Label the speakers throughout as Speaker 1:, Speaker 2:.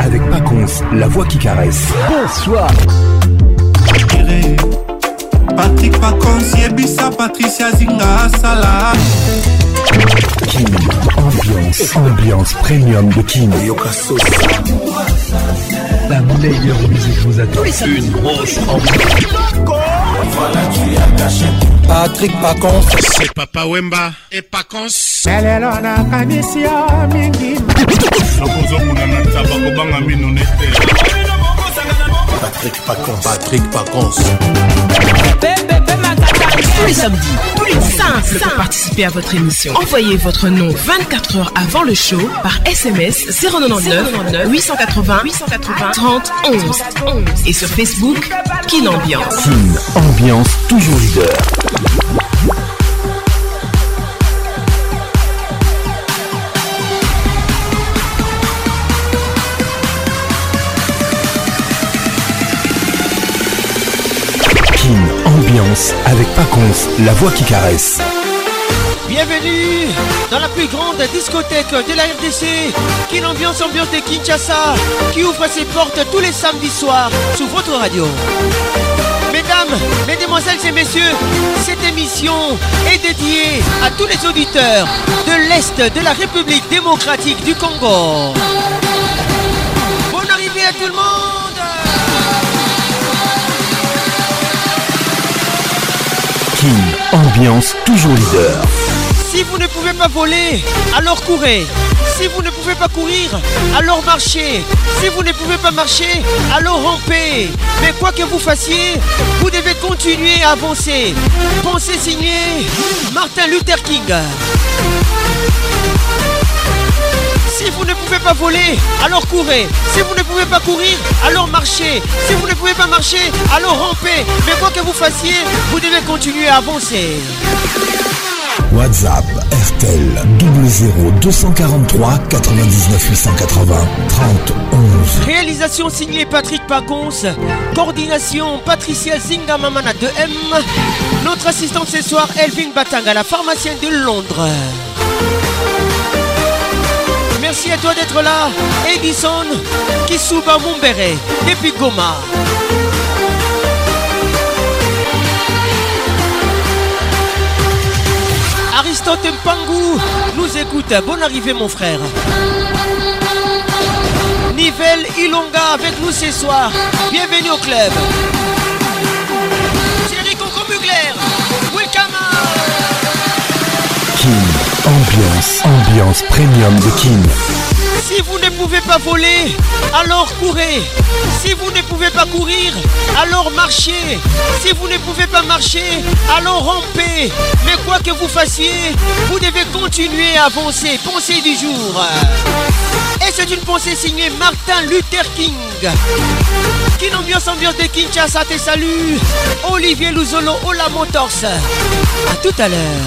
Speaker 1: avec Pacons, la voix qui caresse. Bonsoir.
Speaker 2: Patrick Pacons, Yebissa, Patricia Zinga, Salah. Kim,
Speaker 1: ambiance, ambiance premium de Kim.
Speaker 3: La meilleure musique vous attend.
Speaker 4: Une grosse ambiance. voilà,
Speaker 5: tu as caché. Patrick Pacons.
Speaker 6: C'est
Speaker 5: Papa Wemba et Pacons. Lelelo
Speaker 6: nakanisi yo mingi. Nakozokuna na tabakobanga mino
Speaker 7: nete. Patrick Pacon. Patrick Pacon. Tous
Speaker 8: les samedis, tous les simple pour participer à votre émission. Envoyez votre nom 24 heures avant le show par SMS 099 880 880 30 11 11 et sur Facebook Kin Ambiance.
Speaker 1: Kin Ambiance toujours leader. avec Paconce, la voix qui caresse.
Speaker 9: Bienvenue dans la plus grande discothèque de la RDC, qui est l'ambiance ambiante de Kinshasa, qui ouvre ses portes tous les samedis soirs sur votre radio. Mesdames, mesdemoiselles et messieurs, cette émission est dédiée à tous les auditeurs de l'Est de la République démocratique du Congo. Bonne arrivée à tout le monde
Speaker 1: ambiance toujours leader.
Speaker 10: Si vous ne pouvez pas voler, alors courez. Si vous ne pouvez pas courir, alors marchez. Si vous ne pouvez pas marcher, alors rampez. Mais quoi que vous fassiez, vous devez continuer à avancer. Pensez signer Martin Luther King. Si vous ne pouvez pas voler, alors courez. Si vous ne pouvez pas courir, alors marchez. Si vous ne pouvez pas marcher, alors rampez. Mais quoi que vous fassiez, vous devez continuer à avancer.
Speaker 1: WhatsApp RTL 00243 99 880 30 11.
Speaker 9: Réalisation signée Patrick Pagons. Coordination Patricia Zingamamana de M. Notre assistante ce soir, Elvin Batanga, la pharmacienne de Londres. Merci à toi d'être là. Edison Kisuba Mumbere, depuis Goma. Aristote Mpangou nous écoute. Bonne arrivée, mon frère. Nivelle Ilonga avec nous ce soir. Bienvenue au club.
Speaker 1: Ambiance, ambiance premium de King
Speaker 10: Si vous ne pouvez pas voler, alors courez. Si vous ne pouvez pas courir, alors marchez. Si vous ne pouvez pas marcher, alors rampez. Mais quoi que vous fassiez, vous devez continuer à avancer. Pensée du jour. Et c'est une pensée signée Martin Luther King. Kin ambiance, ambiance de Kinshasa, tes saluts Olivier Louzolo, Ola Motors. A tout à l'heure.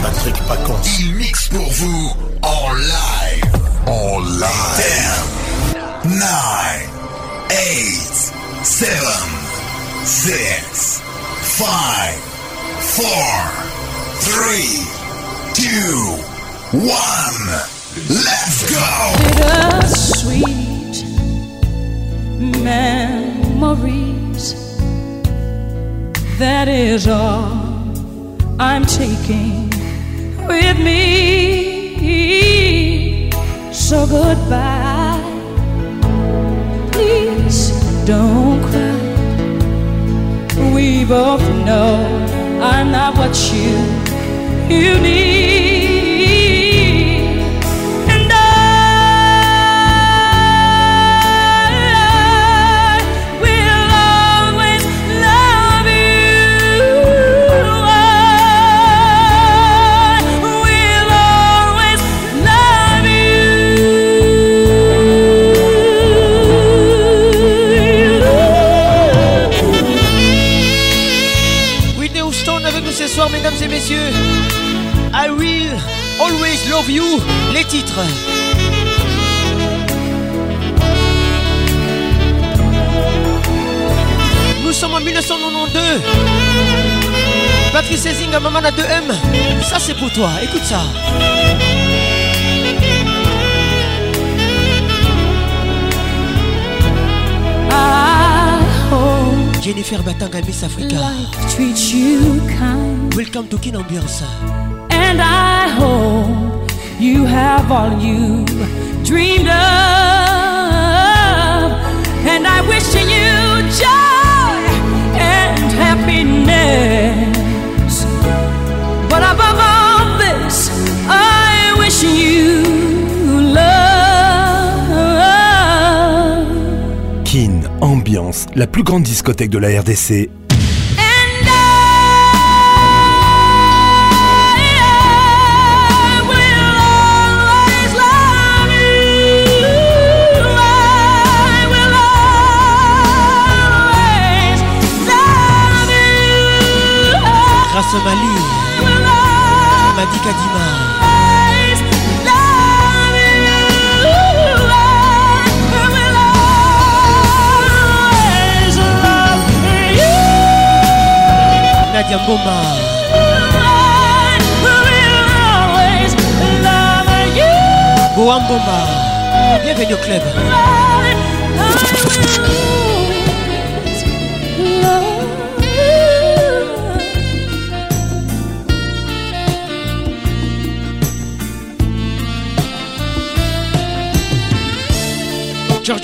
Speaker 11: Patrick Pacons. Il mixe pour vous en live. En live.
Speaker 12: 10, 9, 8, 7, 6, 5, 4, 3, 2, 1. Let's
Speaker 13: go! memories. That is all I'm taking with me. So goodbye. Please don't cry. We both know I'm not what you you need.
Speaker 9: les titres. Nous sommes en 1992. Patrice Ezinga, maman à 2M. Ça, c'est pour toi. Écoute ça.
Speaker 13: Ah, oh.
Speaker 9: Jennifer Batanga Miss Africa.
Speaker 13: you
Speaker 9: Welcome to Kin Ambiance.
Speaker 13: And I hope You have all you dreamed of. And I wish you joy and happiness. But above all this, I wish you love.
Speaker 1: Kin Ambiance, la plus grande discothèque de la RDC
Speaker 9: Mali Madi Kadima Nadia Boma, Boa Mboma Bienvenue au club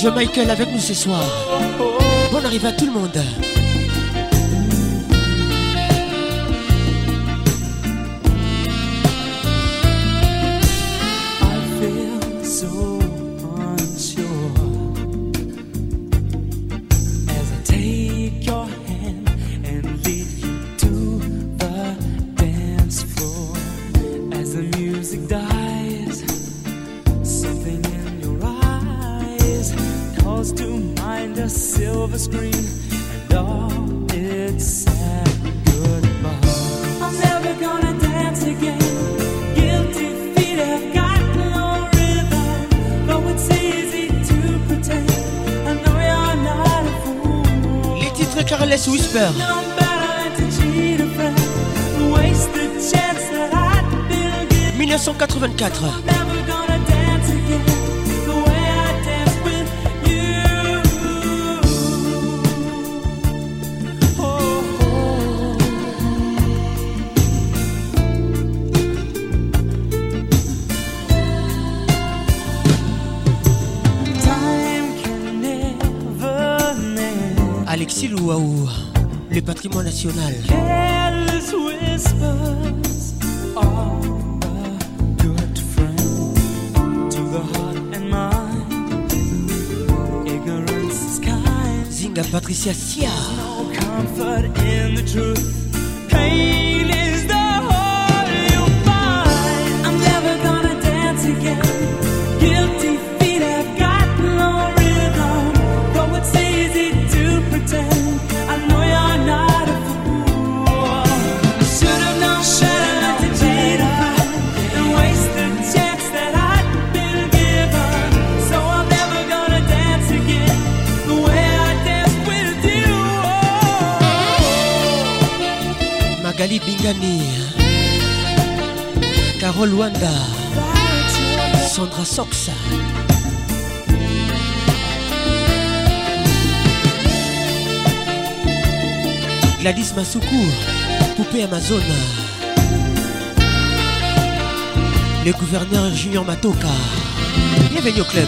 Speaker 9: Joe Michael avec nous ce soir. Bonne arrivée à tout le monde. 4. Alexis Louaou, le patrimoine national. negociación. Gladys Masuku, poupée Amazon. Le gouverneur Junior Matoka. Bienvenue au club.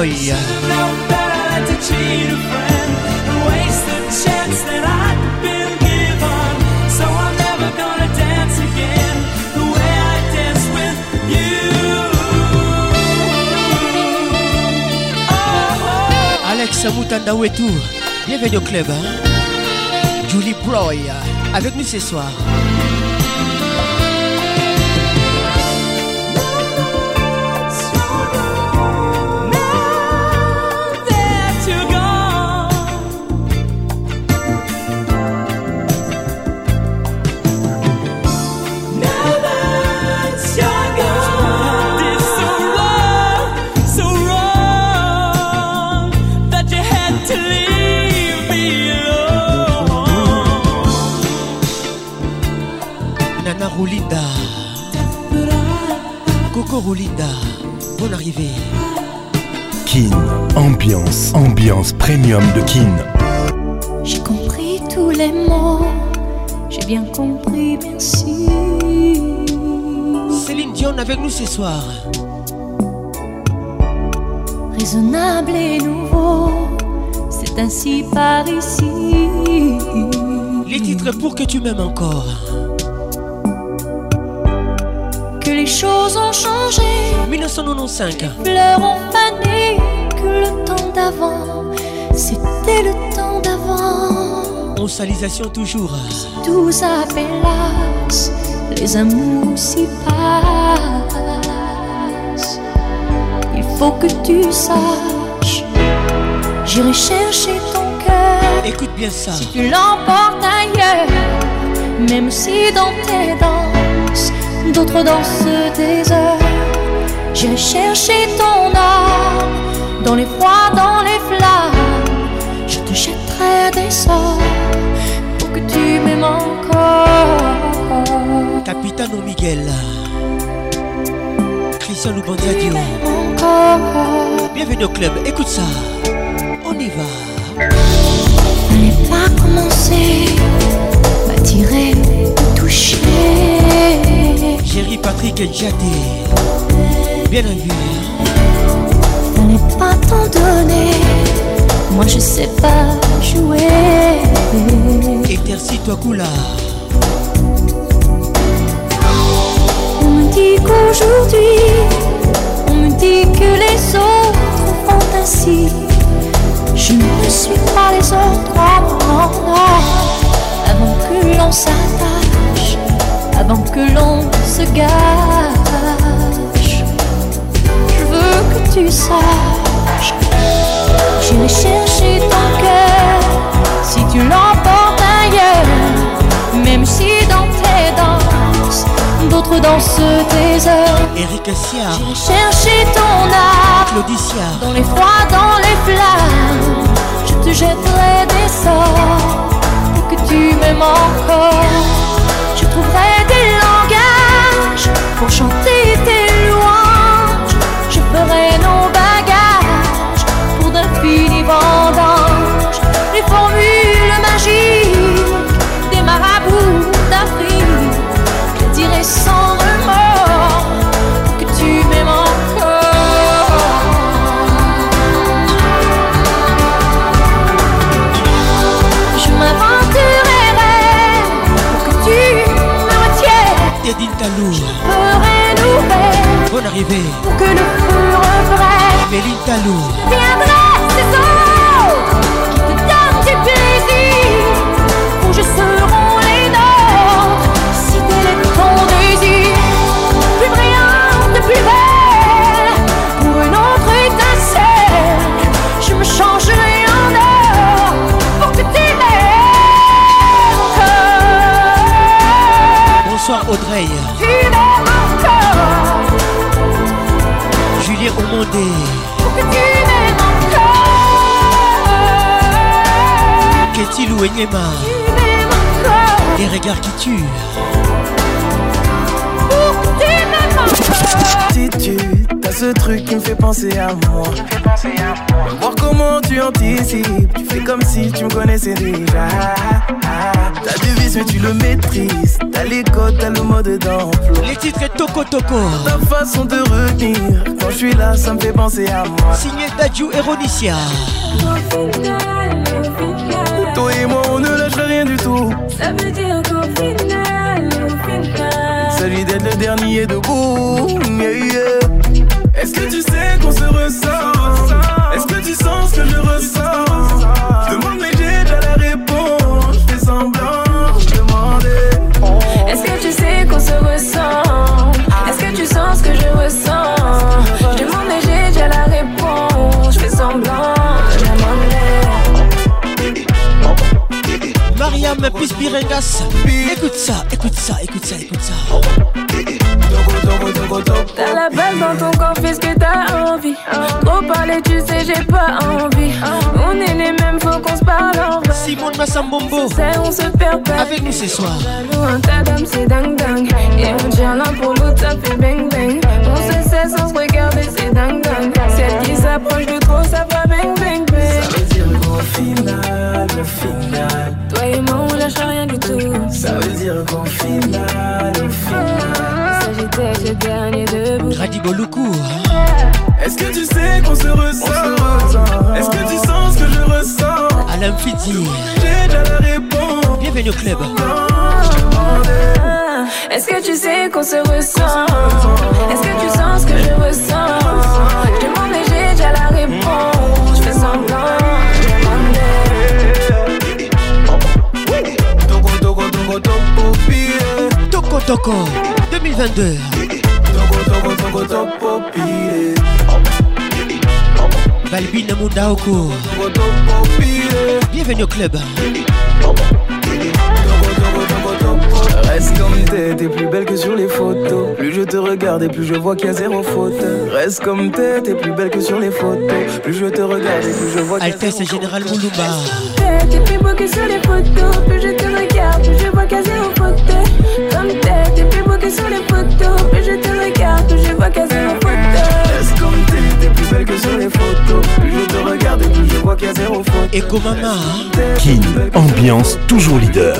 Speaker 9: Boy. Alex tout, bienvenue au club. Hein. Julie Broy, avec nous ce soir. Linda, bonne arrivée.
Speaker 1: Kin, ambiance, ambiance premium de Kin.
Speaker 14: J'ai compris tous les mots, j'ai bien compris, merci.
Speaker 9: Céline Dion avec nous ce soir.
Speaker 14: Raisonnable et nouveau, c'est ainsi par ici.
Speaker 9: Les titres pour que tu m'aimes encore.
Speaker 14: choses ont changé.
Speaker 9: 1995.
Speaker 14: Les fleurs ont que le temps d'avant, c'était le temps d'avant.
Speaker 9: Onsalisation toujours.
Speaker 14: Tout ça, les amours s'y passent. Il faut que tu saches, j'irai chercher ton cœur.
Speaker 9: Écoute bien ça.
Speaker 14: Si tu l'emportes ailleurs, même si dans tes dents d'autres dans ce désert. J'ai cherché ton âme dans les froids, dans les flammes. Je te jetterai des sorts pour que tu m'aimes encore.
Speaker 9: Capitano Miguel, Christian Loubanzadio. Bienvenue au club, écoute ça, on y va.
Speaker 14: pas commencer M'attirer
Speaker 9: Jerry Patrick et bien Bienvenue.
Speaker 14: Ça n'est pas tant donné, moi je sais pas jouer.
Speaker 9: si toi Koula.
Speaker 14: On me dit qu'aujourd'hui, on me dit que les autres font ainsi. Je ne suis pas les autres, avant que l'on s'arrête avant que l'on se gâche. Je veux que tu saches, j'irai chercher ton cœur si tu l'emportes ailleurs, même si dans tes danses d'autres dansent tes heures. Eric j'irai chercher ton âme, dans les froids, dans les flammes, je te jetterai des sorts pour que tu m'aimes encore. Je trouverai pour chanter
Speaker 9: Pour que
Speaker 14: le feu reprenne.
Speaker 9: Béline Talou.
Speaker 14: Je viendrai, c'est ça. Qui te donnent du plaisir. Où je serai les nôtres. Si tel est ton désir. Plus brillante, plus belle. Pour une autre étincelle. Je me changerai en or. Pour que tu m'aimes
Speaker 9: Bonsoir Audrey.
Speaker 14: Pour que tu m'aimes encore Qu'est-il ou Enyema Tu m'aimes encore Les
Speaker 9: regards qui
Speaker 14: tuent Pour que tu m'aimes
Speaker 15: encore Si tu as ce truc qui me fait penser à moi Voir comment tu anticipes Tu fais comme si tu me connaissais déjà la devise, mais tu le maîtrises. T'as les codes, t'as le mode dedans.
Speaker 9: Les titres et Toco Toco.
Speaker 15: Ta façon de revenir, Quand je suis là, ça me fait penser à moi.
Speaker 9: Signé Tadjou et Rodicia.
Speaker 15: Toi et moi, on ne lâche rien du tout.
Speaker 16: Ça veut dire qu'au final, au final.
Speaker 15: Celui d'être le dernier debout. Yeah, Est-ce que tu sais qu'on se ressent Est-ce que tu sens ce que je ressens
Speaker 14: Est-ce que tu sais qu'on se ressent Est-ce que tu sens ce que je ressens Je demande et j'ai déjà la réponse. Je fais semblant, je me
Speaker 9: Mariam Gasse. écoute ça, écoute ça, écoute ça, écoute ça.
Speaker 14: T'as la balle dans ton corps, fais ce que t'as envie. Trop parler, tu sais, j'ai pas envie. On est les mêmes, faut qu'on se parle en vrai. Simone
Speaker 9: Massambombo,
Speaker 14: on se perd pas.
Speaker 9: Avec nous ce soir.
Speaker 14: Un tas d'hommes, c'est dingue dingue. Et on tient l'un pour l'autre, ça fait bang bang. On se cesse sans se regarder, c'est dingue dingue. Celle qui s'approche de trop, ça va bang bang
Speaker 16: bang. Ça veut dire qu'au final, au final.
Speaker 14: Toi et moi, on lâche rien du tout.
Speaker 16: Ça veut dire qu'au final, au final
Speaker 9: c'est le dernier
Speaker 15: Est-ce que tu sais qu'on se ressent Est-ce que tu sens ce que je ressens Alain
Speaker 9: Fiti,
Speaker 15: J'ai
Speaker 14: déjà la réponse. Bienvenue au club. Est-ce que tu sais qu'on se ressent Est-ce que tu sens ce que je ressens Je demande j'ai déjà la réponse. Je fais semblant.
Speaker 9: Toko toko 2022. Balbine Bienvenue au club.
Speaker 15: Reste comme t'es, t'es plus belle que sur les photos. Plus je te regarde et plus je vois qu'il y a zéro faute. Reste comme t'es, t'es plus belle
Speaker 14: que sur les photos. Plus je te regarde et plus je vois qu'il y a zéro faute. Altesse Général
Speaker 9: Moulouba.
Speaker 14: T'es plus beau que sur les photos Plus je te regarde, plus je vois casé au fauteuil Comme
Speaker 15: t'es, t'es plus
Speaker 14: beau
Speaker 15: que sur les photos Plus je te
Speaker 14: regarde, plus
Speaker 15: je vois casé
Speaker 14: au
Speaker 15: fauteuil comme t'es, t'es plus belle que sur les photos Plus je te regarde et plus je vois caser au fauteuil Echo
Speaker 9: Mama King,
Speaker 1: ambiance toujours leader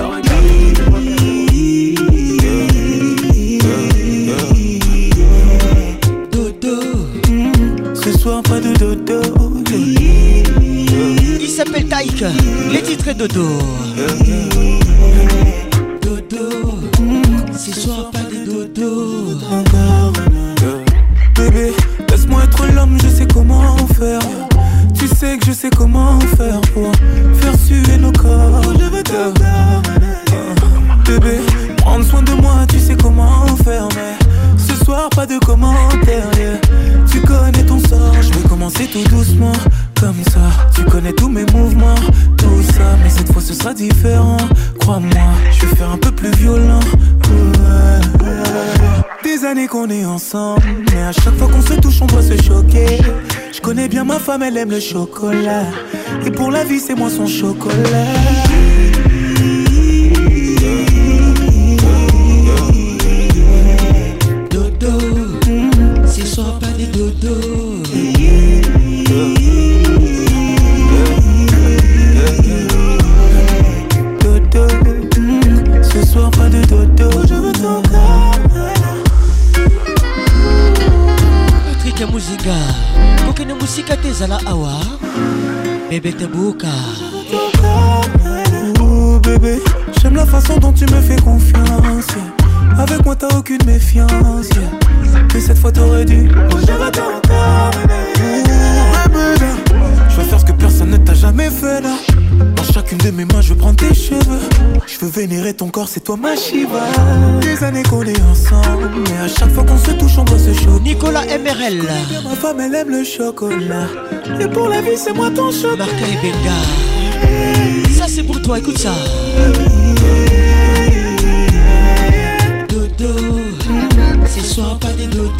Speaker 17: fait
Speaker 9: dodo.
Speaker 18: le chocolat. Et pour la vie, c'est moi son chocolat. bébé oh, bébé, j'aime la façon dont tu me fais confiance. Avec moi t'as aucune méfiance. Mais cette fois t'aurais dû. Je vais faire ce que personne ne t'a jamais fait là. Dans chacune de mes mains, je veux prendre tes cheveux. Je veux vénérer ton corps, c'est toi ma Shiva. Des années qu'on est ensemble, mais à chaque fois qu'on se touche, on doit se chaud.
Speaker 9: Nicolas MRL. Ma
Speaker 18: femme, elle aime le chocolat. Et pour la vie, c'est moi ton chat
Speaker 9: Marca et Benga. Ça, c'est pour toi, écoute ça.
Speaker 17: Dodo, C'est soit pas des dodo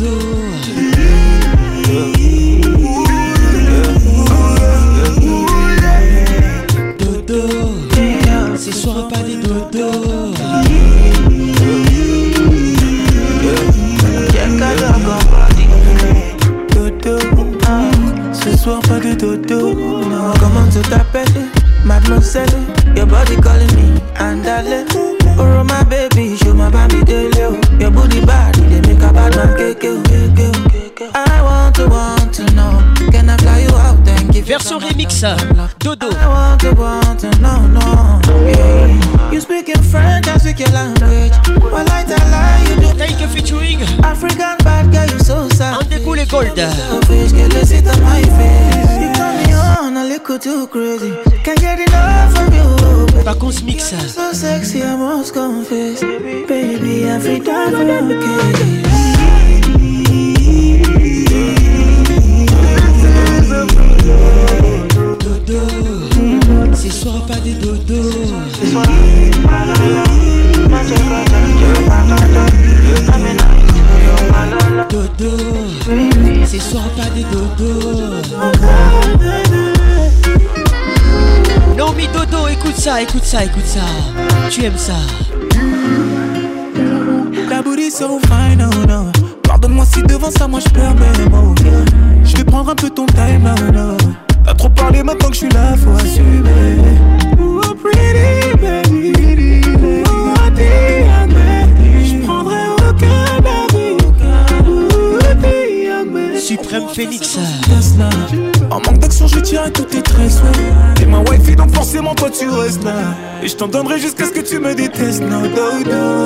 Speaker 18: J'entendrai jusqu'à ce que tu me détestes, no
Speaker 17: dodo.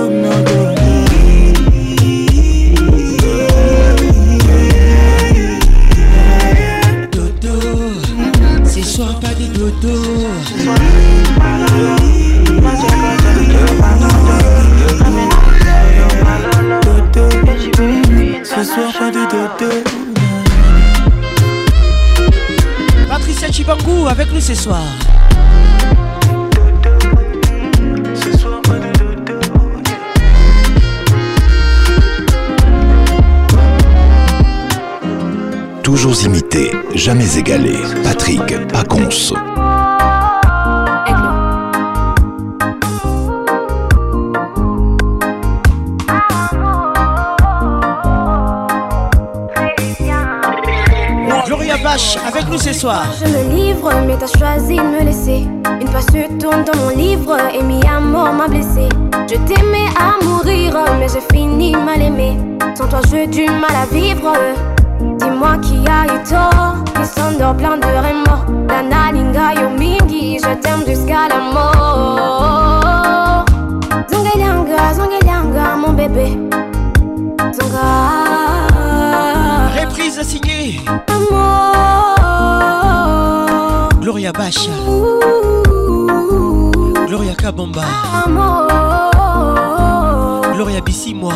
Speaker 9: avec nous ce soir.
Speaker 19: Je me livre, mais t'as choisi de me laisser. Une page se tourne dans mon livre et mi amour m'a blessé. Je t'aimais à mourir, mais j'ai fini mal aimé. Sans toi, j'ai du mal à vivre. Dis-moi qui a eu tort, qui s'endort plein de remords. La Linga Yomingi, je t'aime jusqu'à la mort. Zongelanga, Zongelanga, mon bébé. Zonga
Speaker 9: méprise à Amour. Gloria Bacha Gloria Kabamba Amour. Gloria Bissimois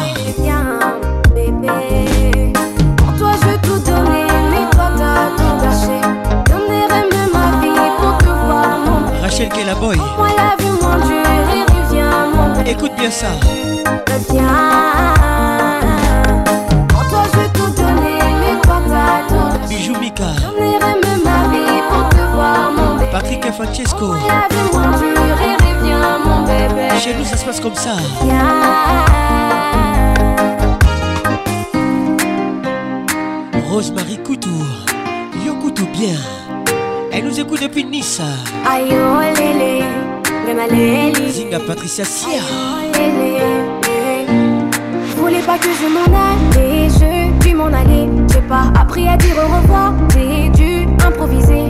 Speaker 20: bébé Pour toi je tout donner Mais toi t'as tout gâché Donner même ma vie pour te voir mon
Speaker 9: Rachel Kellaboy Écoute bien ça Patrick Francesco Chez nous ça se passe comme ça Rosemary Couture, Yo Coutou bien Elle nous écoute depuis Nice oh, Zinga Patricia Sia oh,
Speaker 21: Voulez pas que je m'en aille Je puis m'en aller pas appris à dire au revoir, j'ai dû improviser.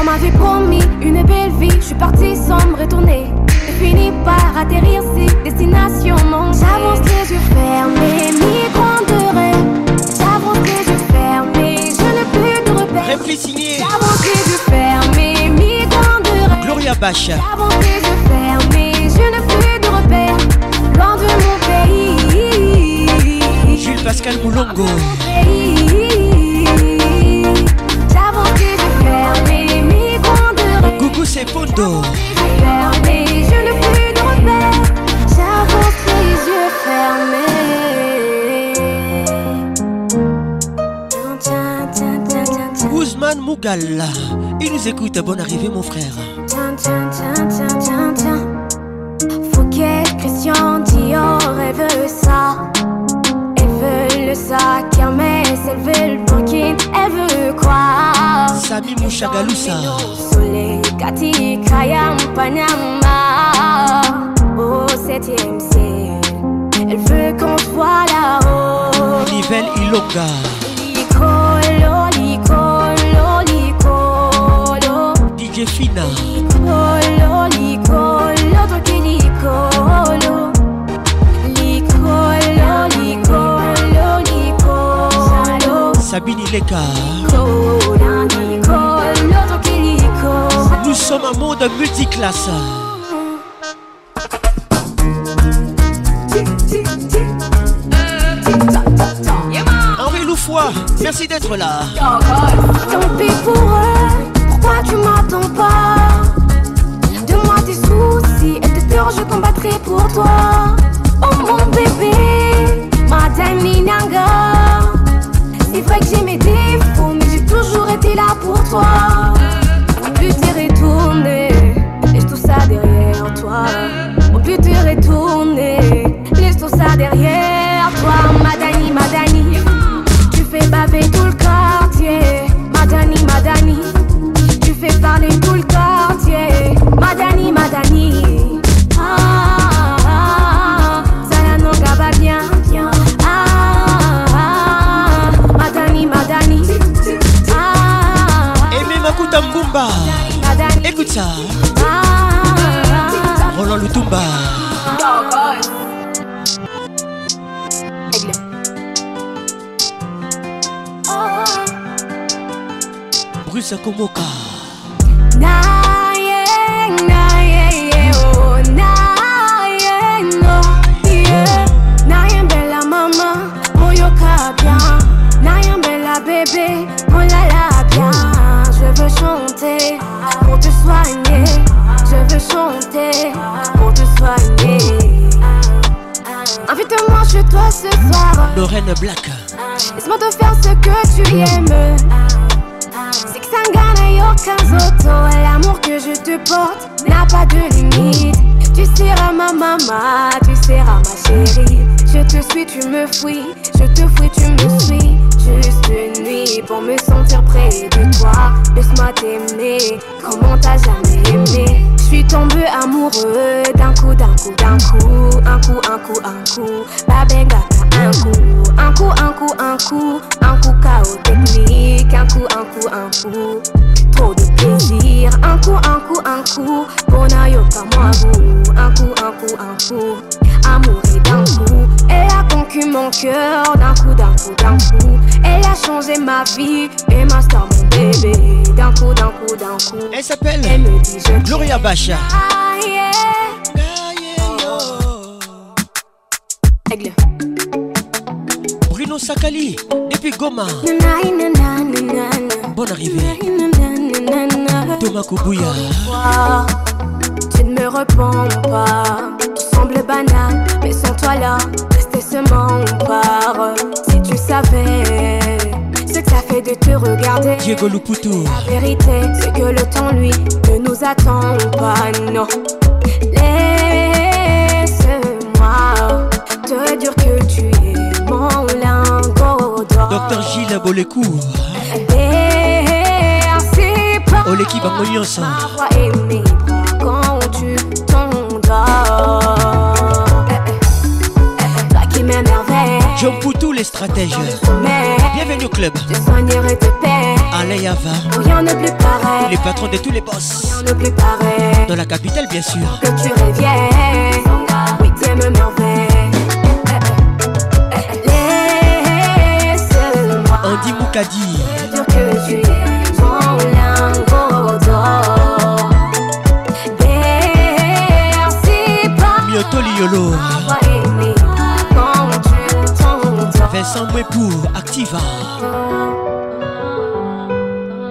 Speaker 21: On m'avait promis une belle vie, je suis parti sans me retourner. J'ai fini par atterrir si destination non J'avance les yeux fermés, migrant de rêve. J'avance les yeux fermés, je n'ai plus de repères.
Speaker 9: Réplisigné.
Speaker 21: J'avance les yeux fermés, de rêve.
Speaker 9: Gloria Bacha.
Speaker 21: J'avance les yeux fermés.
Speaker 9: Pascal Boulongo.
Speaker 21: Coucou c'est
Speaker 9: Pondo.
Speaker 21: je
Speaker 9: Ousmane Mougala, il nous écoute. Bonne arrivée mon frère. Tiens,
Speaker 22: Christian Dior rêve ça le sac, mais elle veut le banking, elle veut croire.
Speaker 9: Sabi Mouchagalousa.
Speaker 22: Soleil, Kati, Kayam, Panama. Au septième ciel, elle veut qu'on soit là-haut.
Speaker 9: Nivelle Iloka.
Speaker 23: Licolo, licolo, licolo.
Speaker 9: DJ Fina. Sabine Leka. Nous sommes un monde multiclasse. Henri Loufoy, merci d'être là.
Speaker 24: Tant pis pour eux, pourquoi tu m'attends pas De moi tes soucis et tes peurs, je combattrai pour toi. Oh mon bébé, Madame Minanga vrai que j'ai mes défauts, mais j'ai toujours été là pour toi.
Speaker 9: Lutumba. Écoute ça. Roland bas Bruce Komoka.
Speaker 25: Laisse-moi te faire ce que tu aimes.
Speaker 9: Gloria Bacha. Aigle. Bruno Sakali et puis Goma. Bonne arrivée. Thomas Koubouya.
Speaker 26: Tu ne me réponds pas. Tu sembles banal, mais sans toi là, rester seulement par Si tu savais ça fait de te regarder.
Speaker 9: Diego La
Speaker 26: vérité, c'est que le temps, lui, ne nous attend pas, non. Laisse-moi te dire que tu es mon lingot d'or.
Speaker 9: Docteur Gilles
Speaker 26: Abolekou Merci pour. Oh, l'équipe
Speaker 9: John Poutou, les stratèges. Bienvenue au club. Te soignerai te Allez, Yava.
Speaker 26: Rien ne plus pareil.
Speaker 9: Tous les patrons de tous les
Speaker 26: boss. Rien ne plus pareil.
Speaker 9: Dans la capitale, bien sûr. Que
Speaker 26: tu reviennes. Huitième merveille. Eh, eh, eh, laisse-moi. Andy Moukadi. Dur que tu es. Mon lingot d'or. Merci pas. Miotoli
Speaker 9: Vincent Moué pour Activa.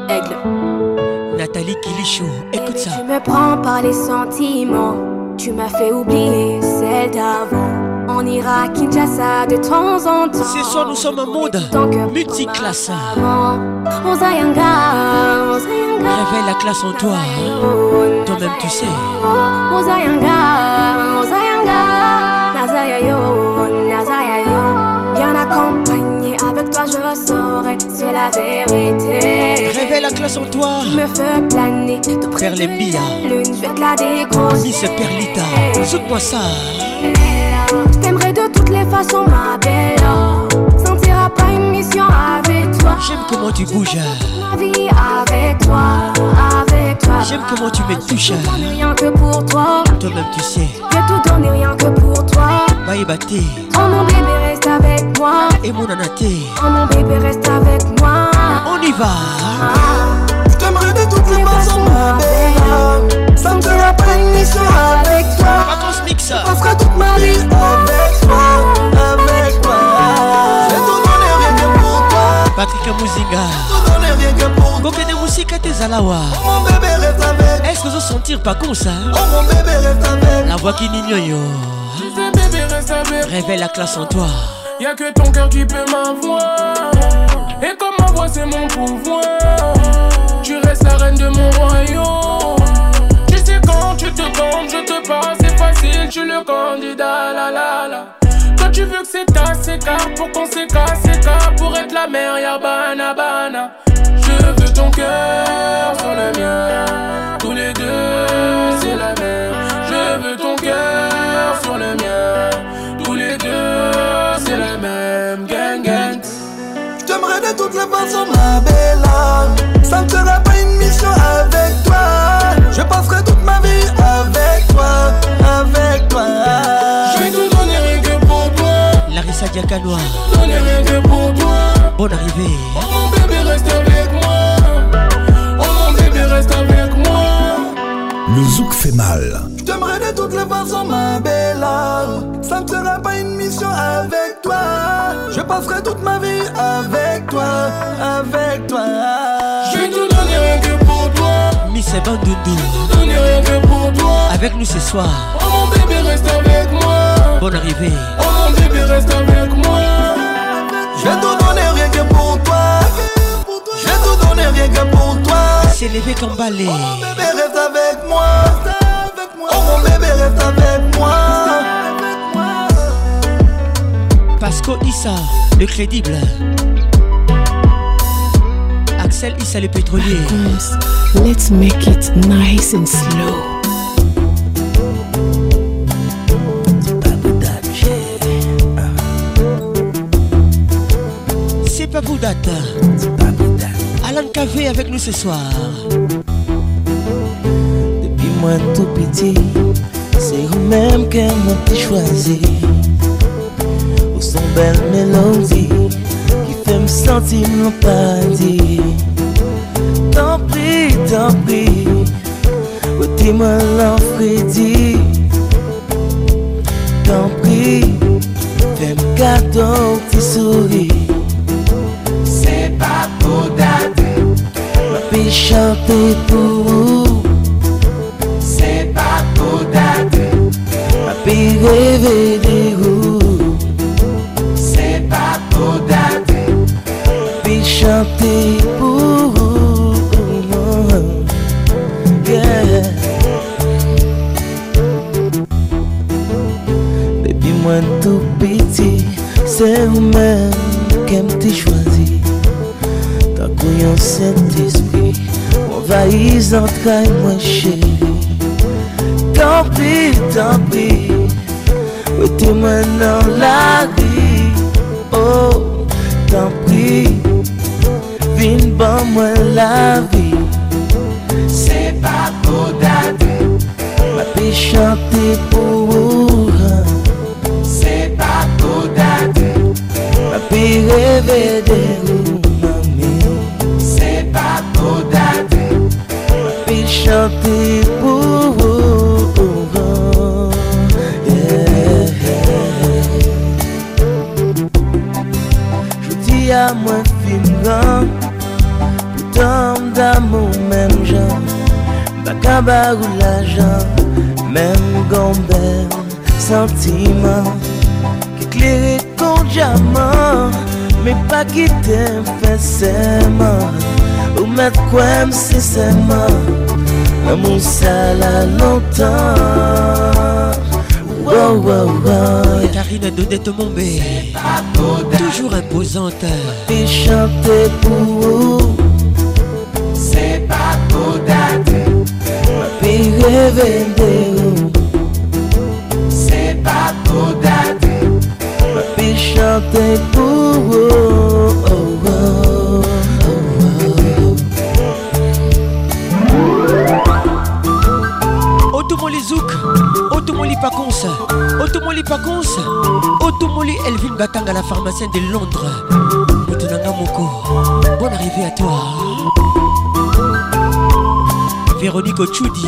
Speaker 17: Aigle.
Speaker 9: Nathalie Kilichou, écoute ça. Tu
Speaker 27: me prends par les sentiments. Tu m'as fait oublier celle d'avant. On ira à Kinshasa de temps
Speaker 9: en
Speaker 27: temps.
Speaker 9: Ce soir, nous sommes en mode multiclasse.
Speaker 27: On Zayanga,
Speaker 9: Réveille la classe en toi. Toi-même, tu sais.
Speaker 27: On Zayanga, on yo, avec toi je saurai C'est la vérité
Speaker 9: Réveille la classe en toi
Speaker 27: Je me fais planer Tout près
Speaker 9: les billes lune
Speaker 27: Je vais te la décrocher
Speaker 9: Miss Perlita Saute-moi ça
Speaker 27: J'aimerais de toutes les façons ma belle Sentira pas une mission avec
Speaker 9: toi J'aime comment tu bouges
Speaker 27: ma vie avec toi Avec
Speaker 9: toi J'aime comment tu me touches
Speaker 27: rien que pour toi
Speaker 9: Toi-même tu sais
Speaker 27: Je tout donner rien que pour toi
Speaker 9: Bye Baté
Speaker 27: Oh mon bébé moi. Et mon
Speaker 9: anaté.
Speaker 27: Oh mon bébé, reste avec moi.
Speaker 9: On y va. Je
Speaker 28: t'aimerais de toutes les façons, ma Ça me Ni avec
Speaker 9: toi. toute
Speaker 28: ma vie avec toi. Avec moi. Je te rien que pour
Speaker 9: toi. Patrick
Speaker 28: Mouzinga. Je te rien que pour toi. Oh mon bébé, reste Est-ce
Speaker 9: que je sentir
Speaker 28: pas con ça? Oh mon bébé, reste avec La voix qui n'ignore.
Speaker 9: Révèle la classe en toi.
Speaker 29: Y'a que ton cœur qui peut m'avoir. Et comme ma voix, c'est mon pouvoir. Tu restes la reine de mon royaume. Tu sais quand tu te comptes, je te parle, c'est facile, tu le candidat. La la la. Quand tu veux que c'est assez c'est Pour qu'on s'écarte, c'est Pour être la mère, y'a bana bana. Je veux ton cœur sur le mien. Tous les deux, c'est la même. Je veux ton cœur sur le mien la même gang gang
Speaker 28: J'aimerais de toutes les façons ma belle Ça ne sera pas une mission avec toi Je passerai toute ma vie avec toi Avec toi Je vais te donner rien que pour toi
Speaker 9: Larissa Diakanoa
Speaker 28: Donner rien pour
Speaker 9: toi Bonne arrivée
Speaker 28: Oh mon bébé reste avec moi Oh mon bébé reste avec moi
Speaker 9: zouk fait mal. Je t'aimerais
Speaker 28: de toutes les façons, ma belle Ça ne sera pas une mission avec toi. Je passerai toute ma vie avec toi, avec toi. Je vais tout donner rien que pour toi.
Speaker 9: Miss de
Speaker 28: Doudou. Je
Speaker 9: vais tout
Speaker 28: donner rien que pour toi.
Speaker 9: Avec nous ce soir.
Speaker 28: Oh mon bébé, reste avec moi.
Speaker 9: Bonne arrivée.
Speaker 28: Oh mon bébé, reste avec moi. Je vais tout donner rien que pour toi. Je vais tout donner rien que pour toi.
Speaker 9: C'est levé comme balai. Oh mon
Speaker 28: bébé, reste avec moi. Oh mon bébé, reste avec moi.
Speaker 9: Pasco Issa, le crédible. Axel Issa, le pétrolier.
Speaker 30: Let's make it nice and slow.
Speaker 31: C'est pas
Speaker 9: d'atteindre Alan Café avec nous ce soir.
Speaker 32: Mwen tou piti Se ou menm ke mwen ti chwazi Ou son bel melodi Ki fe m senti m lopandi Tanpri, tanpri Ou ti m lopridi Tanpri Fe m kato m ti souli
Speaker 33: Se pa pou date
Speaker 32: Mwen pi chante pou ou Ve ve de ou
Speaker 33: Se pa pou date
Speaker 32: Vi chante pou De bi mwen tou piti Se mwen kem ti chwazi Ta kouyon se tisbi Mwen va izan tra mwen cheni Tanpi, tanpi Wè ti mwen nan la ri, Oh, tan pri, Vin ban mwen la vi,
Speaker 33: Se pa pou dati,
Speaker 32: Ma pi chante pou mou,
Speaker 33: Se pa pou dati,
Speaker 32: Ma pi revede, même gombe, sentiment, qui éclaire ton mais pas qui t'aime ou mettre quoi même ma l'amour ça l'a longtemps. Wow, wow, wow.
Speaker 9: Carine Karine a donné ton bébé, toujours imposante,
Speaker 32: et chanter pour vous.
Speaker 33: C'est pas pa koudade
Speaker 32: Ma fi
Speaker 33: chante
Speaker 32: pou oh, oh, oh, oh.
Speaker 9: Otomoli Zouk Otomoli Pacons Otomoli Otomoli Elvin Batanga la pharmacienne de Londres Otonanga Moko Bonne arrivée à toi Véronique Ochudi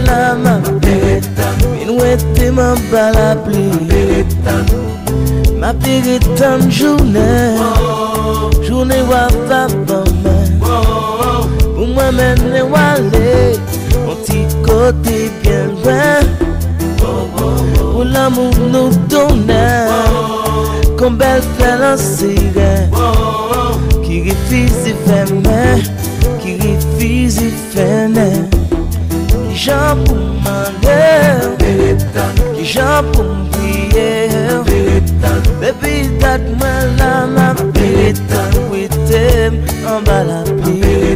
Speaker 34: Ba la pli Ma pire tan Ma pire tan jounen Jounen wav avan men Pou mwen men ne wale Mon ti kote Pien wen Pou l'amou Nou donen Kon bel fè lan siren Ki rifizi fè men Ki rifizi fè men Ki rifizi fè men Ni jan pou man lè Ma pire tan Ki jan pou m priye, Depi tat mwen la ma piye, Mwen tem an bala piye,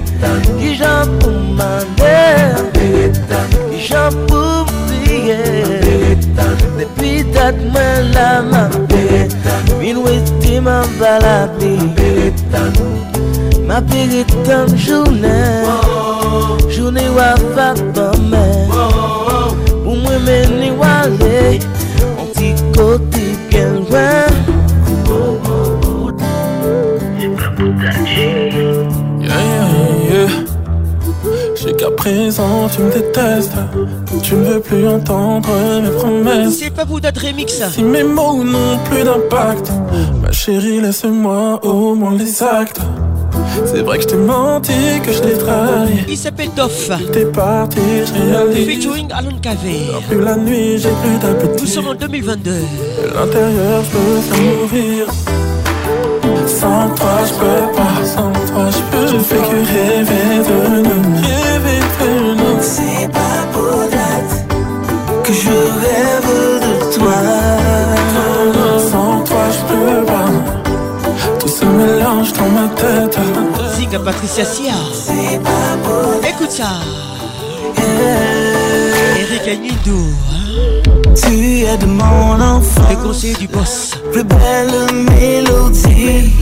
Speaker 34: Ki jan pou m manye, Ki jan pou m priye, Depi tat mwen la ma piye, Mwen tem an bala piye, Ma piye tan jounen, Jounen wafakon,
Speaker 35: tu me détestes. Tu ne veux plus entendre mes promesses.
Speaker 9: C'est pas vous d'être remix.
Speaker 35: Si mes mots n'ont plus d'impact, ma chérie, laisse-moi au moins les actes. C'est vrai que je t'ai menti, que je t'ai trahi. Il s'appelle Doff. T'es parti, je réalise.
Speaker 9: Featuring
Speaker 35: Alan Cave.
Speaker 9: la nuit, j'ai plus d'appétit. Nous sommes en 2022.
Speaker 35: l'intérieur, je peux mourir. Sans toi, je peux pas. Sans toi, je peux. Je fais que rêver de nous. Rêver
Speaker 36: de toi.
Speaker 35: Sans toi, je peux pas. Tout se mélange dans ma tête.
Speaker 9: Ziga Patricia Sia. Écoute ça. Eric hein.
Speaker 37: Tu es de mon enfant. Les
Speaker 9: conseillers du boss.
Speaker 37: Plus belle mélodie.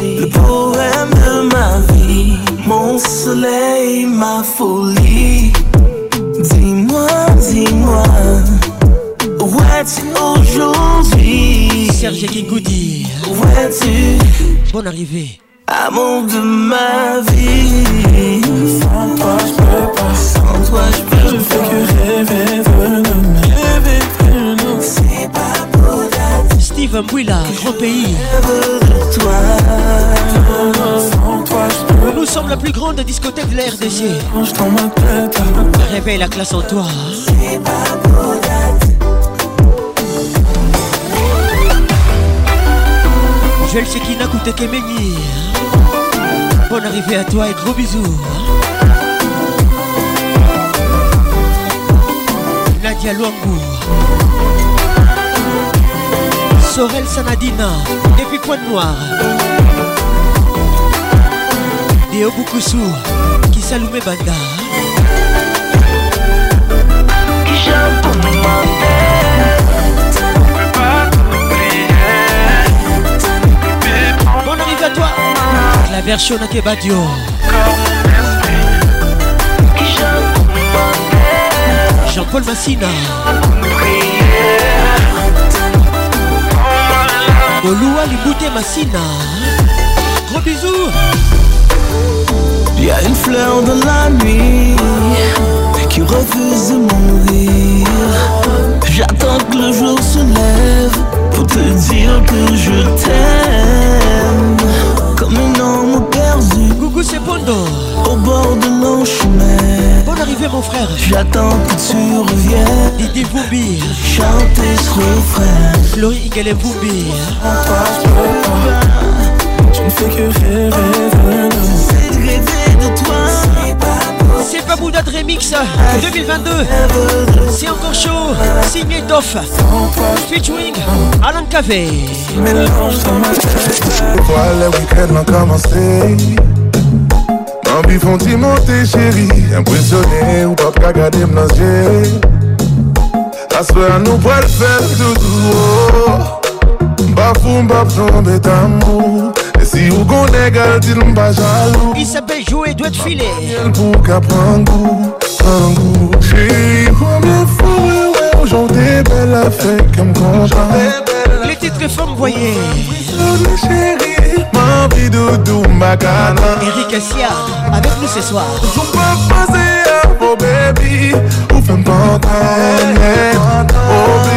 Speaker 37: Le poème de ma vie. Mon soleil, ma folie. Dis-moi, dis-moi.
Speaker 9: Jackie Goody. Hein?
Speaker 37: Vois-tu
Speaker 9: Bonne arrivée.
Speaker 37: Amour de ma vie.
Speaker 35: Sans toi, je peux pas. Sans toi, je peux Je fais que rêver de nous. Rêver de nous. C'est pas
Speaker 9: pour la Steven Bouilla, grand
Speaker 35: pays. toi.
Speaker 9: Sans toi, peux nous sommes la plus grande discothèque de l'air tête Réveille la classe en toi. Hein? C'est pas pour la Je Joël Chekina Koutekemeni. Bonne arrivée à toi et gros bisous. Hein. Nadia Luangu. Sorel Sanadina, depuis Pointe Noire. qui qui Kisalume Banda. Hein. version de Jean-Paul Massina. Oloua Libute Massina. Gros bisous.
Speaker 38: Il y a une fleur dans la nuit qui refuse de mourir. J'attends que le jour se lève pour te dire que je t'aime.
Speaker 9: C'est Pondo
Speaker 38: Au bord de mon chemin
Speaker 9: Bonne arrivée mon frère
Speaker 38: J'attends que tu reviennes
Speaker 9: Didi Boubi
Speaker 38: Chanter ce refrain
Speaker 9: Loïc, elle est boobie
Speaker 38: Je ne fais que rêver C'est rêver de toi
Speaker 9: C'est pas
Speaker 38: C'est
Speaker 9: pas Bouddha de Remix 2022 C'est encore chaud Signé Doff Featuring Alan Cavey
Speaker 39: Mélange dans ma tête Pourquoi le week-end commencé An bi fon ti monte chéri Impresyonè ou pap kagade m nan jè Aspe an nou pal fèl doudou Mbafou mba jombe d'amour E si ou gon negal di l mba jalou
Speaker 9: Il sape jou e dwe
Speaker 39: t'file Mbap pou ka prangou, prangou Chéri, koumyen fòre wè Ojonde bel afèk m kontan Le
Speaker 9: titre fòm voyè Impresyonè chéri
Speaker 39: petit doudou macana
Speaker 9: Eric Essia avec nous ce soir
Speaker 39: J'en peux passer à vos baby Ou faire femme pantane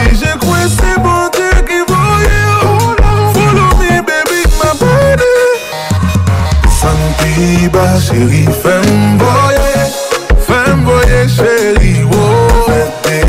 Speaker 39: Obligé que c'est bon Dieu qui voyait Follow me baby ma body Santiba chérie femme voyez Femme voyez chérie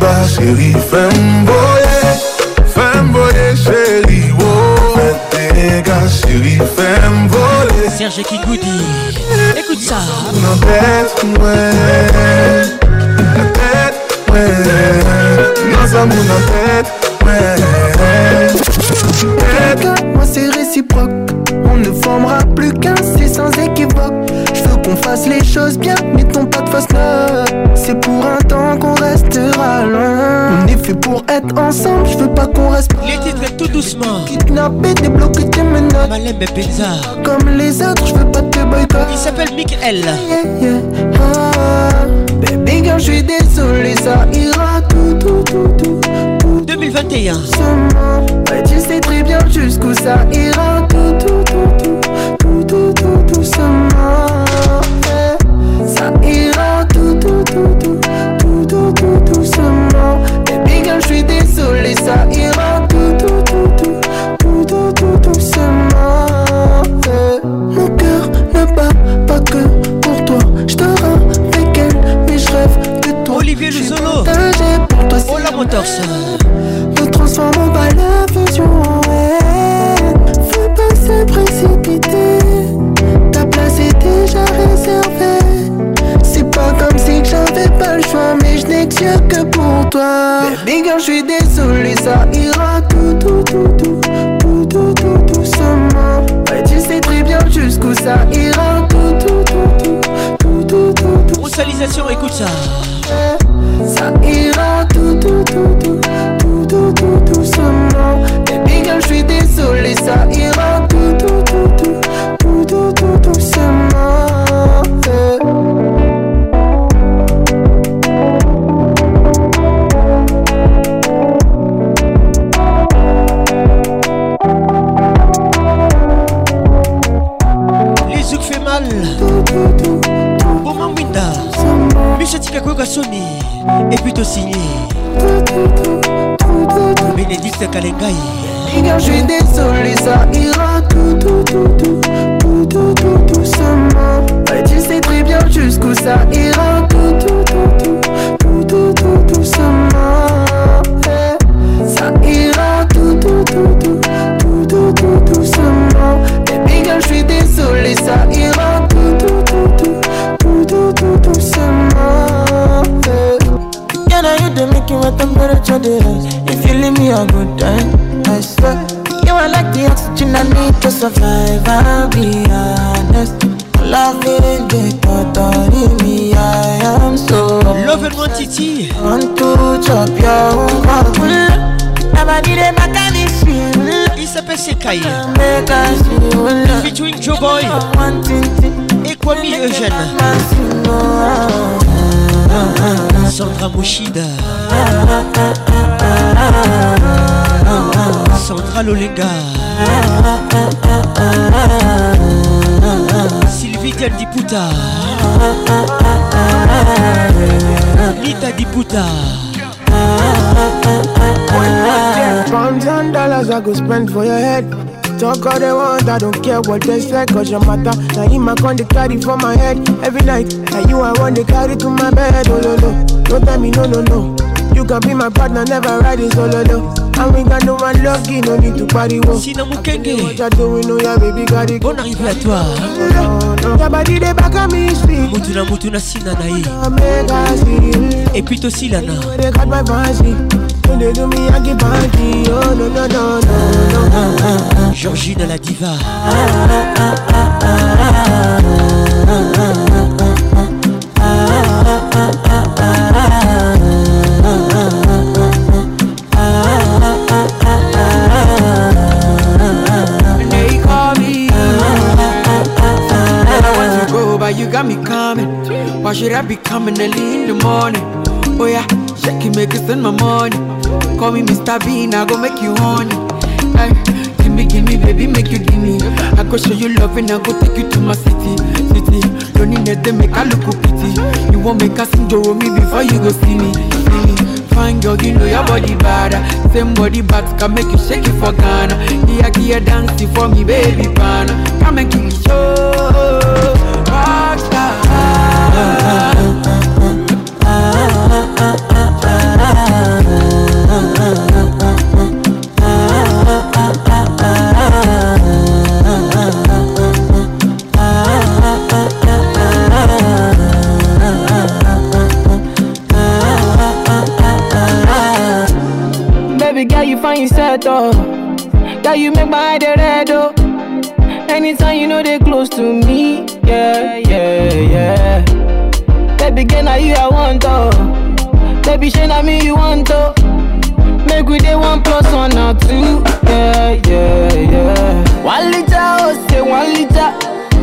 Speaker 39: Bah chérie, femme volée, femme volée, chérie, oh, mettez les chérie, femme
Speaker 9: volée. Serge Kikoudi, écoute ça. La tête, ouais, la tête, ouais, nos amours,
Speaker 40: la tête, ouais. Tête, moi c'est réciproque, on ne formera plus qu'un c'est sans équivoque qu'on fasse les choses bien, mettons pas de face là C'est pour un temps qu'on restera loin. On est fait pour être ensemble, je veux pas qu'on reste. Pas.
Speaker 9: Les titres tout doucement.
Speaker 40: Kidnapper, débloquer
Speaker 9: tes menottes. mais ça
Speaker 40: Comme les autres, je veux pas te boycott
Speaker 9: Il s'appelle Mick L. Yeah, yeah.
Speaker 40: Ah, baby girl, je suis désolé, ça ira tout, tout, tout, tout.
Speaker 9: 2021. Seulement, tu
Speaker 40: sais très bien jusqu'où ça ira tout. Nous Ne transformons pas la vision en haine. Faut pas se précipiter. Ta place est déjà réservée. C'est pas comme si j'avais pas le choix, mais je n'ai que que pour toi. Mais girl, je suis désolé, ça ira tout, tout, tout, tout, tout, tout, tout, doucement. Ouais, tu sais très bien jusqu'où ça ira tout, tout, tout, tout, tout, tout, tout,
Speaker 9: tout.
Speaker 40: écoute ça. Ça ira tout, tout you do
Speaker 9: Boy et Eugène. Sandra Mouchida. Sandra Lolega. Sylvie Del Nita Diputa.
Speaker 41: Pounds and dollars I go spend for your head. Talk all they want, I don't care what they say, cause your matter. Now you my carry for my head every night. Now you are on the carry to my bed, oh no, Don't tell me no, no, no. You can be my partner, never ride it solo, oh, no. And we got
Speaker 42: no one
Speaker 41: lucky, no need to party, you doing, oh, baby, got à toi.
Speaker 42: Et puis, toi, la When they do me, I give party. Oh no no no no no.
Speaker 9: Georgine la diva.
Speaker 43: You got me coming. Why should I be coming early in the morning? Oh yeah. Check you make you spend my money. Call me Mr. Bean, I go make you honey. Hey, give me, give me, baby, make you give me. I go show you love and I go take you to my city, city. Loneliness they make I look pretty. You won't make us enjoy me before you go see me. See me. Fine girl, you know your body bad. Same body bad can make you shake it for Ghana. Here, here, dance for me, baby, pana. Come and give me show. Rockstar. Ah, ah, ah, ah, ah, ah, ah.
Speaker 44: when you set up. That you make my head red, oh. Anytime you know they close to me, yeah, yeah, yeah. Baby, girl, now you I want, oh. Baby, shine on me, you want, oh. Make we day one plus one or two, yeah, yeah, yeah. One liter, oh, say one liter.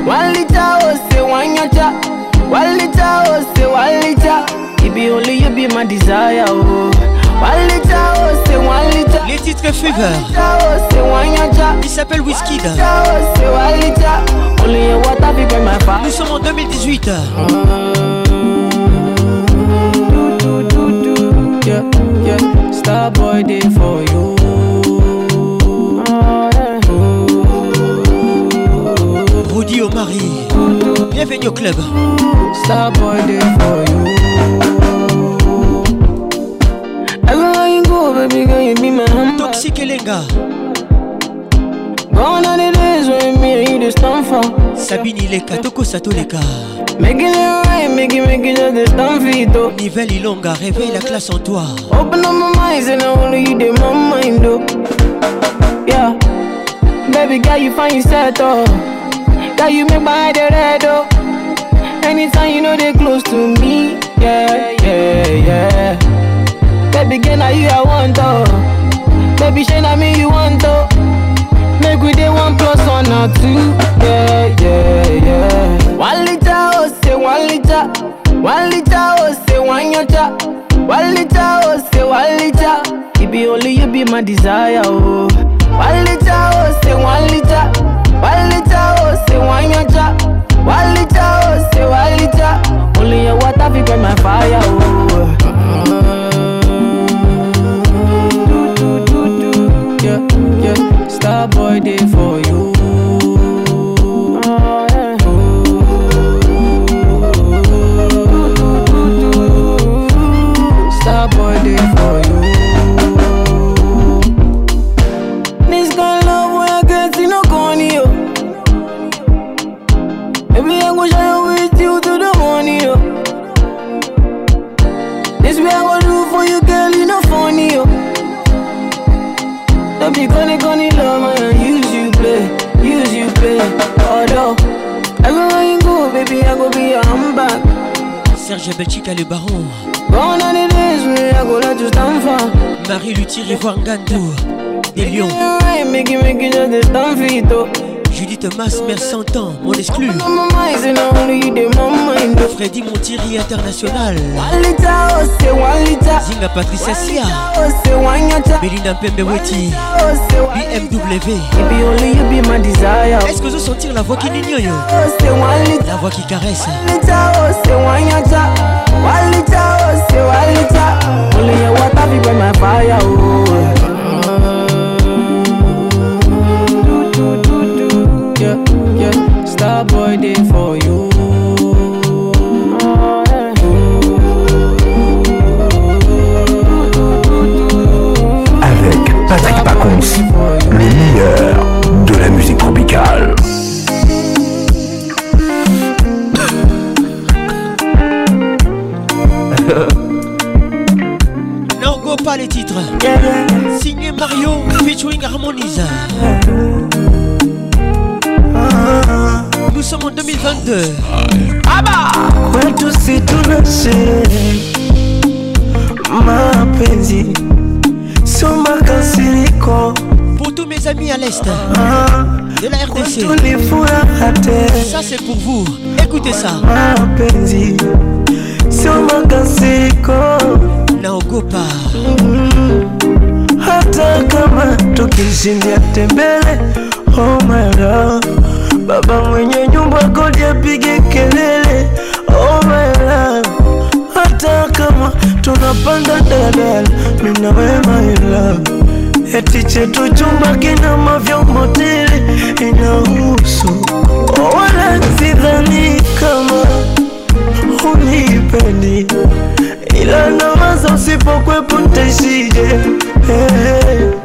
Speaker 44: One liter, oh, say one yacha. One liter, oh, say one liter. It be only you be my desire, oh. Oh,
Speaker 9: Les titres Fever. Oh, Il s'appelle Whiskey. Oh, Nous sommes en 2018. Yeah, yeah, Starboy day for you. Rudy Omari, bienvenue au club.
Speaker 45: Boy day for you. baby girl, you be my humble.
Speaker 9: Toxique Elenga.
Speaker 46: Gone are the days when me and you just stand for.
Speaker 9: Sabine Ileka, Toko Satoleka.
Speaker 46: Making it right, making making just the stand for il est
Speaker 9: Nivelle Ilonga, réveille la classe en toi.
Speaker 46: Open up my mind, and I only you did my mind. Oh. Yeah, baby girl, you find yourself. though. Girl, you make my head red. though. Anytime you know they close to me. Yeah, yeah, yeah. Baby, girl, now you I want, oh Baby, shine na me you want, oh Make we day one plus one or two Yeah, yeah, yeah One liter, oh, say one liter One liter, oh, say one yota One liter, oh, say one liter It be only you be my desire, oh. oh One liter, oh, say one liter one liter, oh, say one yoncha One liter, oh, say one liter Only your water fi quench my fire, oh
Speaker 45: That boy, they for you.
Speaker 9: Serge Belchika le baron Marie Luthier voir gâteau Des lions Artiste Mass 100 ans, on exclut Freddy Montieri International oh, Zinga Patricia Sia Belinda oh, Pembe Weti oh, BMW Est-ce que vous sentir la voix qui n'ignore La voix qui caresse Walita,
Speaker 46: boy dey for
Speaker 47: you. Avec Patrick Pacons, le meilleur de la musique tropicale.
Speaker 9: non, go pas les titres. Signé Mario featuring Harmonizer nous sommes en 2022. Ah bah Quand tout s'est tourné, ma pensée, sur
Speaker 48: ma cancérico.
Speaker 9: Pour tous mes amis à l'est ah, de la RDC, ça c'est pour vous. Écoutez ça. Ma pensée, sur
Speaker 48: ma
Speaker 9: cancérico. N'augo pas.
Speaker 48: Hata kama tukishindia tembele, oh my god. Baba mwenye nyumba kodi apige kelele, oh my love. Hata kama tunapanda daladala, mimi na wewe my love. Eti chetu chumba kina mavyombo tele, inahusu oh, wala sidhani kama unipendi, ila nawaza usipokwepo ntaishije? hey.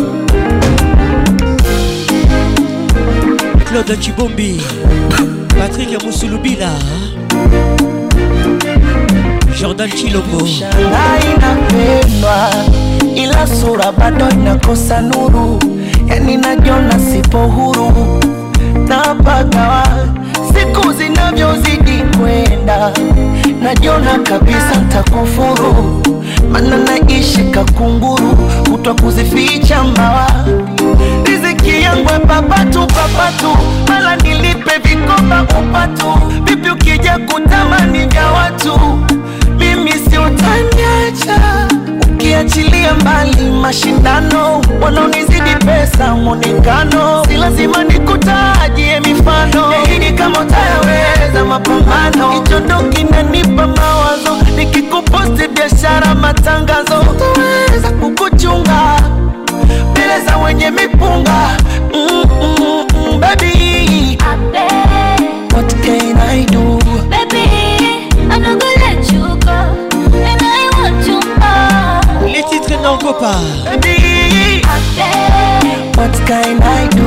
Speaker 9: Claude Chibombi, Patrick Moussoulubila, Jordan Chilombo. Shangai napendwa, ila sura bado inakosa
Speaker 49: nuru, yani najiona sipo huru, napagawa siku zinavyozidi kwenda, najiona kabisa ntakufuru, mana naishi kakunguru, kutwa kuzificha mbawa riziki yangu papatu papatu, mala nilipe vikoba upatu, vipi ukija kutamani vya watu, mimi si utaniacha ukiachilia mbali mashindano, wanaonizidi pesa moningano, si lazima nikutajie mifano hini, kama utayaweza mapambano, hicho ndo kinanipa mawazo, nikikuposti biashara matangazo, utaweza kukuchunga kuteleza wenye mipunga mm, mm, mm, baby. What can I do? Baby, I'm
Speaker 9: not gonna let you go And I want you more Les titres n'en copa Baby, what can I do?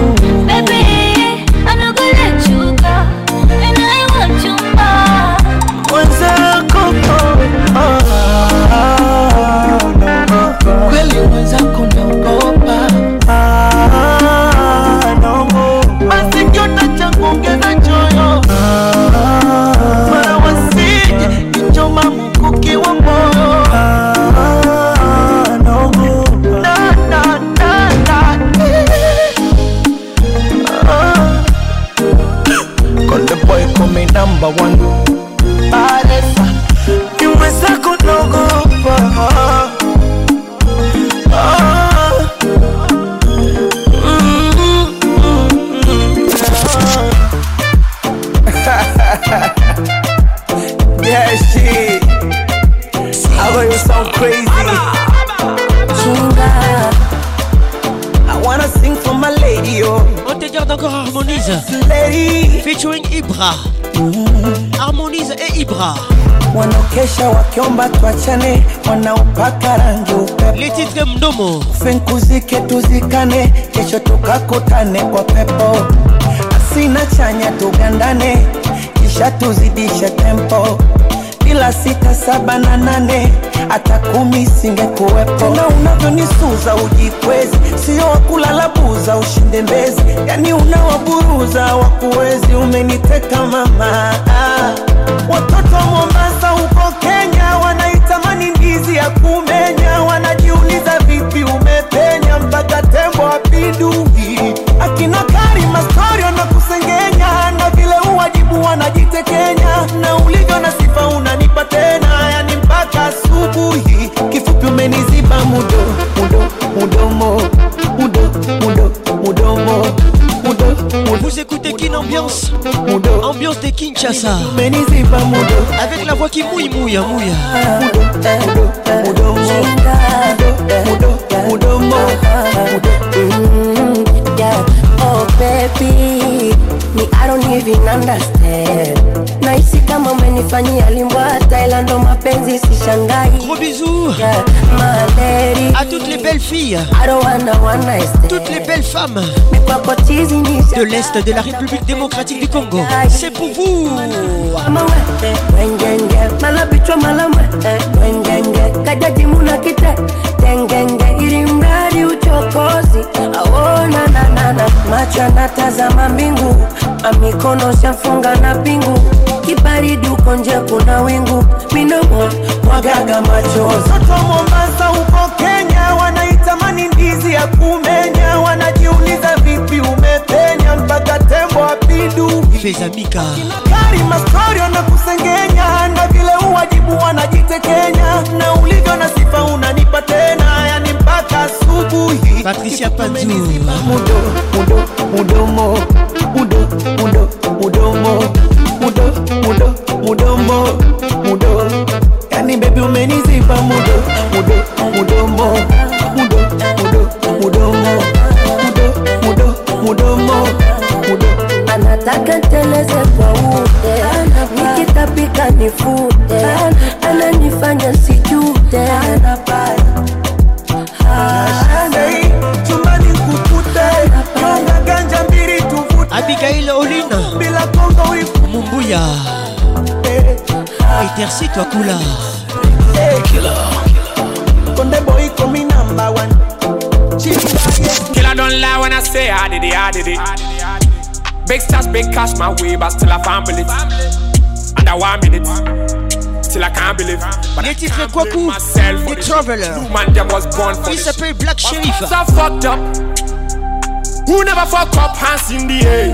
Speaker 9: Ibra Harmonize e Ibra wanakesha wakiomba tuachane, wanaopaka rangi
Speaker 50: upepo,
Speaker 9: lititre mdomo fenkuzike, tuzikane, kesho
Speaker 50: tukakutane kwa pepo, asina chanya tugandane, kisha tuzidishe tempo bila sita, saba na nane, hata kumi singekuwepo na Unavyonisuza ujikwezi, sio wakulala buza, ushinde mbezi, yani unawaburuza wakuwezi. Umeniteka mama, ah, watoto wa Mombasa huko Kenya wanaitamani ndizi ya kume
Speaker 9: Kinshasa avec la voix qui mouille mouille mouille
Speaker 51: mm, Oh baby, me I don't even understand
Speaker 9: Gros bisous à toutes les belles filles, toutes les belles femmes de l'Est de la République démocratique du Congo. C'est pour vous.
Speaker 51: kibaridi uko nje kuna wingu minomo mwagaga machozi watoto mombasa huko kenya wanaitamani ndizi ya kumenya wanajiuliza vipi umepenya mpaka tembo apidu kari mastori wanakusengenya na vile uwajibu wanajitekenya na ulivyo na sifa unanipa tena yani mpaka asubuhi
Speaker 9: patricia pazuumudo mudo mudomo mudo mudo mudomo mudo,
Speaker 51: mudo, mudo mudo mudombo mudo yani bebi umenizipa mudo mudo mudombo mudo mudo mudombo mudo mudo mudombo mudo anataka nteleze kwa ude nikitapika nifute ananifanya sijute Abigail Olina bila konga
Speaker 52: uifu mumbuya Killer don't lie when I say I ah, did it, ah, I did it. Big stars, big cash, my way, but still I can't believe. Under one minute. fucked up
Speaker 9: Who never The
Speaker 52: Traveler.
Speaker 9: in Black Sheriff.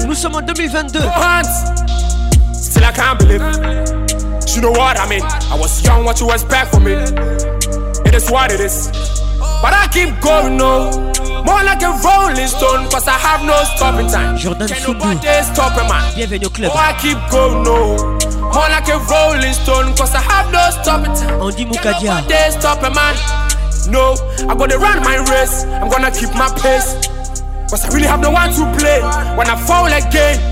Speaker 53: Nous sommes en
Speaker 9: 2022.
Speaker 53: I can't believe. You know what I mean? I was young, what you expect from me? It is what it is. But I keep going no More like a rolling stone, cause I have no stopping time.
Speaker 9: Jordan Soubou.
Speaker 53: Bienvenue au club. Oh, I keep going no More like a rolling stone, cause I have no stopping time. Andy
Speaker 9: nobody
Speaker 53: stop a man. No, I'm gonna run my race. I'm gonna keep my pace. Cause I really have no one to play. When I fall again,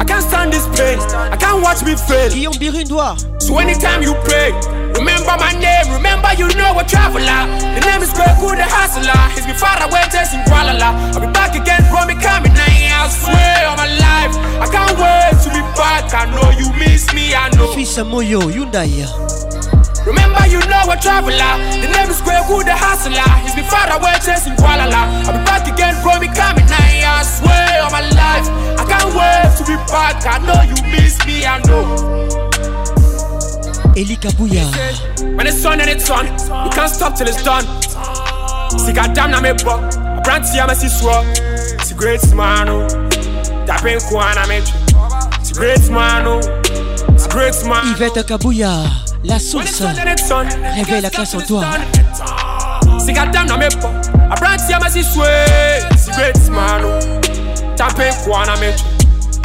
Speaker 53: I can't stand this pain. I can't watch me fail. Guillaume
Speaker 9: Birindois.
Speaker 53: So anytime you pray, remember my name. Remember you know a traveler. The name is Beku the Hustler. he has been far away, chasing Kualala. I'll be back again, Me coming. I swear on my life. I can't wait to be back. I know you miss me. I know. Fils Moyo,
Speaker 9: Hyundai.
Speaker 53: Remember you know a traveler. The name is Beku the Hustler. he has been far away, chasing Kualala. I'll be back again, Me coming. I swear on my life. I can't wait to be back. I know you miss me, I know.
Speaker 9: Eli Kabuya.
Speaker 53: When it's on and it's on, you can't stop till it's done. Si goddamn na me bo, brandy ya me si swo. Si great man o, tapin ko na me. Si great man oh. It's a great man. Yvette
Speaker 9: Kabuya, la source Réveille la classe en toi.
Speaker 53: Si goddamn na me bo, brandy ya me si swo. Si great man oh. Tapez quoi metu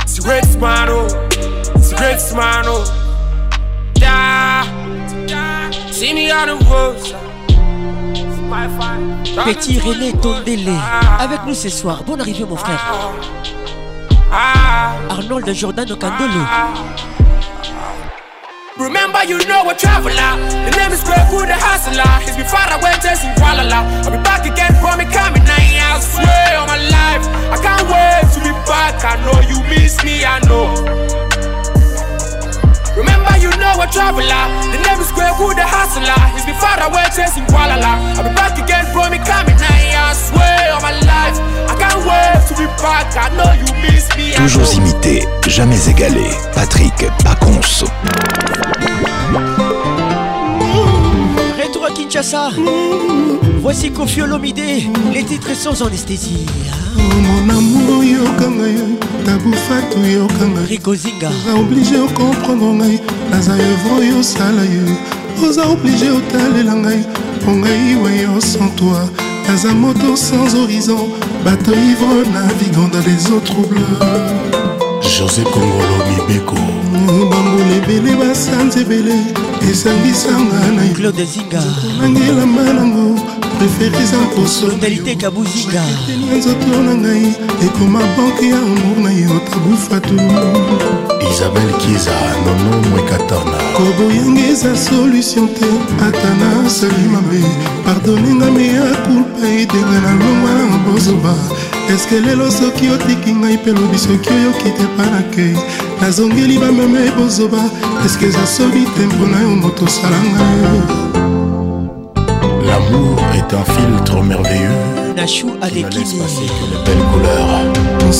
Speaker 53: si great smano oh. si great smano oh. da see me on
Speaker 9: the road Petit René Tondele avec nous ce soir. Bon arrivée, mon frère. Ah. Arnold Jordan de Candolo. Ah.
Speaker 53: Remember, you know a traveler. The name is Greg the Hustler. It's been far away, a Kualala. I'll be back again from coming night. I swear on my life, I can't wait to be back. I know you miss me, I know. Remember, you know a traveler. The name is Square Good, the hustler. He's been far away chasing La. I'll be back again, bro. Me coming now. I swear on my life. I can't wait to be back. I know
Speaker 47: you miss me. Toujours imité, jamais égalé. Patrick Paconce.
Speaker 9: Kinshasa. Voici Confio les titres sans anesthésie.
Speaker 54: mon amour yokanga yo tu yokanga rikozinga oza oblige okomprendre ngai naza evro yosala yo oza oblige otalela ngai mpo ngai weyo sans toi naza moto sans horizon Bateau ivre navigant dans les eaux troubles josé Kongolo mibeko bambula ebele basanza ebele
Speaker 9: esangisanga na claude zinga nangelamba nango
Speaker 54: preferisa
Speaker 9: posodalité
Speaker 54: kabuzinga ya nzoto na ngai ekoma banke ya amour na ye otabufa tu isabel kiza nono mwekatana koboyanga eza solution te ata na sali mabe pardonenga meya kulpa edenga na longwa na bozoba eske lelo soki otiki ngai mpe lobi soki oyoki te pa na kei nazongeli bameme bozoba eske eza sobi te mpona yo moto osala ngai l'amour est un filtre merveilleux nachou adekini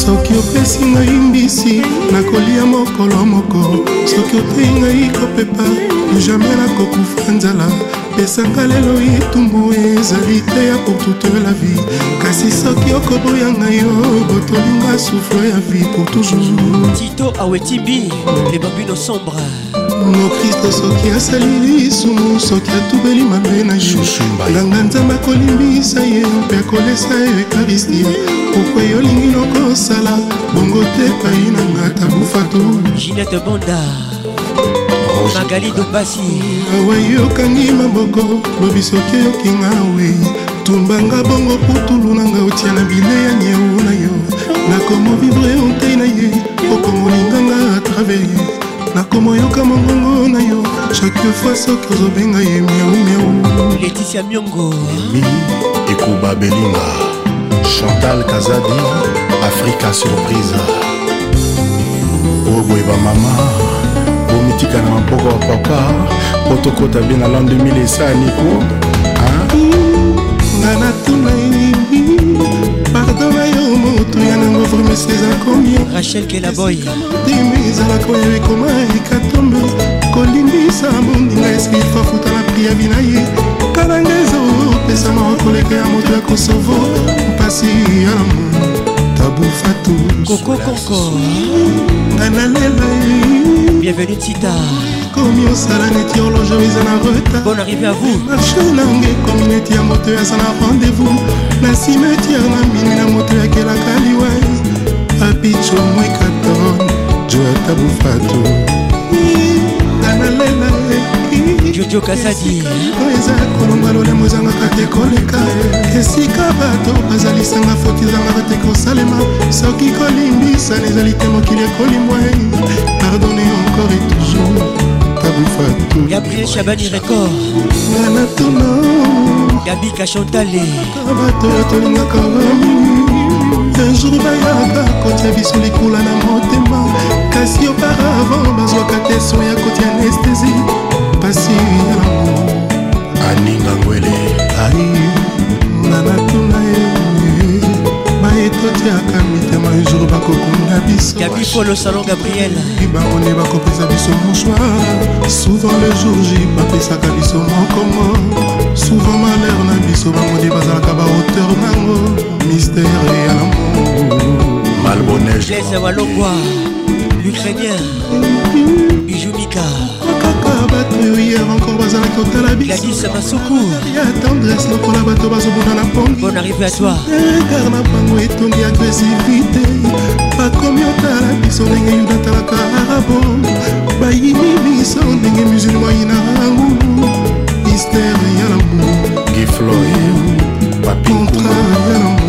Speaker 54: soki opesi ngai mbisi nakolia mokolo moko soki otei ngai kopepa jamai nakokufa nzala
Speaker 9: pesanga lelo etumbu ezali te ya pour toute la vie kasi soki okoboyanga yo botolinga souffle ya vie pour toujours tito awetibi lebabino sombre mokriste soki asali lisumu soki atubeli mabe na yo
Speaker 54: nganga nzambe akolimbisa ye mpe akolesa yo ekaristie pourkui yolingi nokosala bongo te epai na ngata bufato ginete bonda
Speaker 9: magali dobasi awayokangi maboko lobiso oke yokinga we
Speaker 54: tumbanga bongo putulu nanga otia na bile ya nyeu na yo nakomo vivre ontei na ye okomolinganga atraver nakomoyoka
Speaker 9: mongongo na yo chaque fois soki ozobenga ye miaumiau leticia miongo mi ekuba belinga
Speaker 55: chantal kazadi afrika surprise oboyeba mama tika na maboko ya papa po tokɔta bie na lan 2000 esa
Speaker 9: niko nga natuna ebi pardo bayo motu ya nango vromese eza komi rachel kelaboytimi
Speaker 54: ezalaka oyo ekoma ekatombe kolindisa mondinga eskifa futa na priavi na ye kala nga ezopesa mawa koleka ya moto ya kosovo
Speaker 9: mpasi ya mo bufatu koko koko ananela bienvenue tita komi osala neti horloge eza na retard
Speaker 54: bon arrivé à vous marche nanga ekomi
Speaker 9: neti ya moto aza na rendez-vous na cimetière
Speaker 54: na
Speaker 9: minui na moto yakelaka liwes apicho mwekaton
Speaker 54: joata bufatu
Speaker 9: ananela jojo kasadi
Speaker 54: oyo eza kolonga lolemo ezangaka te koleka esika bato bazalisanga foti ezangaka te kosalema soki kolimbisana ezali te mokili ekolimbwa pardone encore et toujours tabufatu gabriel shabani
Speaker 9: record nga na tono
Speaker 54: gabika chantale bato tolingaka bamingi un jour bayaka kotia biso likula na motema kasi auparavant bazwaka te so ya koti anestesi pasi yango aningangwele ai na natuna ye baetotiaka mitema jour bakokunda bisogabi polo salon gabriel baone bakopesa biso mochoir souvent le jour j bapesaka biso mokongo souvent malheur na biso bamoni bazalaka bahauteur nango mistere ya lamour malbonege ukrainien bijumika kaka bato hier encore
Speaker 9: bazalaki kotala bisoya tendresse
Speaker 54: lokola bato bazobuna na pongicar na bango etongi agresivité bakomi otala biso ndenge yuda atalaka arabo bayini biso ndenge musulma yina rangu mystère ya lamour gifloe
Speaker 9: papicontra ya lamour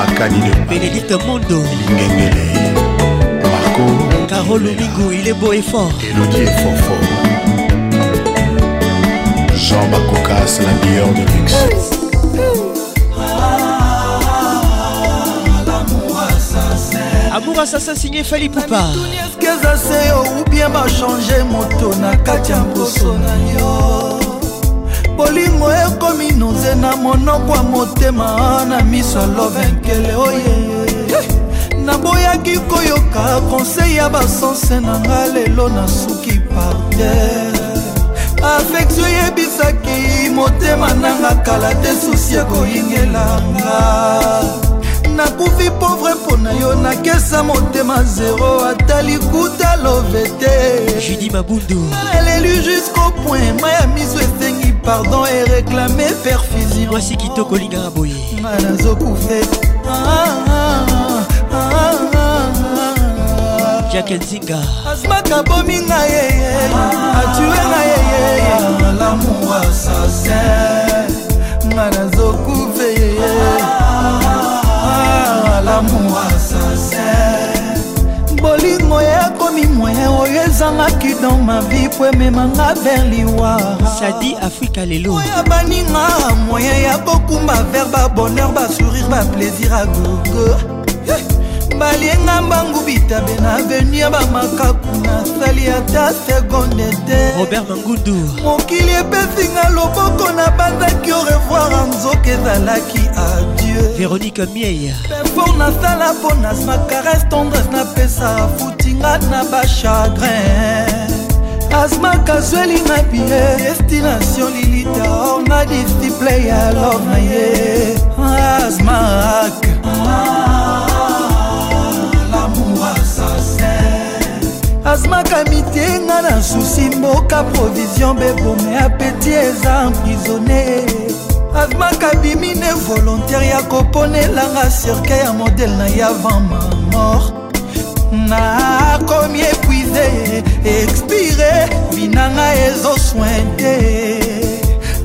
Speaker 9: makani de bénédicte mondo
Speaker 56: lingengele marco carole lumingu
Speaker 9: il est beau et fort elodie est fort fort jean bacocas la bière de luxe amour assassin signé fali
Speaker 56: poupa
Speaker 9: eza se ou bien bachange moto na kati ya mposo na yo
Speaker 54: bolingo ekomi noze na monoko ya motema na miso alovenkele oye naboyaki koyoka konsei ya basanse na nga lelo nasuki parter afektio eyebisaki motema nanga kala te susi ekoyingelanga nakufi pauvre mpo na yo nakesa motema zero ata likuta love te eleli jusqu'au point ma ya miso pardon et réclamer
Speaker 9: perfusion voici kitoko lingaka boye nga nazokufe ah, ah, ah, jake nzinga
Speaker 54: asmaka bomi nga yeye atue nga yeye lamour assassin nga nazokufe yeye lamour assassin bolingo ye oyo ezangaki dans ma vie po ememanga vers
Speaker 9: liwarsadi afrika lelo oya baninga
Speaker 54: moyen ya bokumba vers babonheur basourire baplaisir a gogo balienga mbangu bitabe na avenu ya bamakaku nasali ata segonde te robert mangundu mokili epesinga loboko na banzaki orevoir nzoka
Speaker 9: ezalaki ad véronique miei
Speaker 54: effort nasala mpo nazma caresse tendresse napesa futinga na bachagrin asmaka zweli na bie destination lilita or na display ya love na ye asmak asmaka mitenga na susi mboka provision bebome apeti eza emprisonne avmak abimi ne volontaire ya koponelanga cirke ya modele na ye avant ma mort nakomi epuize expire vinanga ezoswin te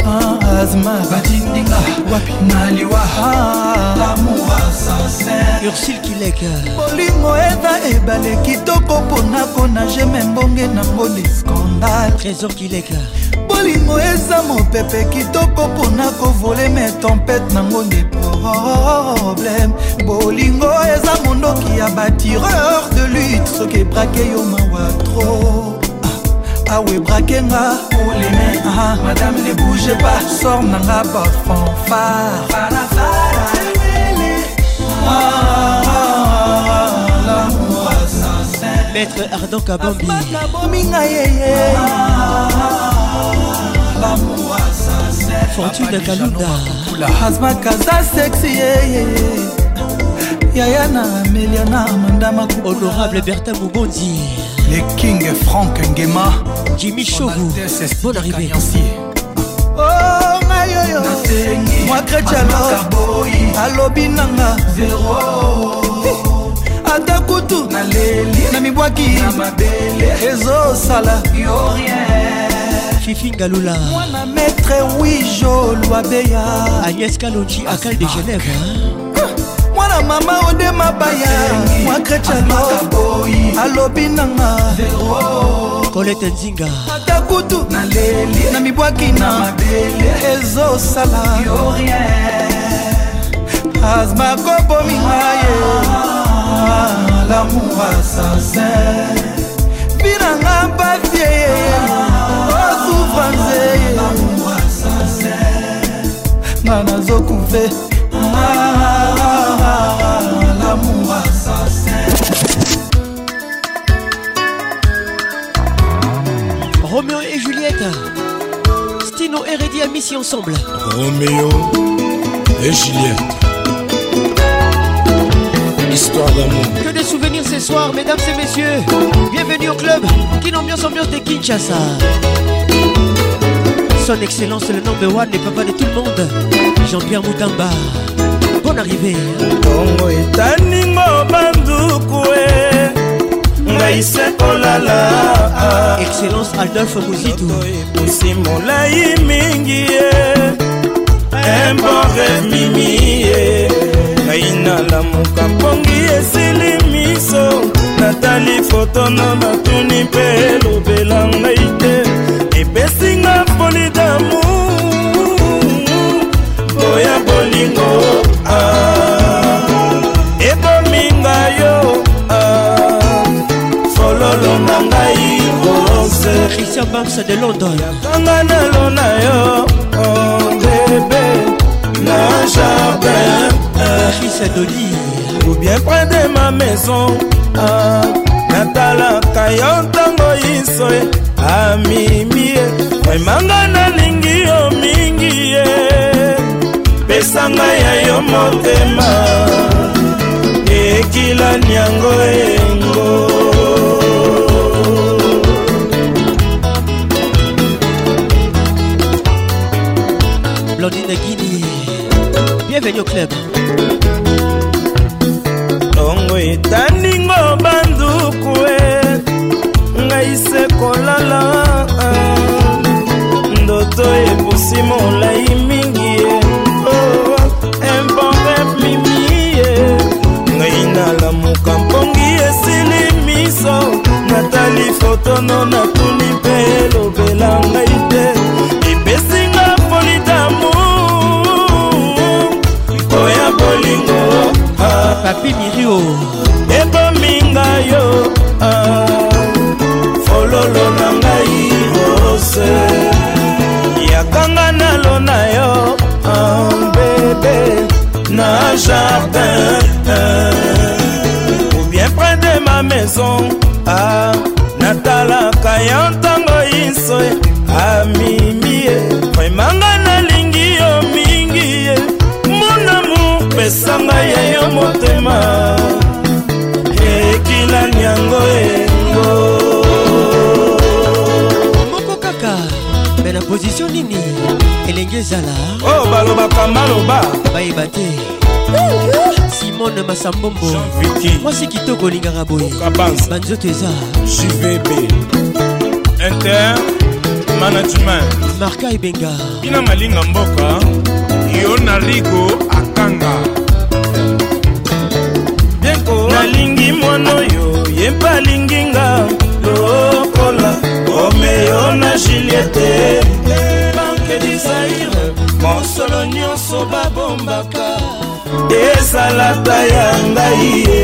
Speaker 54: azma
Speaker 55: batindika
Speaker 54: wapi
Speaker 55: naliwa
Speaker 57: lamuwa sanser
Speaker 9: ursil kileka
Speaker 54: bolingo eza ebale kitoko mpona konage me mbonge nango diskondal
Speaker 9: trésor kileka
Speaker 54: bolingo eza mopepe kitoko mpona kovole me tempete nango nde problème bolingo eza mondoki ya batireur de lutte soki ebrake yo mawa trop awe brakenga madame ne bouge pas sor nanga bafanfare ah,
Speaker 9: maître ardan kabambi
Speaker 54: bominga yeye
Speaker 9: fortune kalunda hazma
Speaker 57: kaza
Speaker 54: sexi yeye yaya na ameliana mandamaku
Speaker 9: honorable berta bobondi
Speaker 55: les King Frank Nguema
Speaker 9: Jimmy Chogu bonne arrivée
Speaker 54: mwa kretialo oh, alobi nanga ata kutu na mibwaki ezosala
Speaker 9: fifingalula
Speaker 54: mwana maître wi jolwabeya
Speaker 9: agnès kalonji akal de genève hein?
Speaker 54: mama ode mabaya mwakrechango alobi nanga
Speaker 9: kolete nzinga ata kutu
Speaker 54: na mibwaki
Speaker 57: na
Speaker 54: ezosala azma kobominga ye
Speaker 57: ah, lamour assassin binanga
Speaker 54: batie osufranze
Speaker 57: ye
Speaker 54: nga ah, oh, nazokuve
Speaker 9: dit à ensemble.
Speaker 55: Roméo et Juliette. Histoire d'amour.
Speaker 9: Que des souvenirs ce soir, mesdames et messieurs. Bienvenue au club. Qui ambiance, ambiance de Kinshasa. Son Excellence, le nom de one, les pas de tout le monde. Jean-Pierre Moutamba. Bonne arrivée.
Speaker 58: kaise kolala
Speaker 9: excellence adolphe mozitu epusi
Speaker 58: molai mingi ye emboreve mimi ye ngai nalamuka mpongi esili miso natali fotono batuni mpe elobela ngai te epesinga mponi damu boya bolingo
Speaker 9: Christian Bams de London
Speaker 58: yakanga nalona yo obebe oh, na jardin Christian Doni ou bien près de ma maison ah, natalaka yo ntango iso ye amimi ye vraimentnga nalingi yo mingi ye pesanga ya yo motema ekila niango engo Claudine Guini. Bienvenue au club. ntongo etandingo banduku e ngai se kolala ndoto epusi molai mingi e emponre oh, mimi e ngai nalamuka mpongi esili miso natali fotono natuni mpe elobela ngai
Speaker 9: papi
Speaker 58: mirio ebomi ngai yo ah, fololo na ngai rose yakanga nalo na yo ah, bebe na jardin ah. ou bien près de ma maison ah, natalaka yo ntango yiso amimie vraimen ngai na ngai eyo motema
Speaker 9: ekinani yango engo moko kaka me na pozisio nini elenge
Speaker 59: ezala oyo oh, balobaka
Speaker 9: maloba bayeba te simone masambombo mwasi kitoko olingaka boye banzoto eza jvb
Speaker 59: inter
Speaker 9: management marka
Speaker 59: ebenga bina malinga mboka yo na ligo akanga
Speaker 58: alingi mwana oyo ye mpe alingi nga lokola omeo na juliete banke disaire mosolo nyonso babombaka ezalaka ya ngai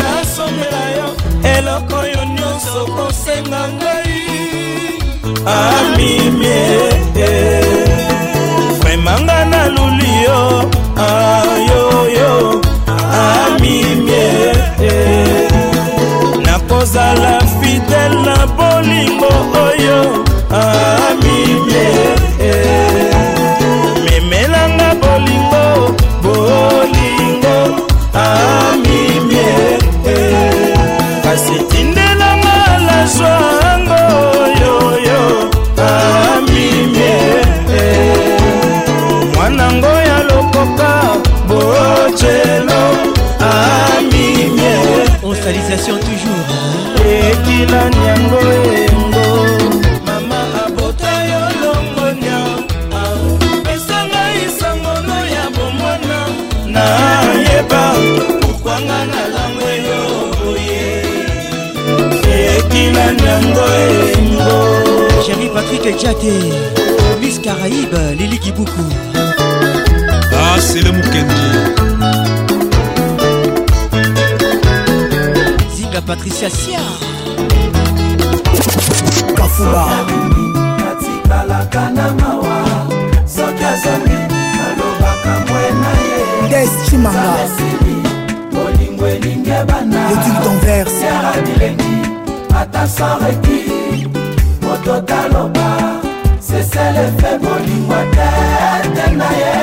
Speaker 58: nasomela yo eloko oyo nyonso kosenga ngai amimie vraimen nga naluli yo ah. ozala fidele na bolingo oyo amibie memelanga bolingo bolingo amibie kasi tindelanga la zwango yoyo amibie mwanango ya lokoka bocelo amibie
Speaker 9: osalisation toujours nani yango yengo
Speaker 58: mama abota yo longonya pesanga isangono ya bomwana nayeba pokwanga nalangwe yo boye seki nani yango yengo chéri
Speaker 9: patrik ejate
Speaker 55: miss caraïbe lili
Speaker 9: kibuku basele ah, mokendi Patricia Sia fuba
Speaker 57: deschimanga
Speaker 9: leduc
Speaker 57: d'anverse ata sareki moto taloba seselefe bolingwa tete na
Speaker 9: ye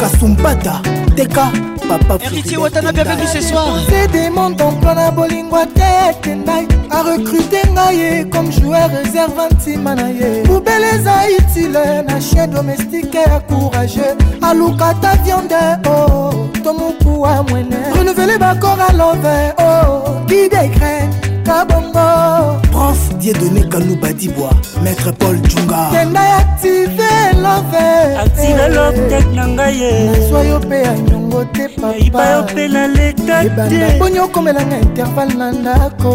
Speaker 9: kasumpata teka papa héritier watanabe avec nous ce soir c'est des mondes en plan à
Speaker 54: bolingwa tete na ye arekrute ngai ye comme joueur réserve ntima na ye mobele eza itile na chien domestike ya courageux aluka ta viande o oh, to mokuwa mwene renevele bakor alove o oh, didegre kabongo
Speaker 9: prof diedoné kanubadibwa maître paul junga
Speaker 54: kenda active loveactiveloptek
Speaker 9: na ngai ye nazwa
Speaker 54: yo mpe ya nyongo te papayiba yo mpe na leta te poni okomelanga intervalle na ndako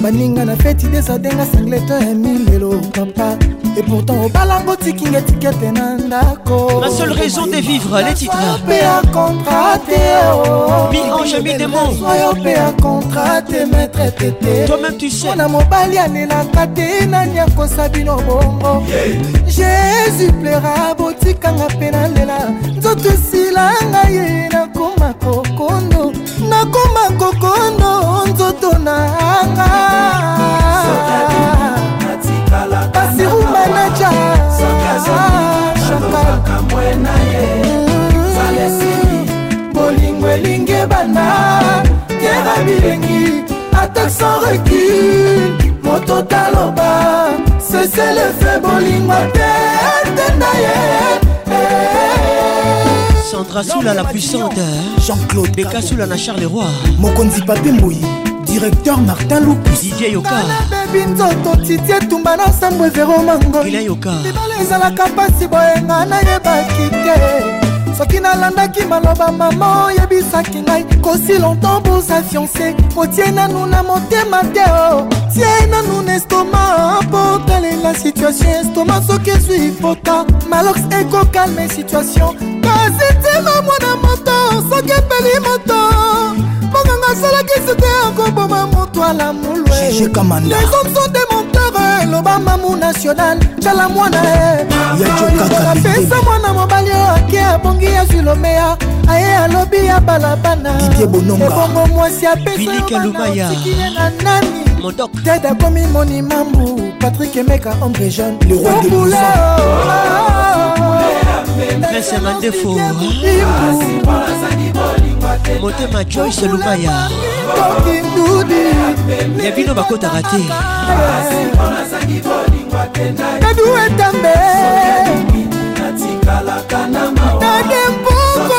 Speaker 9: baninga na feti desadenga
Speaker 54: sangleto ya
Speaker 9: milelo papa
Speaker 54: et pourtant obalango tikinga etikete na ndako la seule raison de
Speaker 9: vivre les titres mpe ya kontra te
Speaker 54: miange midemoyo mpe ya kontra te
Speaker 9: maître tete toi-même tu sais mpona
Speaker 54: mobali alelaka te nani akosa
Speaker 9: bino bongo
Speaker 54: jésus plaira botikanga mpe nalela nzoto esilanga ye nakoma kokondo nakoma kokondo nzoto nanga elingi
Speaker 9: ebanda ngera bilengi attaque sans recul moto taloba sese le fe bolingwa te tenda ye eh. sandra sula la puissante jean-claude beka sula na charles roi
Speaker 55: mokonzi pape mboyi directeur martin
Speaker 9: lupusdieyokabebi nzoto titi etumba na nsambo everomangoyoka
Speaker 54: libala ezalaka mpasi boyenga nayebaki te soki nalandaki maloba mama oyebisaki ngai kosi longtemps boza fiance kotie oh, nanu na motema te o oh. tie nanu na estoma mpo talela situation estoma soki ezwi fota malox ekokalme situation kasi ntima mwana moto soki epeli moto monganga asalaki sete akoboma moto alamulwe lesomso de mon fleuve eloba mamu national tala mwana yeapesa mwana mobali oyo ake abongi ya
Speaker 9: zulomea aye alobi ya balabana ebongo mwasi apesaotikile na nani tete akomi moni mambu patrik emeka ombre jeune obula prince mandefo motema joyce lubaya
Speaker 54: ya bino bakotaka te edu etambe nademboko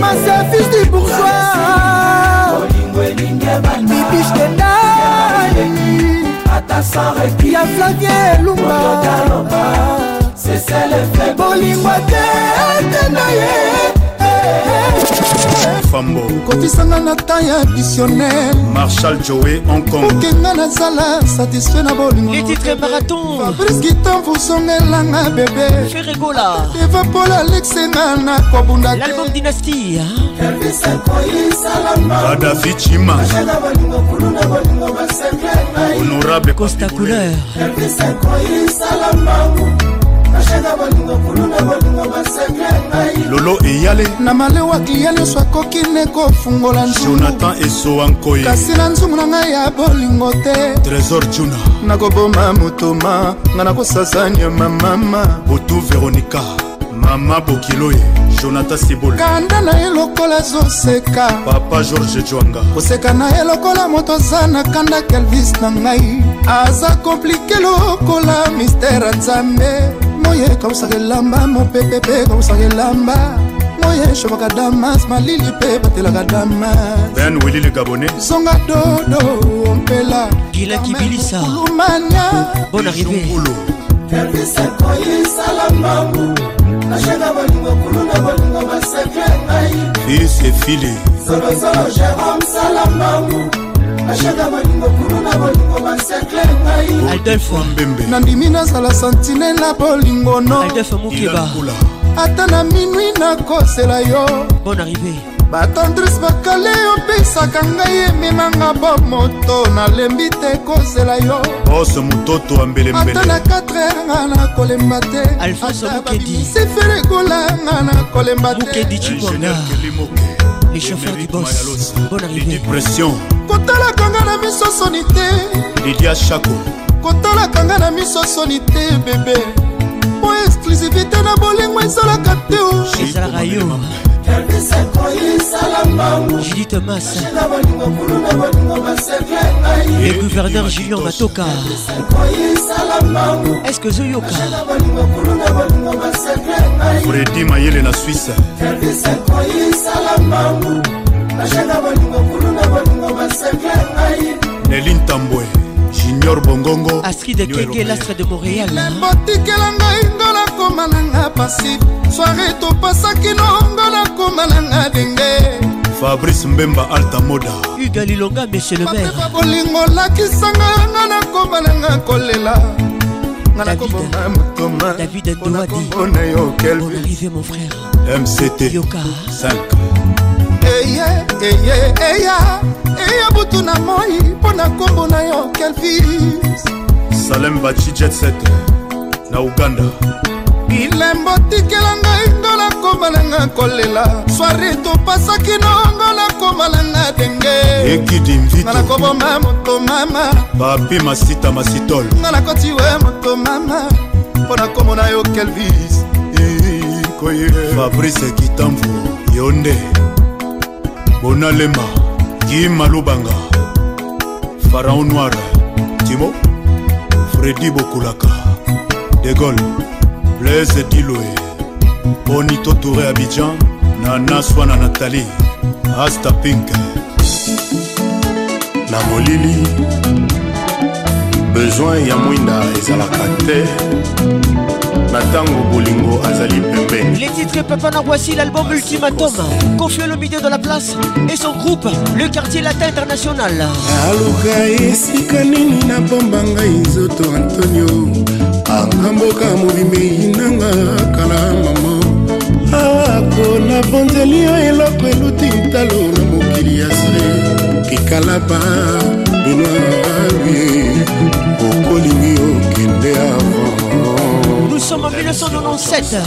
Speaker 54: maservice du bourgeois bibistenai ya flavie lumba
Speaker 57: bolingwa te te na ye
Speaker 54: kotisanga na ta ya missionnaire
Speaker 55: marshal joe hongkongokenga
Speaker 9: nazala satisfait na bolingofabriskitan
Speaker 54: vosongelanga bebe eva pol alexenga
Speaker 9: na kobunda
Speaker 55: teadafi
Speaker 9: cima honorable costa couleur
Speaker 57: lolo
Speaker 55: eyale na
Speaker 54: malewa klia nyonso akoki ne kofungola
Speaker 55: jonathan
Speaker 54: esowa nkoi kasi na nzungu na ngai ya
Speaker 55: bolingo te trésor juna
Speaker 54: nakoboma motoma ngai nakosasanya mamama
Speaker 55: botu veronika mama bokiloye jonathan sibol
Speaker 54: kanda na ye lokola azoseka
Speaker 55: papa george jwanga
Speaker 54: koseka na ye lokola moto aza na kanda kelvis na ngai aza komplike lokola mistere nzambe moye kausaka elamba mopepe mpe kausaka elamba moye shobaka damas malili mpe batelaka damas wilili gabone zonga dodo ompela gilakibilisarumania bona rivelo pervisa koyesala mambu
Speaker 55: nashenga bolingo kulu na bolingo basekle ngai fils efile zolozolo jérome sala mambu bashaka
Speaker 54: bolingo kulu na bolingo basekle ngai nandimi nazala santinele ya bolingo
Speaker 55: no
Speaker 54: ata na minwi nakosela yo
Speaker 9: batandris bakale
Speaker 54: opesaka ngai ememanga bomoto nalembi te kozela yo ose mototo
Speaker 55: ambeleata
Speaker 54: na 4 heure nga nakolemba te ata babimisi fere
Speaker 9: ekolanga nakolemba te le chauffeur du bos bon arrivé pression kotalaka nga na miso
Speaker 54: soni te
Speaker 55: lidia chako
Speaker 54: kotalaka nga na miso soni te bebe po exclusivité na bolingo ezalaka te oh. ezalaka yo
Speaker 9: judith mas le gouverneur julien matoka est-ce que zoyoka
Speaker 55: fredi mayele na suisse nelin tambwe junior bongongo
Speaker 9: astride kenge lastre de montréal
Speaker 54: botikela ngai ngo nakoma nanga pasi soare topasaki nongo nakoma nanga
Speaker 55: denge fabrice mbemba altamoda
Speaker 9: uga lilonga monsieur le maire bolingo lakisanga nga nakoma nanga kolela David
Speaker 54: Ndouadi, bon arrivé mon frère, MCT, Yoka, 5. eye eya eya butu
Speaker 55: na moi mpo
Speaker 54: na nkombo na yo kelfis
Speaker 55: salem baci jetset na uganda
Speaker 54: bilembo tikela ngai ngola komalanga kolela swari topasaki nongola komalanga denge ekidimvitnga
Speaker 55: nakoboma moto mama papi masita masitol nga nakoti
Speaker 54: we moto mama mpo na nkombo na yo kelvis
Speaker 55: fabrice kitamvu yo nde bona lema ki malobanga faraon noir timo fredi bokulaka de gole blaise diloe bonito touré abidjan nana swana nathalie asta pink na molili besoin ya mwinda ezalaka te na ntango bolingo azali pembeni
Speaker 9: les titres papa na voici l'album ultimatum confie le milieu de la place et son groupe le quartier latin
Speaker 54: international aluka esika nini nabomba ngai nzoto antonio anga mboka movimei nanga kala mama ako nabonzeli yo eloko eluti ntalo na mokili ya se kikalaba binabi okolingi okende awa
Speaker 9: sommes en 1997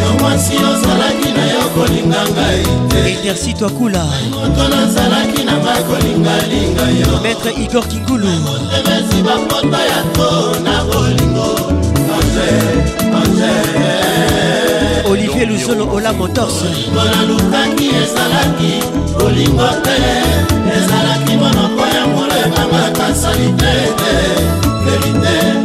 Speaker 9: yo mwasi ozalaki na
Speaker 57: yo kolinga ngai te intersi twakula moto nazalaki na ngai
Speaker 9: kolingalinga yo maître igor kingulu motemesi bapota ya to na bolingo ange ange olivier luzolo ola motors nalukaki ezalaki kolingo te ezalaki monoko ya molema makasali te te leli te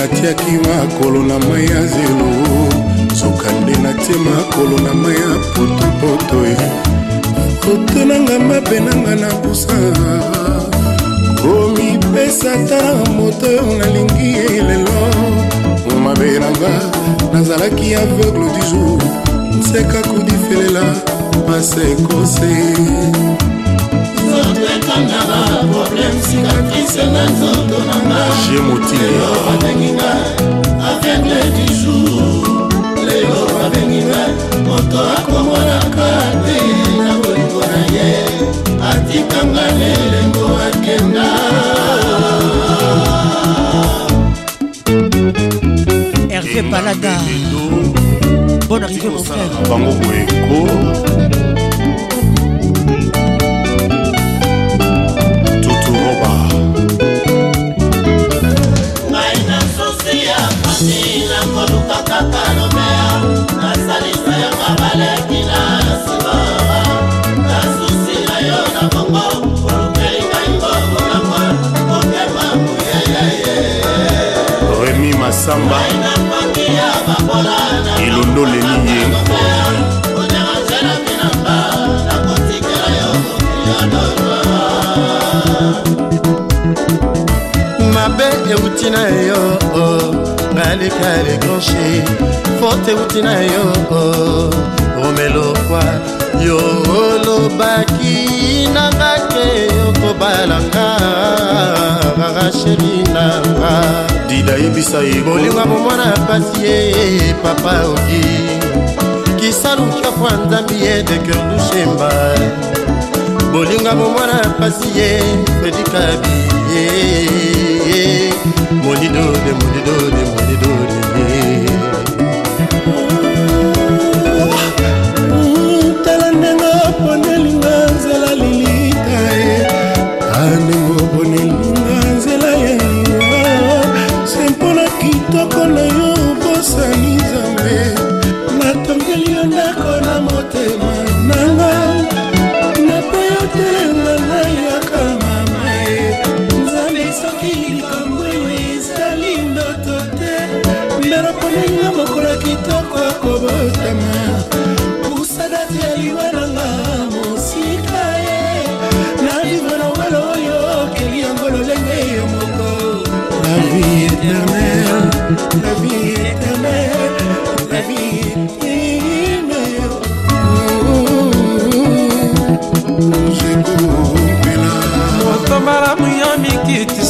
Speaker 54: natiaki makolo na mai ya zelo suka nde natie makolo na mai ya potopoto e. koto nanga mabe nanga na busa komipesa tala moto oyo nalingi elelo mabe nanga nazalaki aveugle du jour nseka kudifelela pase ekose ezanga na
Speaker 57: probleme sikatrise na nzoto nanga babenginga aveugle du jour lelo babenginga moto akomonaka te na bolingo na ye atikanga lelengo akenda herve palada
Speaker 9: bonne arrivée mon frère bango boeko
Speaker 54: noti na yo romelokwa yo olobaki nanga te okobalanga racheli nanga dida yebisa ye bolinga momona pasi ye papa oki kisalukafwa nzambi ye deker lushemba bolinga momona pasi ye predikabi ye monido de monido de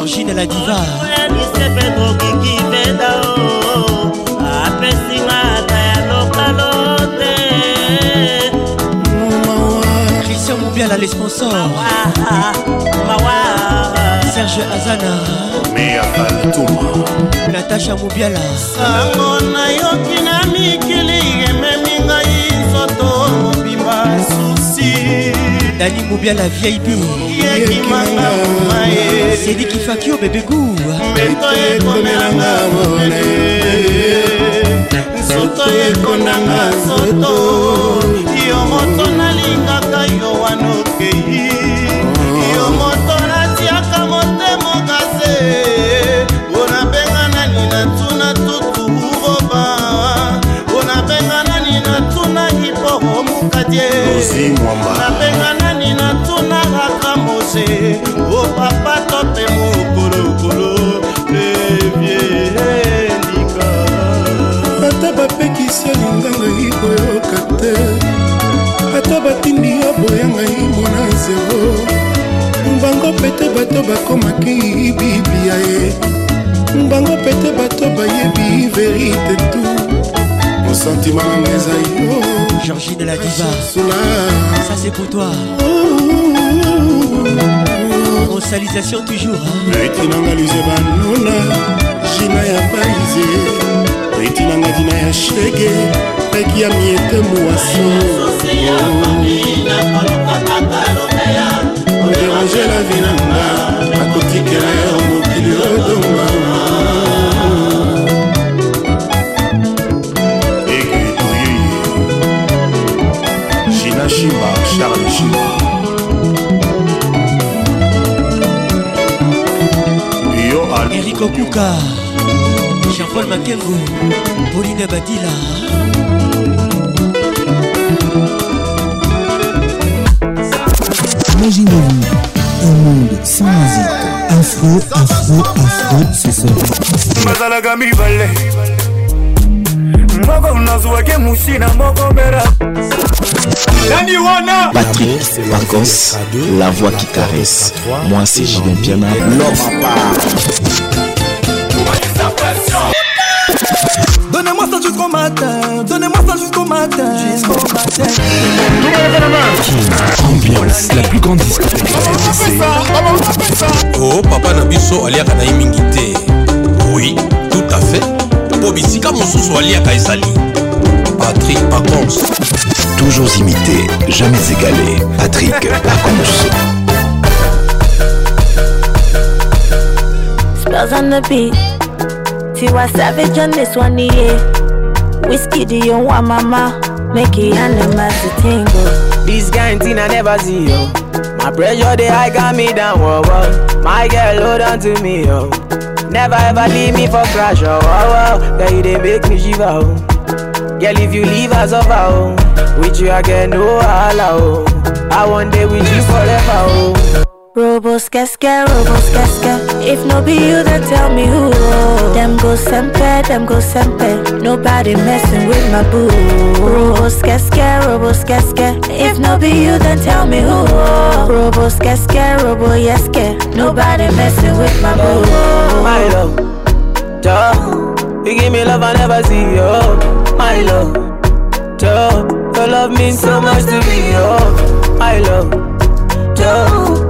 Speaker 57: Georgine la diva Christian Moubiala
Speaker 9: les sponsors Serge Azana Natacha Moubiala sango
Speaker 54: nayoki na mikili ememi ngai nzoto mobimba susi
Speaker 9: dani mobia la vieille bu sediki
Speaker 54: fakio bebegu soto ekondanga soto yo moto nalingaka yo wanokei yo moto natiaka motemo kase ona benga nani natuna tutu roba ona benga nani natuna ipoho mukatie nabenga pete bato bakomaki biblia ye bango pete bato bayebi verite tu mosentima
Speaker 9: na ezai georgine la diva ça c'est pour toi rosalisation toujours etinanga luze banuna jina ya baize etinanga dina ya shege peki ya miete moaso
Speaker 54: change la vie nanga akotikela yo mokili odonga ekitoyeye
Speaker 55: shinashima charle shima yo eriko kuka
Speaker 9: jean-paul makengo pauline badila imaginez-vous un monde sans musique. Afro, afro, afro, ce soir.
Speaker 54: bazalaka mibale moko nazwaki musi na moko mbera nani wana patrik
Speaker 55: pacons la voix qui caresse moi c'est jidon
Speaker 9: piana lopapa
Speaker 54: donnez-moi ça jusqu'au matin
Speaker 9: ambiance la plus grande
Speaker 55: o oh, papa na biso aliaka na ye mingi te oui tout à fait mpo bisika mosusu aliaka ezali patrik pacons toujours imité jamais égalé patrik pacons
Speaker 60: Spells on the beat. Tiwa Savage on this one, yeah. Whiskey, do you want mama? Make it and the master tingle.
Speaker 61: Oh. This kind thing I never see, yo. My pressure they high got me down, whoa, oh, oh. whoa. My girl hold on to me, yo. Never ever leave me for crash, oh, oh, Girl, you they make me shiver, oh. Girl, if you leave us of oh. With you I get no, allow, I want day with you forever, oh.
Speaker 60: Roboskeske, Roboskeske. If no be you, then tell me who. Them go sempe, them go sempe. Nobody messing with my boo. Roboskeske, Roboskeske. If no be you, then tell me who. Roboskeske, Roboyeske. Nobody messing with my boo. My
Speaker 61: love, Joe, you give me love I never see. Oh, my love, Joe, your love means so, so much to me. Oh, my love, Joe.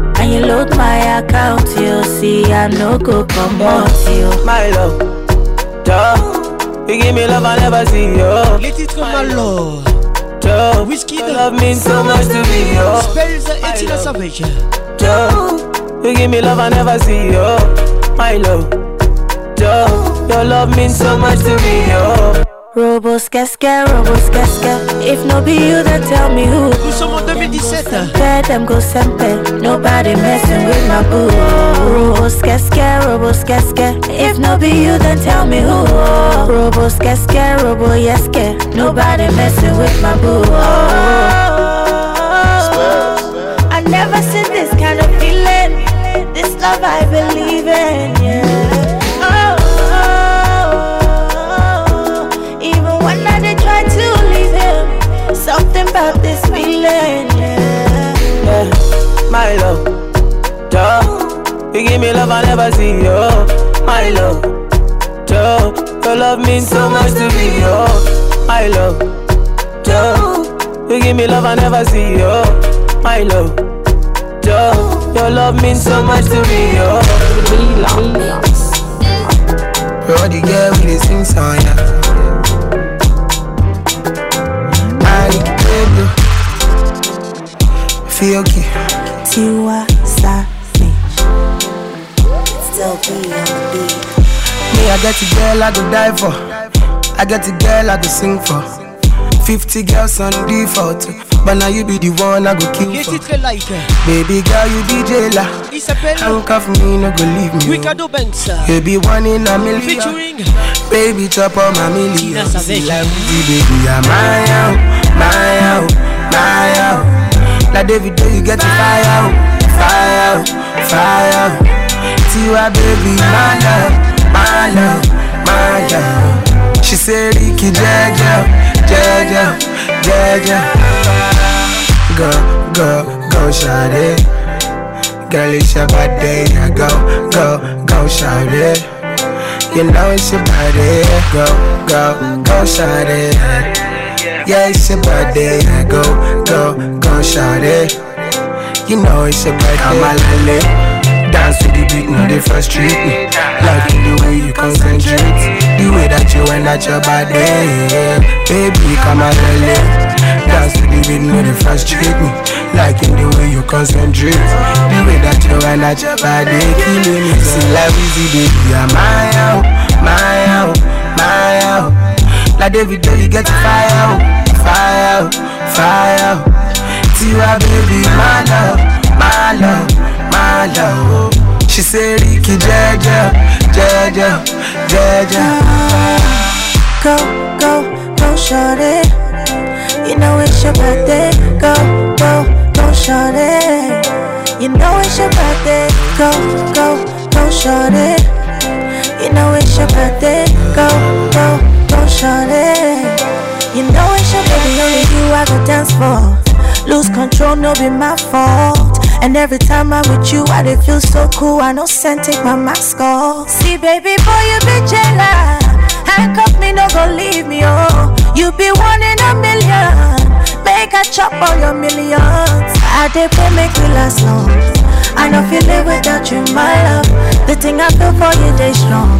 Speaker 60: And you load my account, you see, I no go come out, you. My
Speaker 61: love, duh. You give me love I never see, yo. Let it come, my love. Duh. Whiskey, the love means so much to me, yo. Spells the a salvation. Duh. You give me love I never see, yo. My love,
Speaker 9: duh.
Speaker 61: Your love means so much to me, yo.
Speaker 60: Robos casca, robos casca. If no be you, then tell me who. Nous
Speaker 9: sommes en 2017. Let
Speaker 60: them go simple. Nobody messing with my boo. Robos casca, robos casca. If no be you, then tell me who. Robos casca, robo yeske. Nobody messing with my boo. I never seen this kind of feeling. This love I believe in. Yeah. feeling. Yeah. yeah. My
Speaker 61: love, duh. You give me love I never see, oh. My love, duh. Your love means so, so much to me, oh. My love, duh. You give me love I never see, oh. My love, duh. Your love means so much to me, oh.
Speaker 62: All the girl with the sing song, yeah. I like fui eu que te
Speaker 60: assassinei.
Speaker 62: Me, I get the girl I go die for. I get the girl I go sing for. 50 girls on default. But now you be the one I go kill for. Baby girl, you be jailer.
Speaker 9: Handcuff
Speaker 62: me, no go leave
Speaker 9: me. Ricardo Banks.
Speaker 62: Baby one in a million. Featuring. Baby chop on my million. Tina Like, baby, I'm my out, my out, my out. Like David, do you get to fire? Oh. Fire, oh. fire. Oh. why, baby, my love, my love, my love. She said, Ricky, Jaja, Jaja, Jaja. Go, go, go, shout it. Girl, it's your birthday. Go, go, go, shout it. You know it's your body. Go, go, go, shout it. Yeah, it's your birthday. I go, go, go, shout it. You know it's your birthday. I'm a lale. Dance to the beat, no, they frustrate me. Like the way you concentrate, the way that you end at your body. Yeah. Baby, come a lale. Dance to the beat, no, they frustrate me. Like in the way you concentrate, the way that you end at your body. Killing me. See, like we see, baby, I'm my out, my out. La David Dolly get fire, fire, fire. See Tiwa baby, my love, my love, my love. Oh. She said, Ricky Jaja, Jaja, Jaja.
Speaker 60: Go, go, go, shorty. You know it's your birthday. Go, go, go, shorty. You know it's your birthday. Go, go, go, shorty. You know it's your birthday. Go, go don't shun it. You know it's your baby, only you I go dance for. Lose control, no be my fault. And every time I'm with you, I they feel so cool. I know send take my mask off. See, baby boy, you be jealous. Handcuff me, no go leave me, oh. You be one in a million. Make a chop all your millions. I dey for make you last long. I know feel it without you, my love. The thing I feel for you, they strong.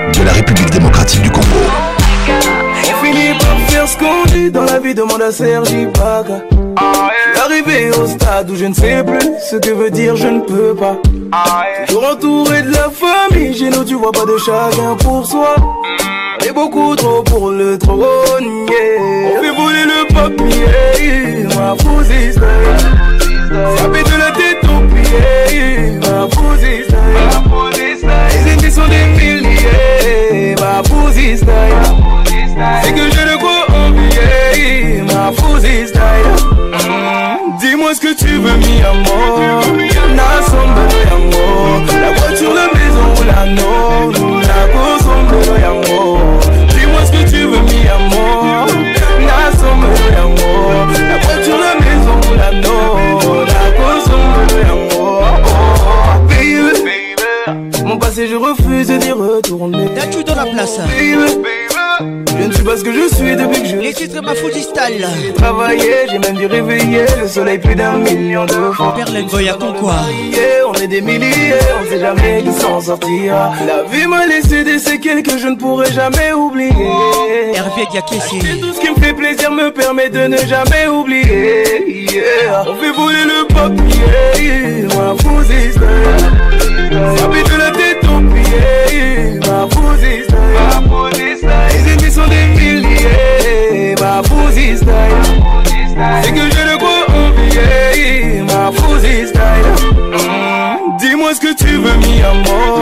Speaker 63: la République démocratique du Congo.
Speaker 64: On finit par faire ce qu'on dit dans la vie, demande à Serge Ibaka. Arrivé au stade où je ne sais plus ce que veut dire je ne peux pas. Toujours entouré de la famille, chez nous tu vois pas de chacun pour soi. Et beaucoup trop pour le trône, On fait voler le papier, ma fausse Ça Ça de la tête au pied, ma fausse ma C'est que je ne peux oublier. ma Dis-moi ce que tu veux, mi amour. La La voiture, la maison ou la La Dis-moi ce que tu veux, mi amour. La La voiture, la maison ou la non. La
Speaker 9: oh, oh, oh, Mon passé je T'as dans la place.
Speaker 64: Je ne suis pas ce que je suis depuis que je.
Speaker 9: Les titres ma distal. J'ai travaillé,
Speaker 64: j'ai même dû réveiller le soleil plus d'un million de fois. Perlène voyage
Speaker 9: quoi
Speaker 64: On est des milliers, on sait jamais qui s'en sortira. La vie m'a laissé des séquelles que je ne pourrai jamais oublier.
Speaker 9: Hervé Gakési.
Speaker 64: Tout ce qui me fait plaisir me permet de ne jamais oublier. On fait voler le papier, Moi, Ça de la tête ma My pussy's nice. My pussy's nice. Les ennemis sont des milliers. Ma pussy's C'est que je le crois oublier. Ma pussy's nice. Dis-moi ce que tu veux, mi amour.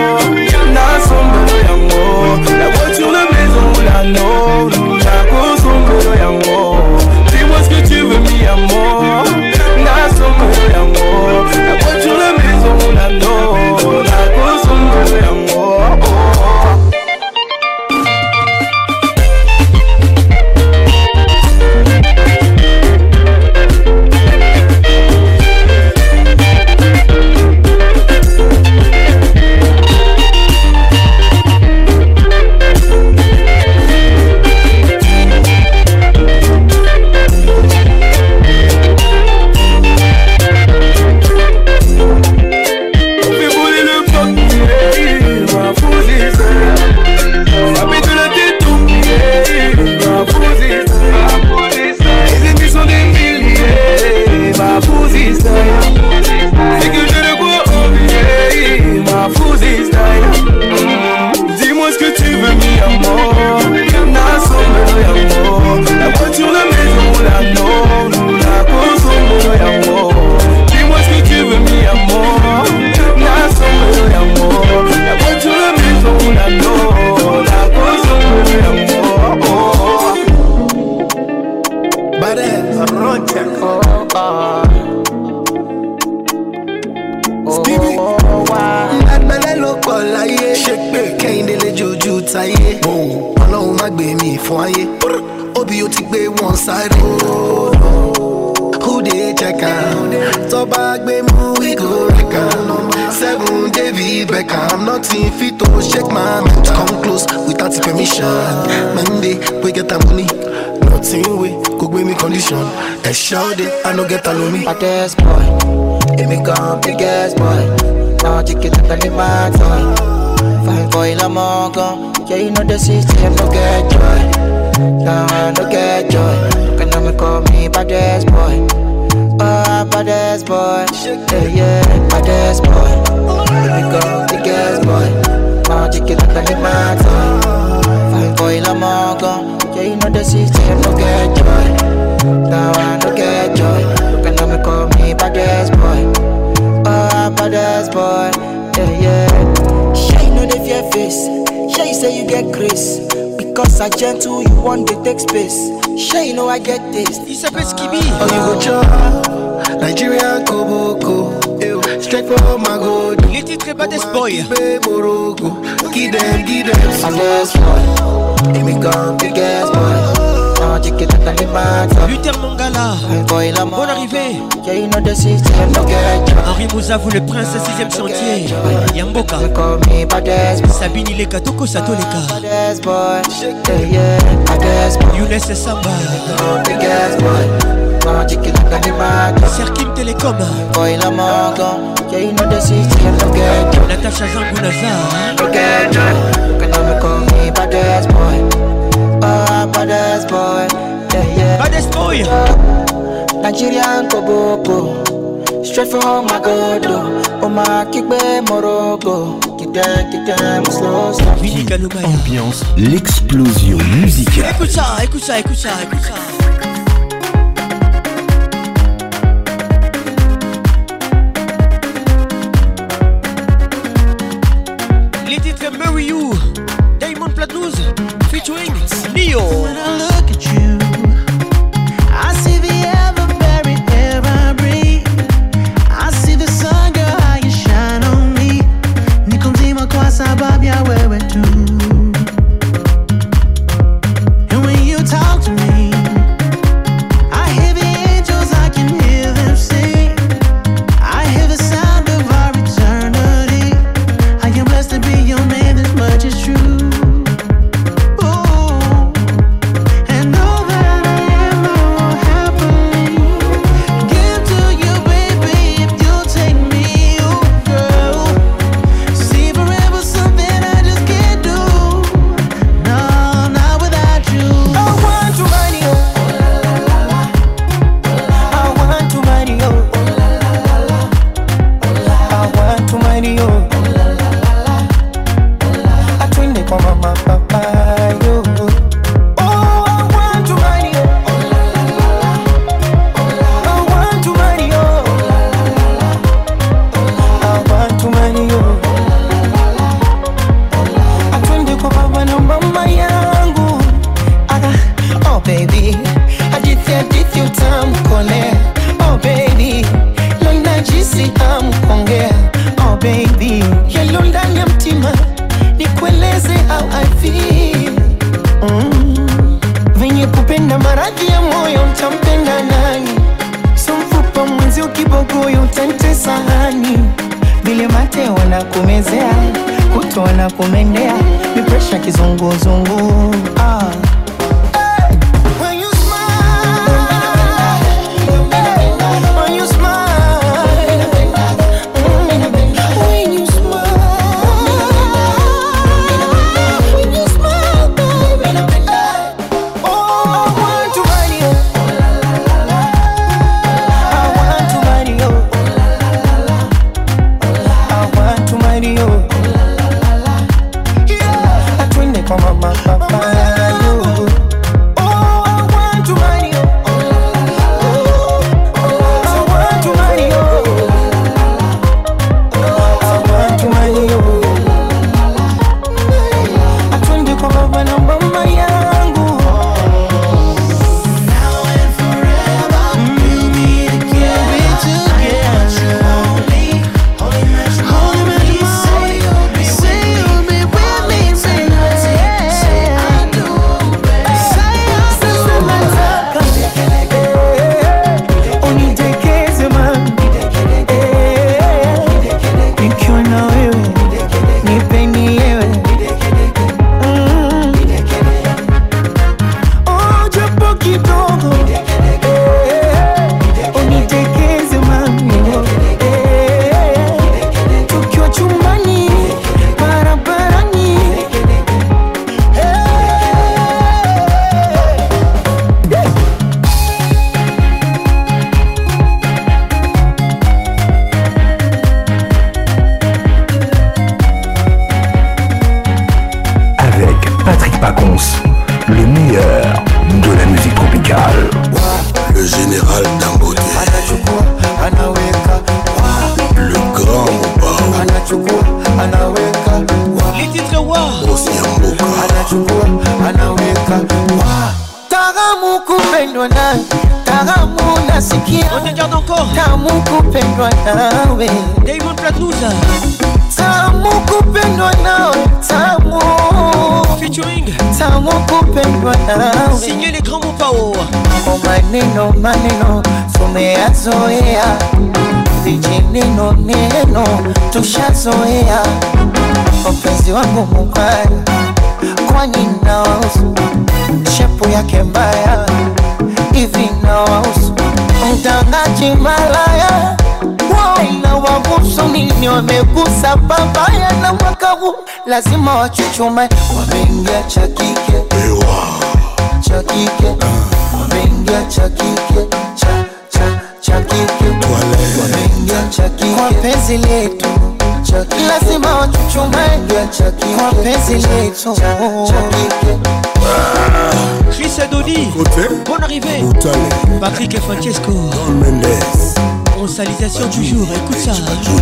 Speaker 64: La somme amour. La voiture, la maison, la note. La consomme amour. Dis-moi ce que tu veux, mi amour. La somme amour.
Speaker 65: Hey, shout it, I no get alone me. Hot ass
Speaker 66: boy,
Speaker 65: it
Speaker 66: me come big ass boy. Now chicken up on the mad toy. Fine boy, la mongo. Yeah, you know the system no get joy. Now I no get joy. Can I me call me bad ass boy? Oh, ah, bad ass boy. Yeah, yeah, badass boy. It me come big ass boy. Now chicken up on the mad toy. Fine boy, la mongo. Yeah, you know the system no get joy. Now I say you get grace. Because I gentle, you want to take space. Sure, you know I get taste. It's
Speaker 9: a bit skibby. Oh,
Speaker 67: you go chop. Nigeria, Koboko. Strike for my gold.
Speaker 9: Il était très bas d'espoir.
Speaker 67: Morocco. Give them, give them. I'm
Speaker 66: just one. Give me come, big ass boy.
Speaker 9: Luther Mangala, bonne arrivée. Henri vous le prince, 6ème chantier. Yamboka, Sabine Ileka, Toko Satoleka. Younes Samba, Serkim Telecom,
Speaker 66: Natacha Boy up for this boy. Yeah, yeah. For boy. Nigerian
Speaker 63: Koboko. Straight from my godo. Oma Kikbe
Speaker 66: Morocco.
Speaker 9: Ambiance,
Speaker 63: l'explosion
Speaker 9: musicale. Écoute ça, écoute ça, écoute ça, écoute ça.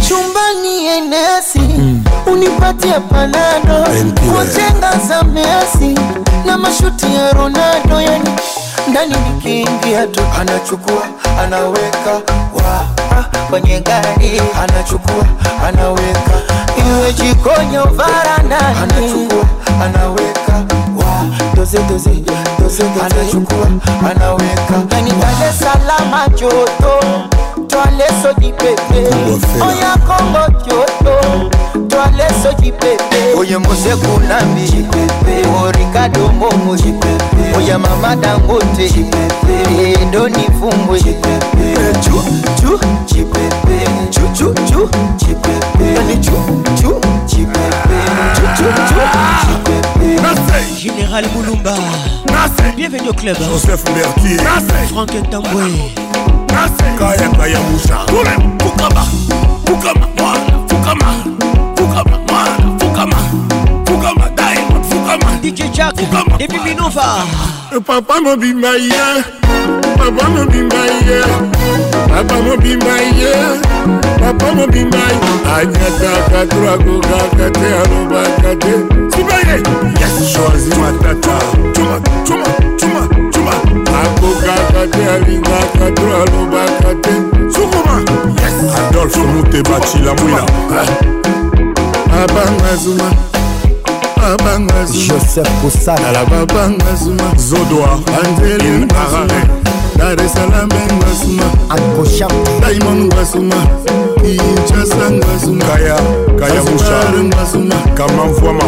Speaker 68: Chumbani enesi mm. unipatie panado kujenga za mesi na mashuti ya Ronaldo, yani ndani nikiingia tu anachukua anaweka ah, kwenye gari anachukua anaweka, iwe jikonyo varanda anachukua anaweka anachukua anaweka, yani Dar es joto Twale soji pepe Oya kombo kyoto Twale soji pepe Oye moseku lambi Oye Ricardo momo Pepe oya mama dangote ndo nifumbwe général boulumba bienvenue au club joseph mercure frank tambwe kayakaya moucha fukama fukama fukama fukama DJ Jack Depuis Minova Papa mobimba ye Papa mobimba ye Papa mobimba ye Papa mobimba ye Anyataka turakokaka te alobaka te Sibaye Yes Choisi matata Tuma tuma tuma tuma akokaka te alingaka to alobaka te sukuma yes adolfe muteba cila mwina ah. abanga zuma abanga joseph kosanala babanga zuma zodoa anzeli marare daresalamenga zuma akosham daimon ngasuma inchasa ngasuma kaya kaya musha ngasuma kamamfwama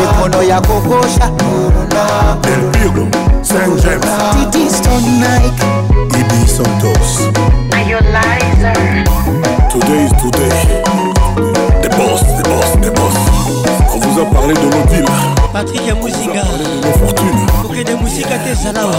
Speaker 68: mikono ya kokosha El Pilgrim, St. James Titi Stone Nike Ibi Santos Realizer Today is today The boss, the boss, the boss On vous a parlé de nos villes Patrick Yamouzinga De nos fortunes Kokede Moussika Tesalawa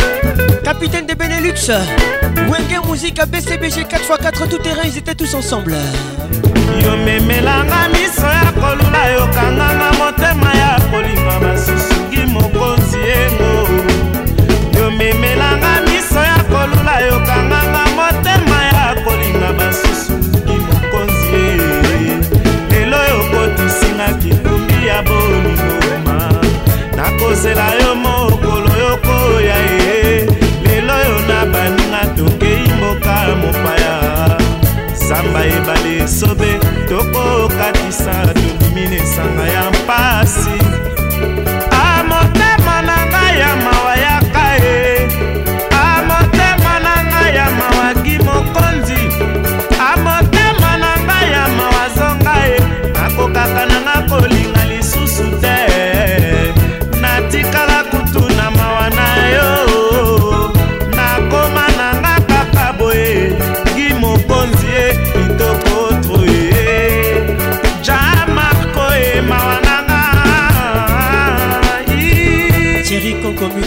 Speaker 68: capitaine de Benelux, Wenger Musique à BCBG 4x4 tout terrain, ils étaient tous ensemble. yo memelanga miso ya kolula yokanganga motema ya kolinga basusu so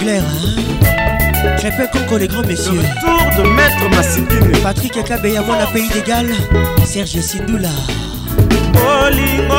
Speaker 68: clair, hein Très peu contre les grands messieurs. Le tour de Maître Massidine. Patrick Kabeya, moi, la pays d'égal. Serge Sindoula. Olingo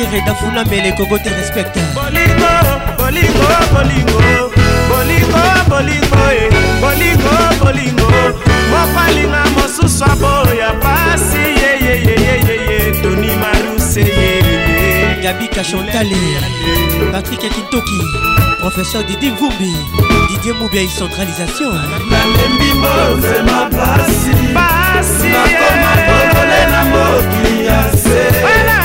Speaker 68: kere dafuna mele kogo te respecte bolingo bolingo bolingo bolingo bolingo e bolingo bolingo moko alinga mosusu aboya pasi yeyeyeyeyeye toni maruse yeye gabika chantale patrik kintoki professeur didi mvumbi didie mubia icentralisation nalembi mbozema pasi pasi nakoma kodole eh. na mokili ya se eh,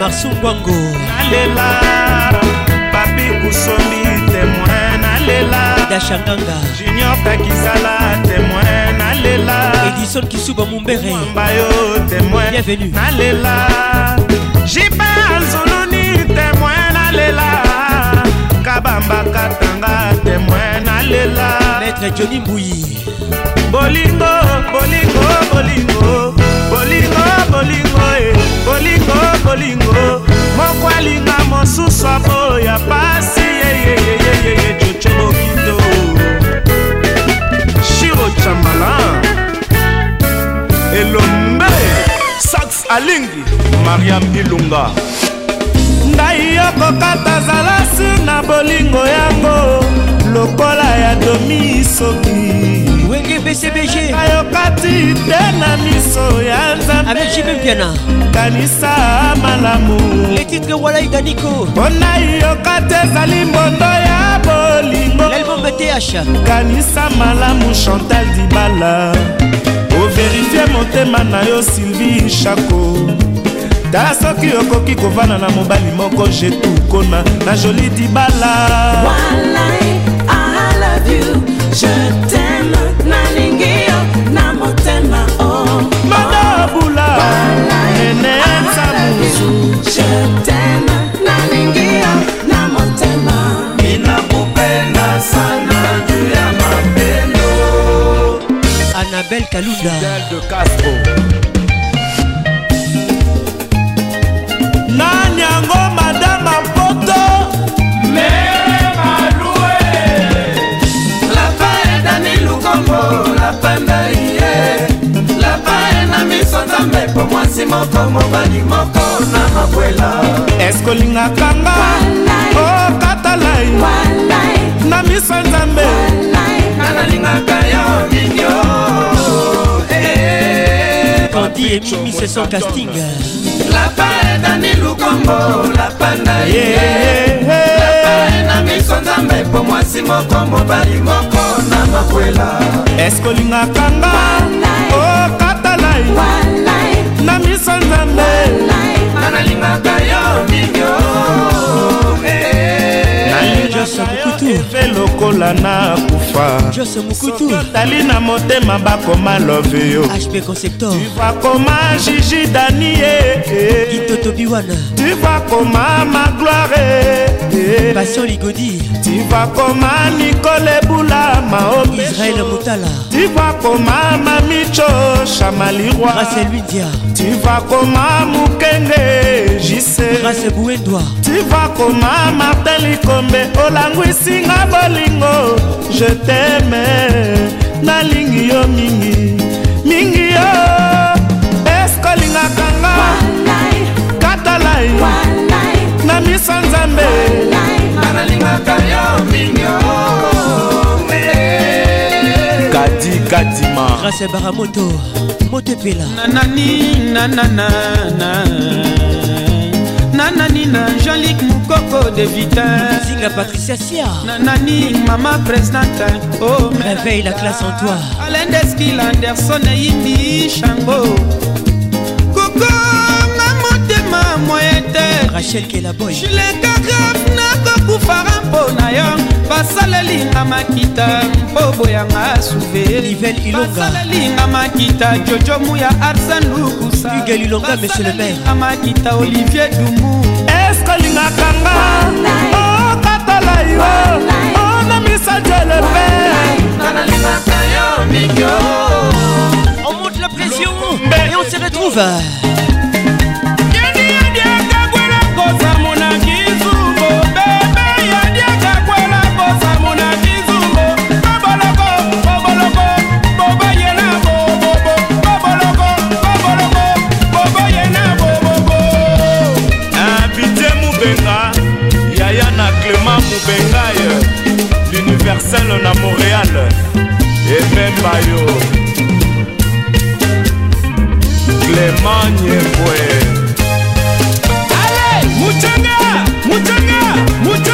Speaker 68: marsu ngwango nalela papi kusombi témoin nalela dashanganga junior kakisala témoin nalela edison kisuba mumbereamba yo témoin bienvenu nalela jipe azuluni témoin nalela kabambaka tanga témoin nalela maître joni mbuyi bolingo bolingo bolingo bolingo bolingo e bolingo bolingo moko alinga mosusu aboya pasi yeyeyeyeye joce bokindo shiro chambalan elombe sax alingi mariam ilunga ngai
Speaker 69: yokokata zala sur na bolingo yango lokola ya domi soki wenge bcbg ayokati te na miso ya nzambepiana kanisa malamu letitre walai daniko mpona yoka te ezali mbondo ya bolingo kanisa malamu chantal dibala overifie motema na yo sylvie chako ta soki okoki kovanda na mobali moko jetukona na joli dibala madabula nene samusu je t'aime oh. Annabelle Kalunda. de Castro. lapanda ye lapa e na miso nzambe po mwasi moko mobali moko na mabwela eske olingaka nga okatalai oh, na miso nzambe nga nalingaka yo minio kandi eh, eh, eh. emimi seson casting lapa edani lukombo lapanda ye lapa e na miso nzambe po mwasi moko mobali moko olinga kwela eske olingaka nga okatalai oh, na miso nzambe nga nalingaka yo mingio eh. eve lokola na kufaotali na motema bakoma love yo tuvakoma jiji danie tuvakoma magloire passion ligodi tivakoma mikolo ebula maoisrael motala tivakoma mamicho chamaliroi luidia tivakoma mukenge jise buendwa tivakoma martin likombe olangwisinga bolingo je teme nalingi yo mingi mingi yo eskolingaka nga katalai na miso nzambe One night. nalingaka yo mingo eh. kadi katima grâce baramoto moto epela nanani nananana nanani na angélique mokoko de vitasinga patricia sia nanani mama présidente oh, réveille la classe en toi alendeskil anderson eyimbi shango kokonga motema moyete rachel kelaboy chilekagraf nakokufara mpo na yo basalelinga makita mpo boyanga souvebaasalelinga makita jojo muya arsen lukusailonga monsieur le maire makita olivier dumu eske olingaka nga okatala oh, yo onamisa oh, jelepe On monte la pression et on se retrouve. marcel na montréal ememba yo clément nyembwe ale mucanga mucanga mucanga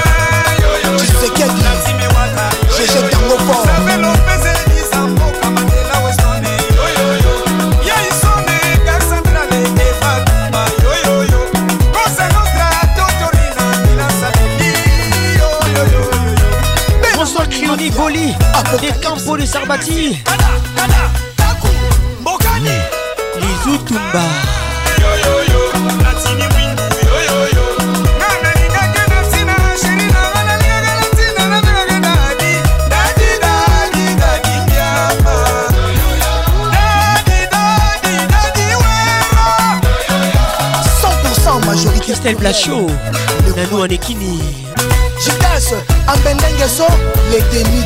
Speaker 69: Mati Lizou Tumba Christelle Blachot, en équilibre Je danse en bendengue les demi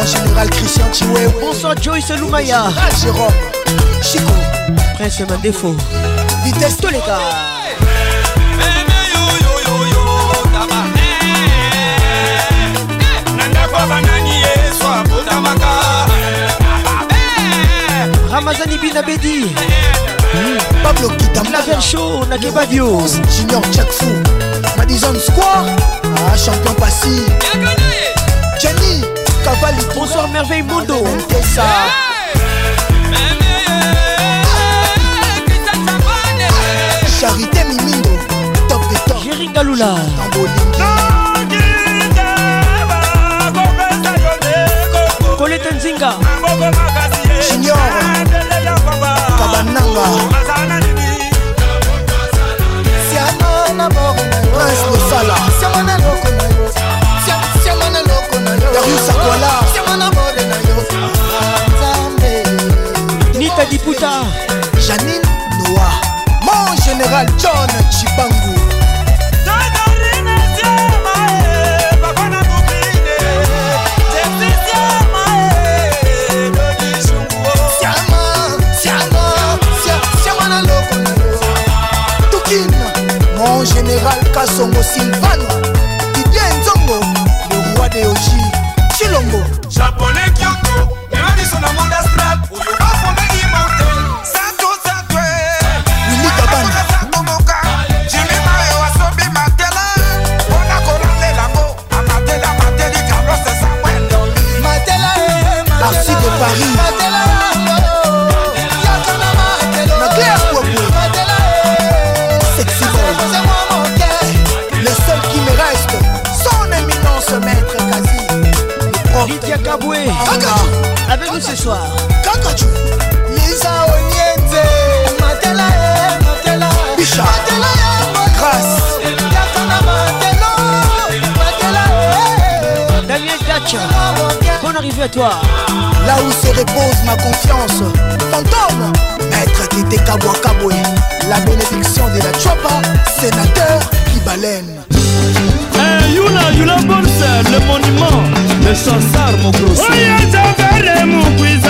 Speaker 70: Mon général Christian Chiwewe
Speaker 69: Bonsoir Joyce Lumaya
Speaker 70: ah, Jérôme
Speaker 69: Chico Prince Mandefo Vitesse tous les gars Ramazani Binabedi
Speaker 70: hmm. Pablo Kitam
Speaker 69: La Vercho Nakebadio
Speaker 70: Junior Jack Fou Madison Square Ah champion passif
Speaker 69: cavali Bonsoir merveille Mondo ça
Speaker 70: Charité Mimindo Top de top Jerry
Speaker 69: Kalula Colette Nzinga Junior Kabananga Prince Losala
Speaker 70: Mota Janine Noah Mon général John Chibangu Mon général Kassongo Sylvano
Speaker 69: Avec nous ce soir Kaka tu Lisa Onienze Matela Matela
Speaker 70: Grâce
Speaker 69: Daniel Kacha. Bonne arrivée à toi
Speaker 70: Là où se repose ma confiance Fantôme Maître Tete Kaboué. La bénédiction de la Chopa Sénateur Kibale.
Speaker 71: yuna yula bonse le monument le chansar mokrosoyezavere mukwiza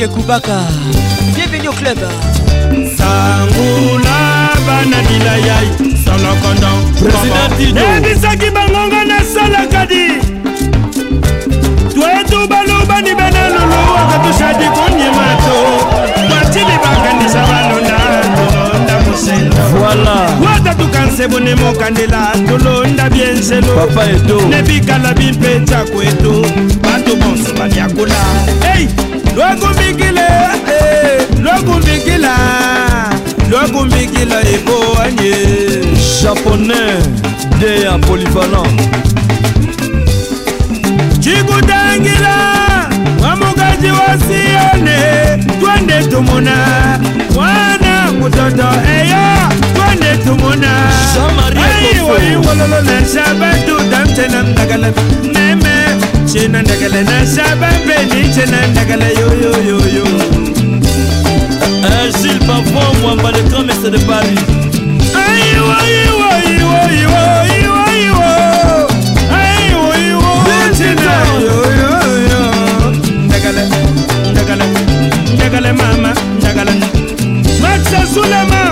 Speaker 71: patrick kubaka bienvenu au club sangola bana bilayai solokondoebisaki bangonga nasalaka di twetu balobani bana lulu wakatushadi konyima to mwatili bakandisa balonda tolonda mosendo watatukase bone mokandela tolonda bienselo nebikala bimpe jako etu bato bonso babiakola ei hey! lokumbikile eh, lokumbikila lokumbikila eboanye japonais de ya polyvalent cikutangila mwamukaji wa sione twende tumuna mwana mutoto eyo twende tumuna aiwoiwololo na shabatu damtenamdagala nem chena ndagala na sababe ni chena ndagala yo yo yo yo Agile parfois moi pas le grand mais de Paris Aïe aïe aïe aïe aïe aïe aïe aïe chena yo yo yo ndagala ndagala ndagala mama ndagala Max Souleyman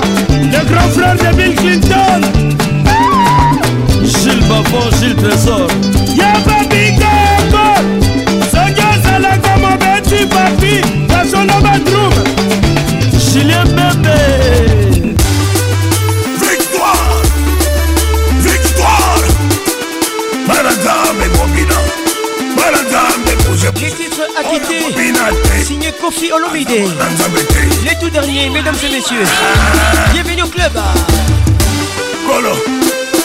Speaker 71: le grand frère de Bill Clinton Gilles
Speaker 69: Bavon, Gilles Trésor. Yeah, Les titres acquittés, signé Kofi Olomide. Les tout derniers, mesdames et messieurs. Bienvenue au club.
Speaker 72: Colo,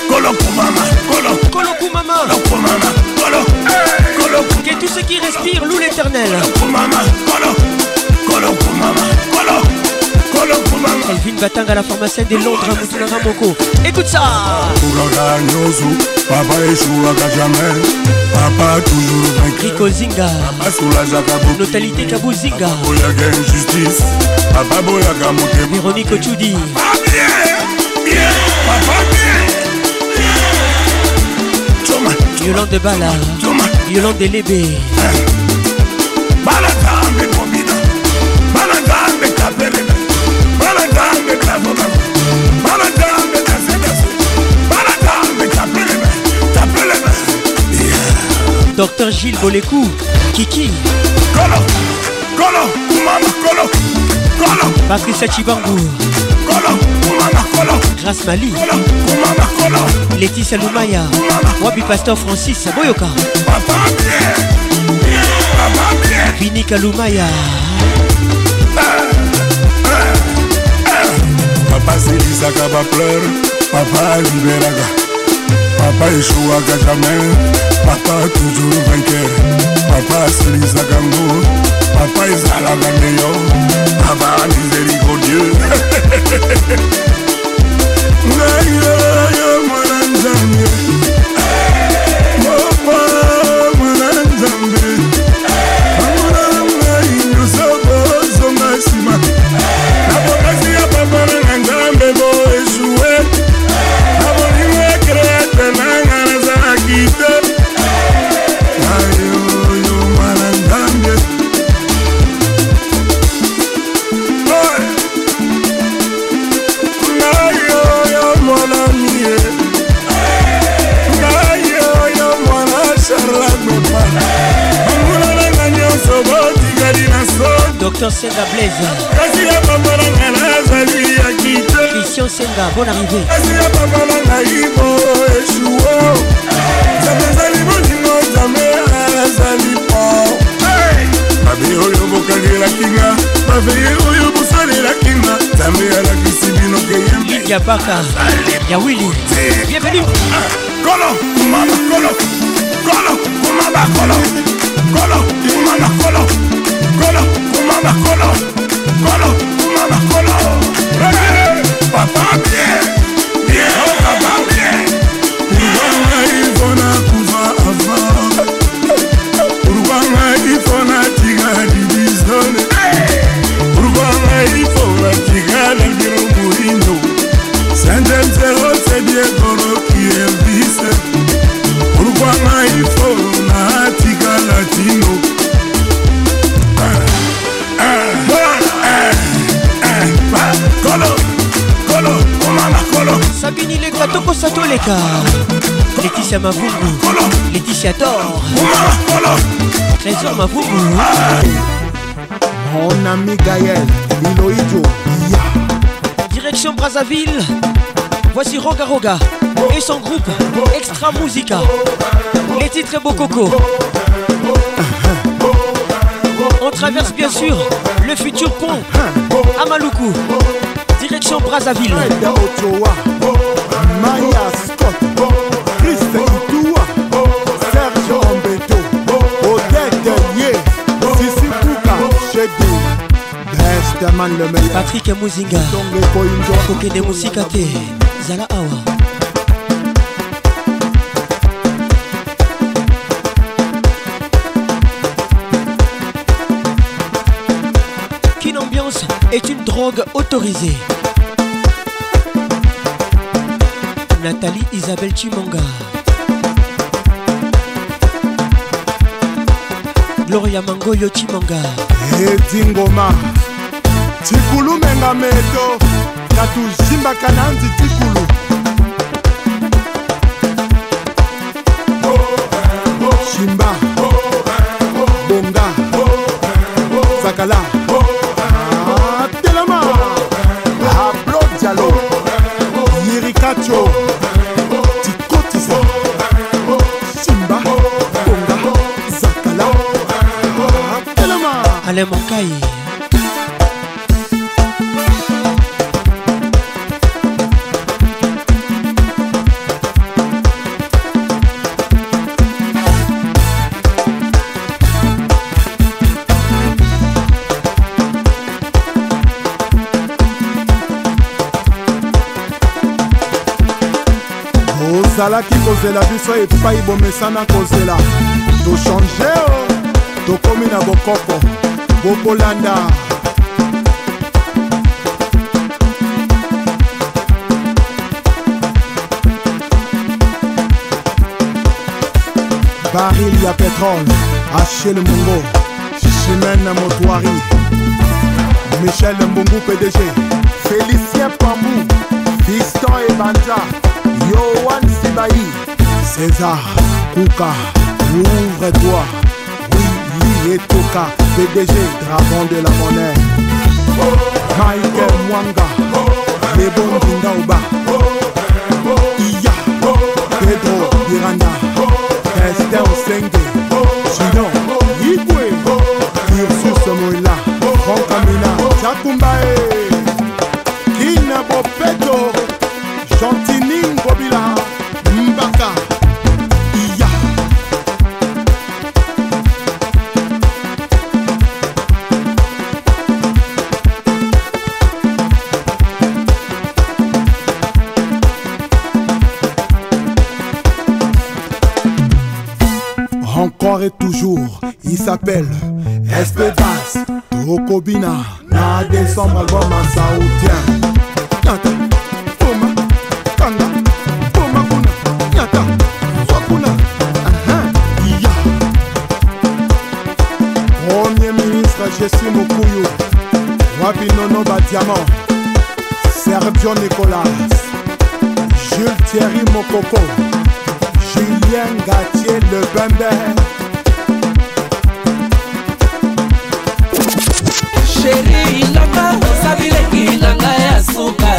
Speaker 72: Colo Kumama, Colo,
Speaker 69: Colo Kumama, Colo
Speaker 72: Kumama, Colo,
Speaker 69: Colo Que tout ce qui respirent loue l'éternel.
Speaker 72: Colo Kumama, Colo, Colo Kumama, Colo.
Speaker 69: Kelvin Batanga, la pharmacienne des Londres, Moutounanga Moko. Écoute ça Papa échouaka jamais Papa toujours vaincu Rico Zinga Papa soulageaka beaucoup Notalité Kabou Zinga Papa boyaka injustice Papa boyaka motema Véronique Ochudi Papa bien Bien Papa bien Bien Yolande Bala Yolande Lébé ah. Docteur Gilles Bolécou, Kiki.
Speaker 72: Colo, Colo, Kumama, Colo,
Speaker 69: Colo. Patricia Chibangu.
Speaker 72: Colo, Kumama, Colo. Grâce
Speaker 69: Mali. Colo,
Speaker 72: Kumama, Colo. Laetitia
Speaker 69: Lumaya. Wabi Pasteur Francis Boyoka.
Speaker 72: Papa
Speaker 69: Vini Kalumaya.
Speaker 72: papa asilisaka bapleur papa aliberaka papa eshowaka jamai papa toujours vainqueur papa asilisaka ngo papa ezalaka meyo papa lizeliko dieu ngai yo mwana nzambe
Speaker 69: christian senga blaise kasi ya bambala nga nazali ya kite christian senga bon arrivé kasi ya bambala nga imo esuo nzambe azali bolingo nzambe azali po babe oyo bokangelaki nga baveye oyo bosalelaki nga nzambe alakisi bino keyebiyabaka ya wili bienvenu ah, kolo
Speaker 72: mama kolo Kolon, kouman wak kolon Rekye, papakye
Speaker 69: Sato leka Laetitia Mavungu Laetitia Thor Trésor
Speaker 72: Mon ami Gaël Inoidio
Speaker 69: Direction Brazzaville Voici Roga Roga et son groupe Extra Musica Les titres Bococo On traverse bien sûr le futur pont à Maluku Direction Brazzaville
Speaker 72: Maïa Scott, Chris Kitoua, Sergeant Beto, Odette Rie, Sissi Kouka, Chebou, Dress de Manle-Mel, Patrick
Speaker 69: Mouzinga, Coquette Musique à Zala Awa. Qu'une ambiance est une drogue autorisée. nathalie isabelle chimonga gloria mangoyo chimonga
Speaker 72: etingoma eh, tikulu menga meto katuzimbaka na nzi tikulu simba bonga sakala kozela biso epai bomesana kozela tochange o oh. tokomi na bokoko bokolanda baril ya petrole achel mongo chimene motoari michel mbungu pdg félicien pambou viston ebanja Yohan Sibahi, César, Kouka, ouvre-toi. Oui, et Toka, PDG, dragon de la monnaie. Michael Mwanga, les bons Dindaouba. Iya, Pedro Miranda, Esther Osenge, Junior, Yigwe, Ursus Moïla, Franck Amina, Jakumbae. appelle Espetas Tokobina Na décembre album à Saoudien Nyata Toma Kanga Toma Kuna Nyata Wakuna uh-huh. Iya Premier ministre Jessie Mukuyu Wabinono Batiamant Sergio Nicolas Jules Thierry Mokoko Julien Gatier Le Bember
Speaker 73: sheri ilanga osabileki ilanga ya suka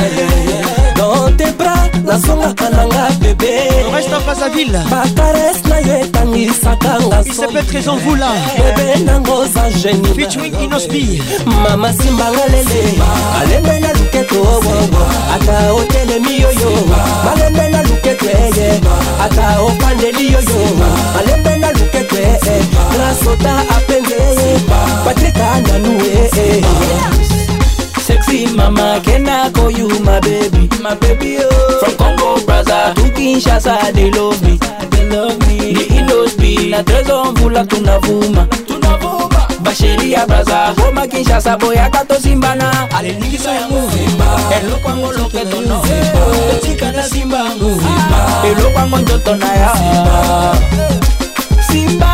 Speaker 73: dans tes bras nazongaka nanga bebe bakares na yo etangisaka ngasobebe
Speaker 69: nango za geni mama simbanga lele alembela
Speaker 73: luketo owowo oh, oh, oh. ata otelemi yoyo balembela luketo eye eh, ata opandeli yoyo lukete grasota eh, eh. apende eh. patrika nanue sexy mama kena call you my baby my baby oh from congo braza to kinshasa they love me they love me ni inosbi na trezo mvula tunavuma tunavuma basheria braza goma kinshasa boyaka tosimbana aleningisa yango eloko yango loketo no etikana simba yango eloko yango nzoto na ya Simba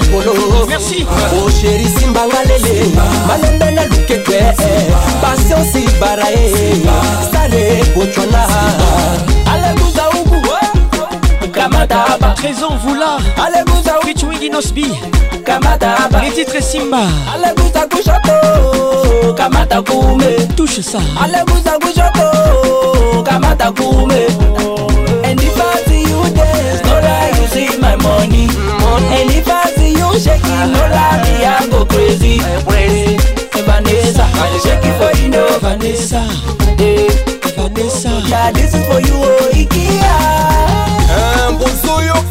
Speaker 69: lokolo osheri Simba lele
Speaker 73: malende na lukeke pasionsi bara ye stare bocwana aleluza
Speaker 69: ubu hein? kamata
Speaker 73: ah,
Speaker 69: inosbi
Speaker 73: kamata
Speaker 69: les
Speaker 73: simba Goujato, Kamada kume touche
Speaker 69: ça
Speaker 73: aleluza vous kamata kume Eh. Yeah, this is for you, oh, Ikea.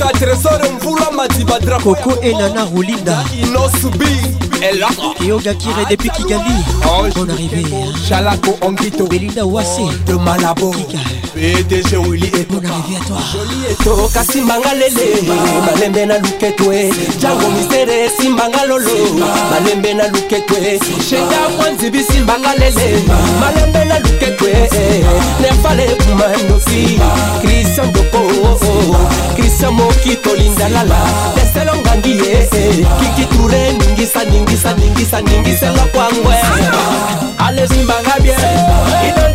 Speaker 69: ya tresor mvula madiba dra koko elana
Speaker 72: rolinda inosubi elaka eyogakire
Speaker 69: depuis ah, kigali ah, ah, bon arrivé
Speaker 72: chalako
Speaker 69: ongito belinda wase de malabo kika pdg wili etoka joli etoka simbanga lele malembe na luketwe jango misere simbanga lolo malembe na
Speaker 73: luketwe sheda mwanzibi simbanga lele malembe na luketwe nefale kumanosi kristian doko kristian kisa moki tolindalala deselo ngangi ye kikiture ningisa ningisa ningisa ningiselo kwangwe alezimbanga bie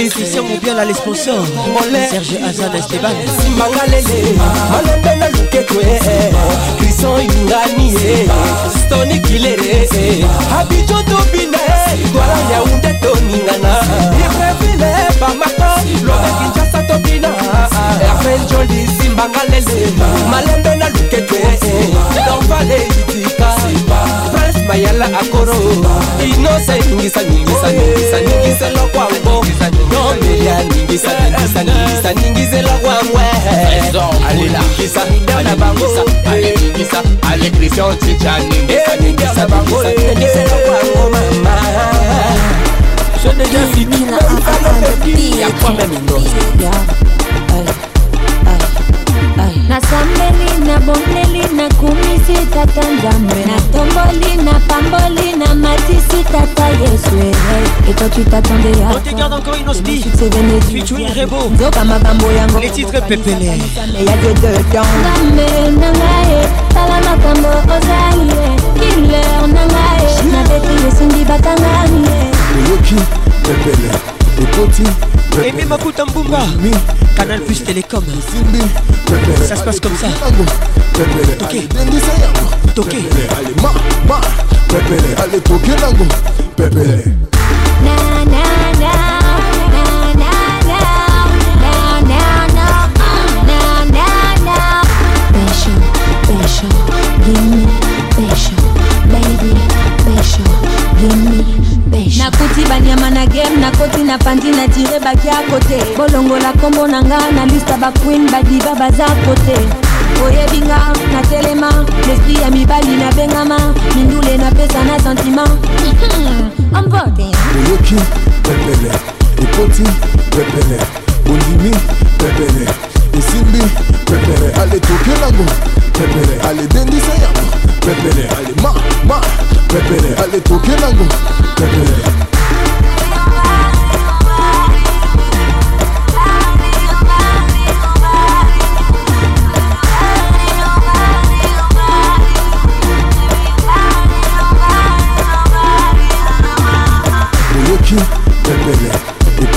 Speaker 69: l'électricien ou bien là les sponsors Serge Azan Esteban
Speaker 73: Makalele Malende na lukekwe Christian Ingani eh. Stony Kilere eh. Abidjan Tobine Douala Yaoundé Toningana Irrevile Bamako Lome Kinshasa Tobina Hervé Jolie Simbakalele Malende na lukekwe Dans eh. Vallée Itika bayala akoro inose ningisa ningisa ningisa ningisela kwambo nomeya ningisa ningisa ningisa ningisela kwamwe aleningisa bana bango aleningisa ale kristian cica ningisa ningisa bango ningisela kwambo mama Je déjà fini la fin
Speaker 74: de vie, y'a quoi même une dose nasambeli na bombeli na kumisi tata nzambe natomboli na pamboli na matisi tata yesu e toi tu t'attendais à On te garde encore Inospi Featuring Rebo Nzoka makambo yango Les titres pépélé Ya Dieu dedans Ngambe na ngai tala makambo ozali Killer na ngai na beti esimbi batanga Oyoki
Speaker 72: pépélé
Speaker 69: ekoti Aimé Makuta Mbumba Canal Plus Télécom Ça se passe comme ça Toqué Toqué Allez ma ma Pepele allez
Speaker 72: toqué lango. Pepele Na nabeti banyama na game nakoti na pandi na dire bakia kote bolongola nkombo na nga na lista baquin badiva baza kote oyebinga natelema lesprit ya mibali nabengama mindule napesa na sentima ambote oyoki pepele ekoti pepele ondimi pepele esimbi pepele ale tokelango pepele ale dendisa yango pepele ale ma ma pepele ale tokelango pepele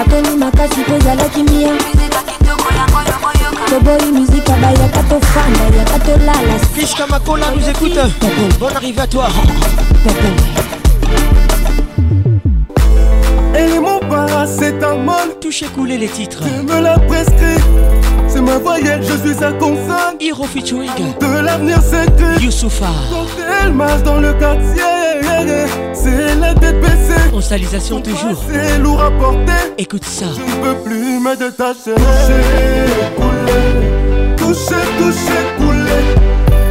Speaker 75: atomi makasi po ezalaki mia toboyi mizika bayaka tofanda yaka tolala
Speaker 69: priska makola nous écoute bonne arrivée à toi
Speaker 76: Et mon paras c'est un mal
Speaker 69: Touchez couler les titres Je
Speaker 76: me la prescris C'est ma voyelle, je suis sa consonne.
Speaker 69: Hiro De
Speaker 76: l'avenir, c'est
Speaker 69: Youssoufa.
Speaker 76: elle marche dans le quartier. C'est la tête baissée.
Speaker 69: Constalisation toujours.
Speaker 76: C'est lourd à porter.
Speaker 69: Écoute ça.
Speaker 76: Je ne peux plus me détacher. Toucher, couler. Toucher, toucher, couler.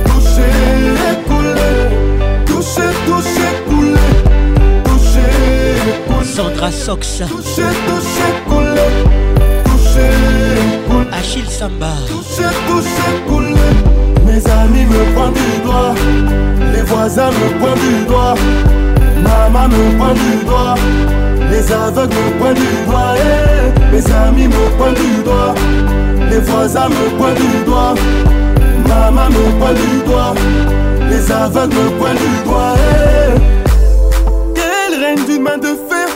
Speaker 76: Toucher, couler. Toucher, toucher, couler. Toucher, couler.
Speaker 69: Sandra Sox.
Speaker 76: Toucher, toucher, couler.
Speaker 69: Achille Samba.
Speaker 76: Touché, touché, coulé. Mes amis me prennent du doigt. Les voisins me pointent du doigt. Maman me pointe du doigt. Les aveugles me pointent du doigt. Eh, mes amis me pointent du doigt. Les voisins me pointent du doigt. Maman me pointe du doigt. Les aveugles me pointent du doigt. Eh. Quel règne d'une main de fer.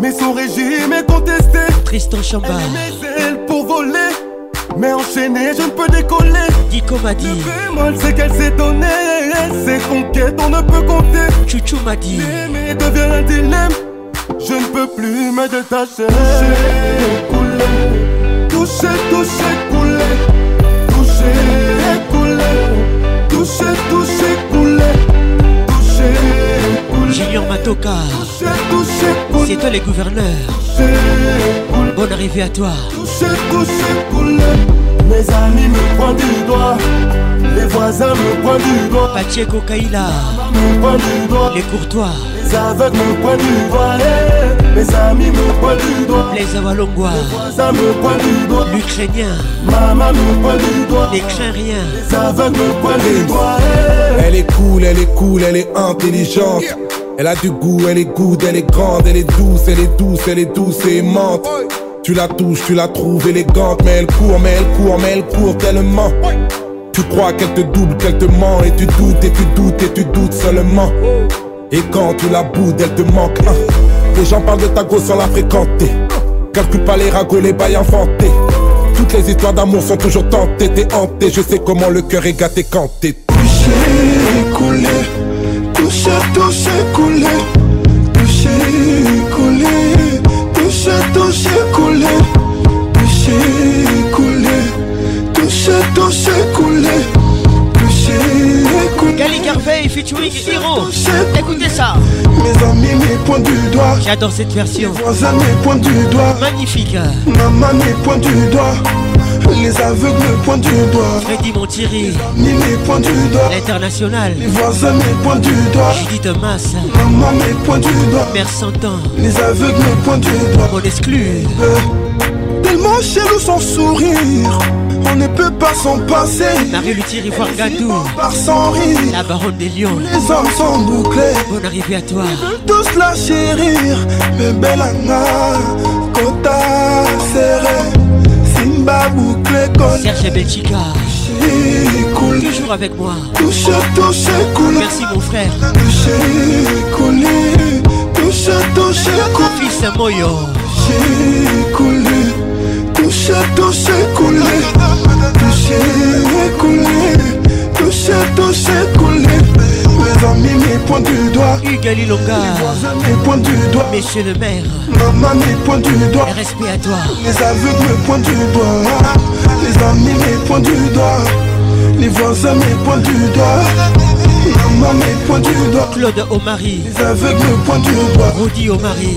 Speaker 76: Mais son régime est contesté.
Speaker 69: Tristan Chambard.
Speaker 76: Mais enchaîné, je ne peux décoller.
Speaker 69: Dico m'a dit. Le
Speaker 76: mal, c'est qu'elle s'est donnée. Ses conquêtes, on ne peut compter.
Speaker 69: Chuchu m'a dit.
Speaker 76: L'aimer devient un dilemme. Je ne peux plus me détacher. Toucher, couler. Toucher, toucher, couler. Toucher, couler. Toucher, toucher, couler. Toucher, couler.
Speaker 69: Julien Matoka. Toucher,
Speaker 76: toucher, couler.
Speaker 69: C'est toi les gouverneurs.
Speaker 76: Toucher,
Speaker 69: Bonne arrivée à toi
Speaker 76: couché, couler, Mes amis me prennent du doigt. Les voisins me prennent du doigt.
Speaker 69: Pacheco Kaila.
Speaker 76: Me prend du doigt. Les
Speaker 69: courtois.
Speaker 76: Les aveugles me prennent du doigt. Eh, mes amis me prennent du doigt.
Speaker 69: Les avalongois.
Speaker 76: Les me prennent du doigt. L'ukrainien. Maman me prend du doigt. Les crériens.
Speaker 69: Les aveugles
Speaker 76: me prennent du doigt. Eh.
Speaker 77: Elle est cool, elle est cool, elle est intelligente. Elle a du goût, elle est good, elle est grande, elle est douce, elle est douce, elle est douce et aimante. Tu la touches, tu la trouves élégante, mais elle court, mais elle court, mais elle court tellement. Tu crois qu'elle te double, qu'elle te ment, et tu doutes, et tu doutes, et tu doutes seulement. Et quand tu la boudes, elle te manque. Hein. Les gens parlent de ta gosse sans la fréquenter. Calcule pas les ragots, les bails enfantés. Toutes les histoires d'amour sont toujours tentées, t'es hanté. Je sais comment le cœur est gâté quand t'es.
Speaker 76: Touché, coulé, touché, touché, coulé. Touché, coulé, touché, touché.
Speaker 69: featuring Hiro. Écoutez ça.
Speaker 76: Mes amis mes points du doigt.
Speaker 69: J'adore cette version. Mes voisins
Speaker 76: mes points du doigt.
Speaker 69: Magnifique.
Speaker 76: Maman mes points du doigt. Les aveugles points points du doigt. Freddy
Speaker 69: Montieri.
Speaker 76: Les amis mes points du doigt.
Speaker 69: L'international. Les
Speaker 76: voisins mes points du doigt.
Speaker 69: Judith Thomas.
Speaker 76: Maman mes points du doigt.
Speaker 69: Mère Santan.
Speaker 76: Les aveugles mes points du doigt.
Speaker 69: On
Speaker 76: tellement chelou son sourire. On ne peut pas s'en passer. Marie
Speaker 69: Luthier, Ivoire Gadou.
Speaker 76: Par sans rire.
Speaker 69: La baronne des lions.
Speaker 76: Les hommes sont bouclés.
Speaker 69: Bonne arrivée à toi.
Speaker 76: Tous la chérir. Mais Belana, Kota serré. Simba bouclé, Kota. Serge
Speaker 69: Belchica. Cool. Toujours avec moi.
Speaker 76: Touche, touche, cool.
Speaker 69: Merci mon frère.
Speaker 76: Touche, cool. Touche, touche,
Speaker 69: cool. Fils Moyo. Touche,
Speaker 76: cool touché s'est coulé, le ciel Touchez, coulé, Mes amis mes points du doigt,
Speaker 69: Hugues Liloka,
Speaker 76: mes point du doigt,
Speaker 69: Monsieur le maire,
Speaker 76: maman mes points du doigt, respect
Speaker 69: à toi,
Speaker 76: les aveugles mes points du doigt, les amis mes points du doigt, les voisins mes points du doigt. Maman mes points du doigt
Speaker 69: Claude Omarie.
Speaker 76: Les aveugles point du doigt
Speaker 69: Rudy mari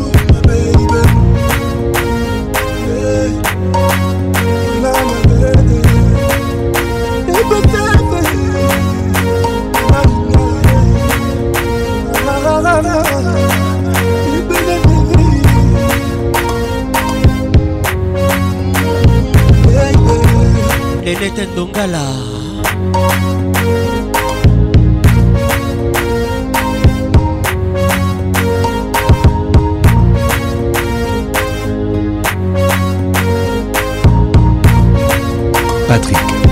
Speaker 78: Patrick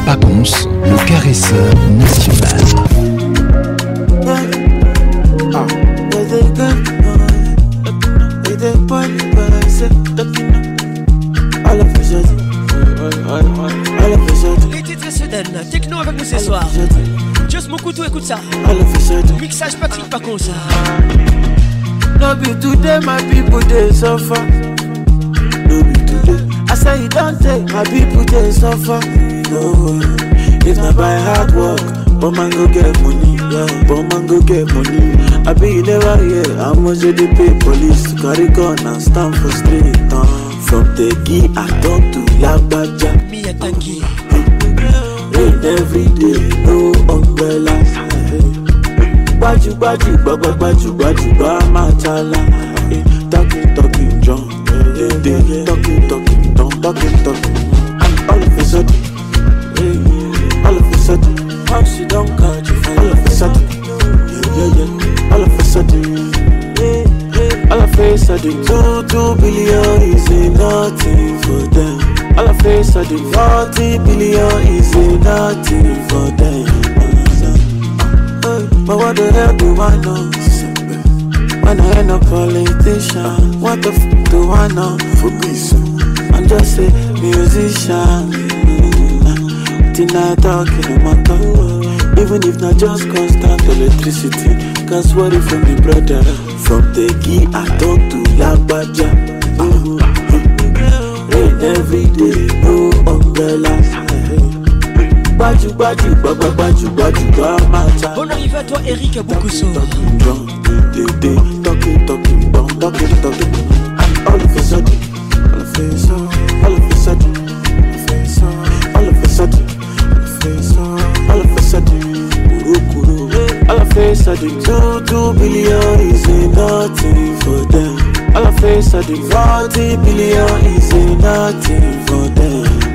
Speaker 78: Pacons, le caresseur national.
Speaker 79: tout, écoute ça. Mixage Patrick Pacons. No be today, my people they suffer. No be today. I say it don't take my people they suffer. Oh, it's not by hard work, but man go get money. Yeah, but man go get money. I be never here. Yeah. I must they pay police to carry gun and stand for street. Uh. From Tegi, I talk to Labaja. Me a tanky. Rain every day, no. Um, umbrella. Gbaju gbaju gbagba gbaju gbaju gba matala. Talking talking John, dey talking talking Tom, talking talking. And all of a sudden, all of a sudden, how she don catch you? All of a sudden, yeah all of a sudden. All of a sudden, two two billion is nothing for them. All of a sudden, forty billion is nothing for them. But what the hell do I know? When I end up politician, what the f do I know? For me, I'm just a musician. Tina talking my talk. Even if not just constant electricity, cause what if from the brother? From the key I talk to Labaja. Uh-huh. Rain every day, no umbrella. Bon
Speaker 69: arrivé à toi Eric Abukuso face of sudden,
Speaker 79: two, two billion is nothing for them. All of face sudden forty billion is nothing for them.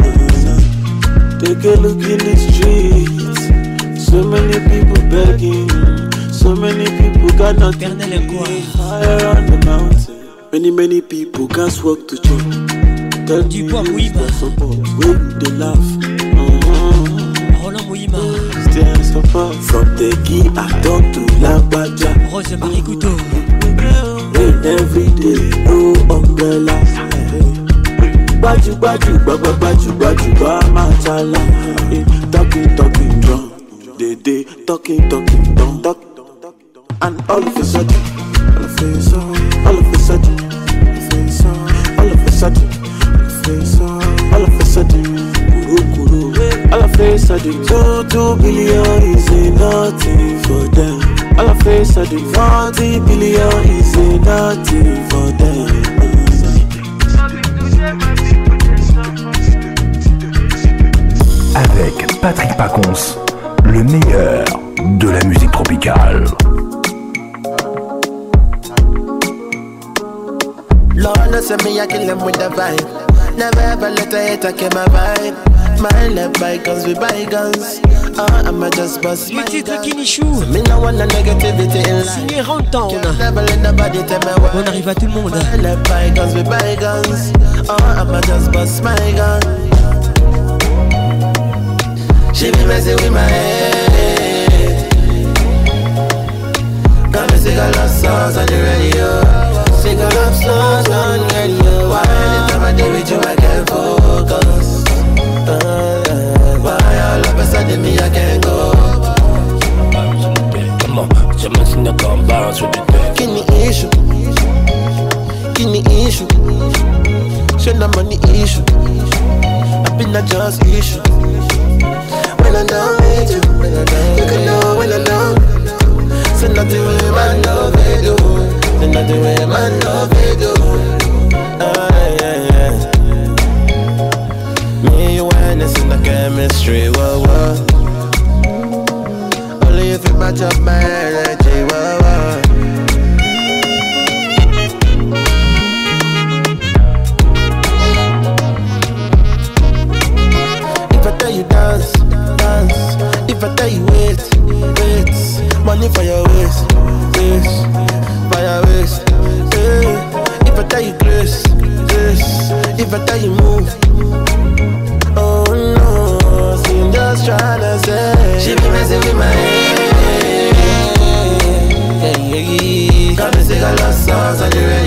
Speaker 79: Take a look in the streets. So many people begging. So many people got nothing. Higher on the mountain. Many, many people can't walk to church.
Speaker 69: Tell du poids Mouima. Bah.
Speaker 79: Support. When they laugh. Uh-huh.
Speaker 69: Roland Mouima.
Speaker 79: Bah. From the key, I talk to Lagbaja.
Speaker 69: Rose Marie Couteau. And
Speaker 79: every day, no umbrella. gbajúgbajúgba gbajúgbajúgba máa ta la eh, talking talking drum dédé talking talking drum talk and all of a sudden all of a sudden all of a sudden all of a sudden all of a sudden kurukuru all of a sudden two two billion is nothing for them all of a sudden forty billion is nothing for them.
Speaker 78: Patrick Pacons, le meilleur de la musique tropicale. On
Speaker 69: arrive à tout le monde She be messing with
Speaker 80: my head. Got me sick of love songs on the radio. Sick of
Speaker 81: love
Speaker 80: songs on the
Speaker 81: radio.
Speaker 80: Why anytime
Speaker 81: I deal with you, I can't focus.
Speaker 80: Why all of a sudden me, I can't go. Come on, just
Speaker 82: messing
Speaker 80: up
Speaker 82: on bounce with the thing. Give me
Speaker 80: issue. Give me issue. Show the money issue. I've been a just issue when I don't need you. You can know when I don't. So nothing when my love they do. Say nothing when my love they do. Ah, yeah, Me, and it's in the chemistry. Whoa, whoa. Only if you match up my energy. Whoa. for your waist, waist, for your waist. Yeah. If I tell you grace, grace. If I tell you move, oh no, see I'm just trying to say. She be messing with my head. yeah, yeah, yeah. Come and sing a love songs on the radio.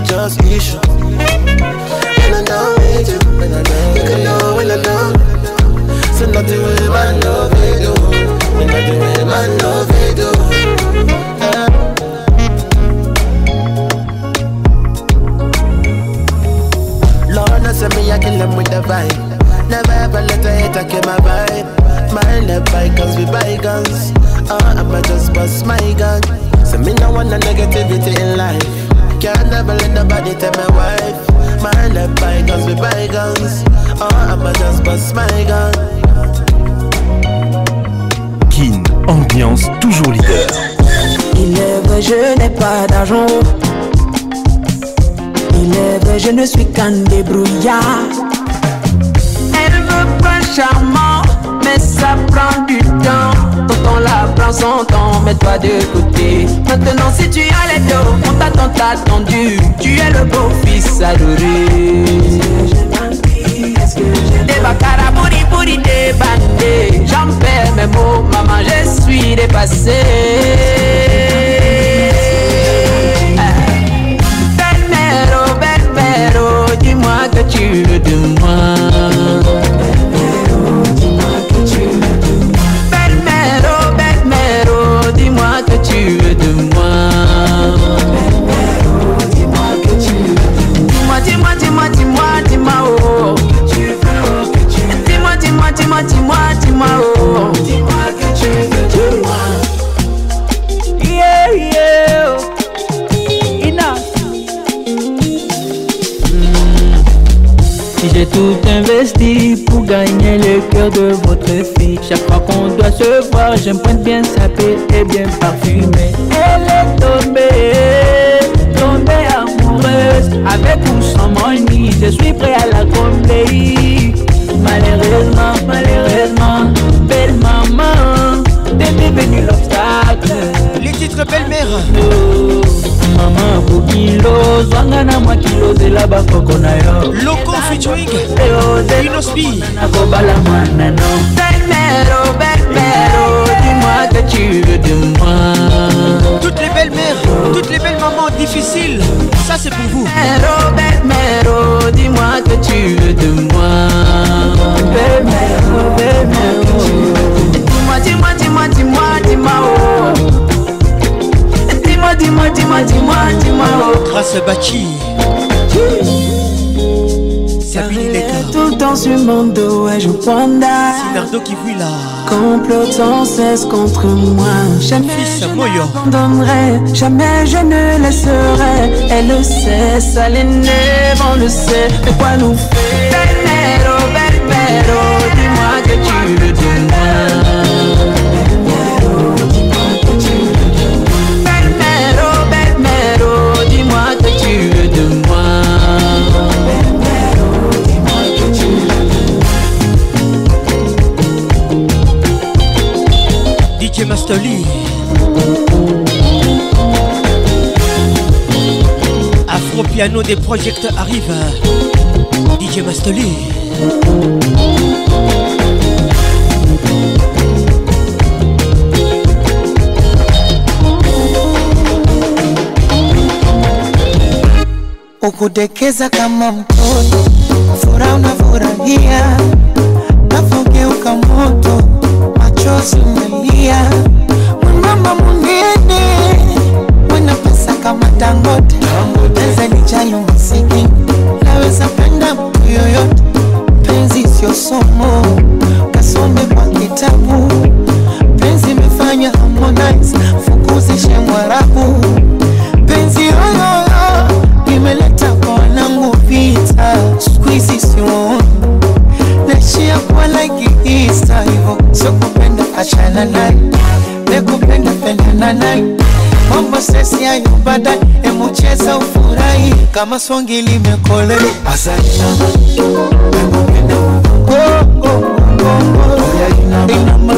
Speaker 80: I just issue. When I down with you, you can know when I down. So nothing with my love they do, and nothing with my love they do. Lord, I send me I kill them with the vibe. Never ever let a hater kill my vibe. My love bygones be bygones. Oh, I'ma just bust my gun. So me no want no negativity in life. Can't never let nobody tell my wife. My life we by guns
Speaker 78: Oh, I'ma just bust my gun. Kin, ambiance toujours leader. Il est
Speaker 83: vrai, je n'ai pas d'argent. Il est vrai, je ne suis qu'un débrouillard. Elle veut pas charmant, mais ça prend du temps. Quand on la prend son temps, mets-toi de côté. Maintenant, si tu as les dos, on t'a tant attendu. Tu es le beau-fils adoré. j'ai des bouri des débattre. J'en perds mes mots, maman, je suis dépassé. tu veux de moi dis-moi que tu veux de moi. de votre fille. Chaque fois qu'on doit se voir, j'aime bien paix et bien parfumée. Elle est tombée, tombée amoureuse. Avec ou sans manie, je suis prêt à la combler. Malheureusement, malheureusement, belle maman, t'es devenue l'obstacle.
Speaker 69: Les titres belle-mère.
Speaker 83: maman, pour ozwanga na mwaki ozela bakoko na yo
Speaker 69: loko
Speaker 83: featuring inosbi nakobala mwana no belmero belmero dis-moi que tu veux de moi
Speaker 69: toutes les belles mères toutes les belles mamans difficiles ça c'est pour vous
Speaker 83: belmero belmero dis-moi que tu veux de moi belmero belmero dis-moi dis-moi dis-moi dis-moi dis-moi oh dis-moi, dis-moi, dis-moi, dis-moi, dis-moi. tout le temps sur mon dos,
Speaker 69: qui fuit là.
Speaker 83: Complote sans cesse contre moi.
Speaker 69: Jamais Fils
Speaker 83: je ne jamais je ne laisserai. Elle le sait, ça l'énerve, on le sait. De quoi nous faire
Speaker 69: Piano des projecteurs arrive. DJ Mastoli.
Speaker 84: Ukudekeza kama mtoto, furaha unafurahia, nafogeuka moto, machozi umelia, mwanamama munene, mwana kama Dangote kuchayo mziki, naweza penda mtu yoyote, penzi sio somo, kasome kwa kitabu, penzi imefanya Harmonize fukuzishe Mwarabu, penzi yoyoyo imeleta kwa wanangu vita, siku hizi naishia kuwa like Easter, hivyo sio kupenda, achana naye, nekupenda penda naye mambo sesi hayo baadaye, emucheza ufura kama swangili mekole inama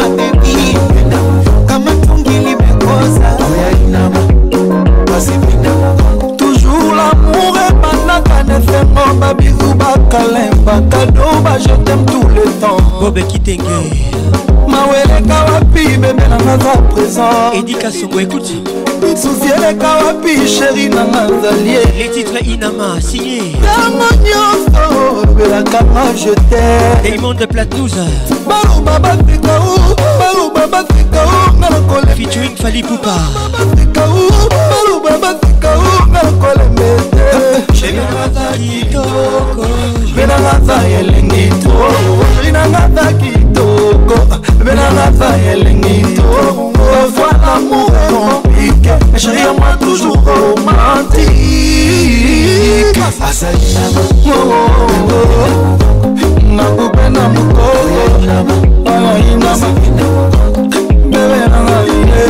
Speaker 84: bebi kama tungili mekoza toujours lamour epanaka nefengo babizu bakalemba kado bajetem tout le temps
Speaker 69: bobekitenge
Speaker 84: nanga za présent edika songo ekuti susi eleka wapi sheri nanga zalie le titre inama signe ntango nyonso olobelakanga jete daimonde platouza baloba bafrika u baloba bafrika u nga nakolefituin fali pupa bafrika u baloba bafrika u nga nakolembete sheri nanga za kitoko sheri nanga za elengi to sheri nanga za kitoko togo belanga pa elengi togo voilà mon compliqué chéri à moi toujours romantique asali nakope na mokoyoinama bebe nanga ye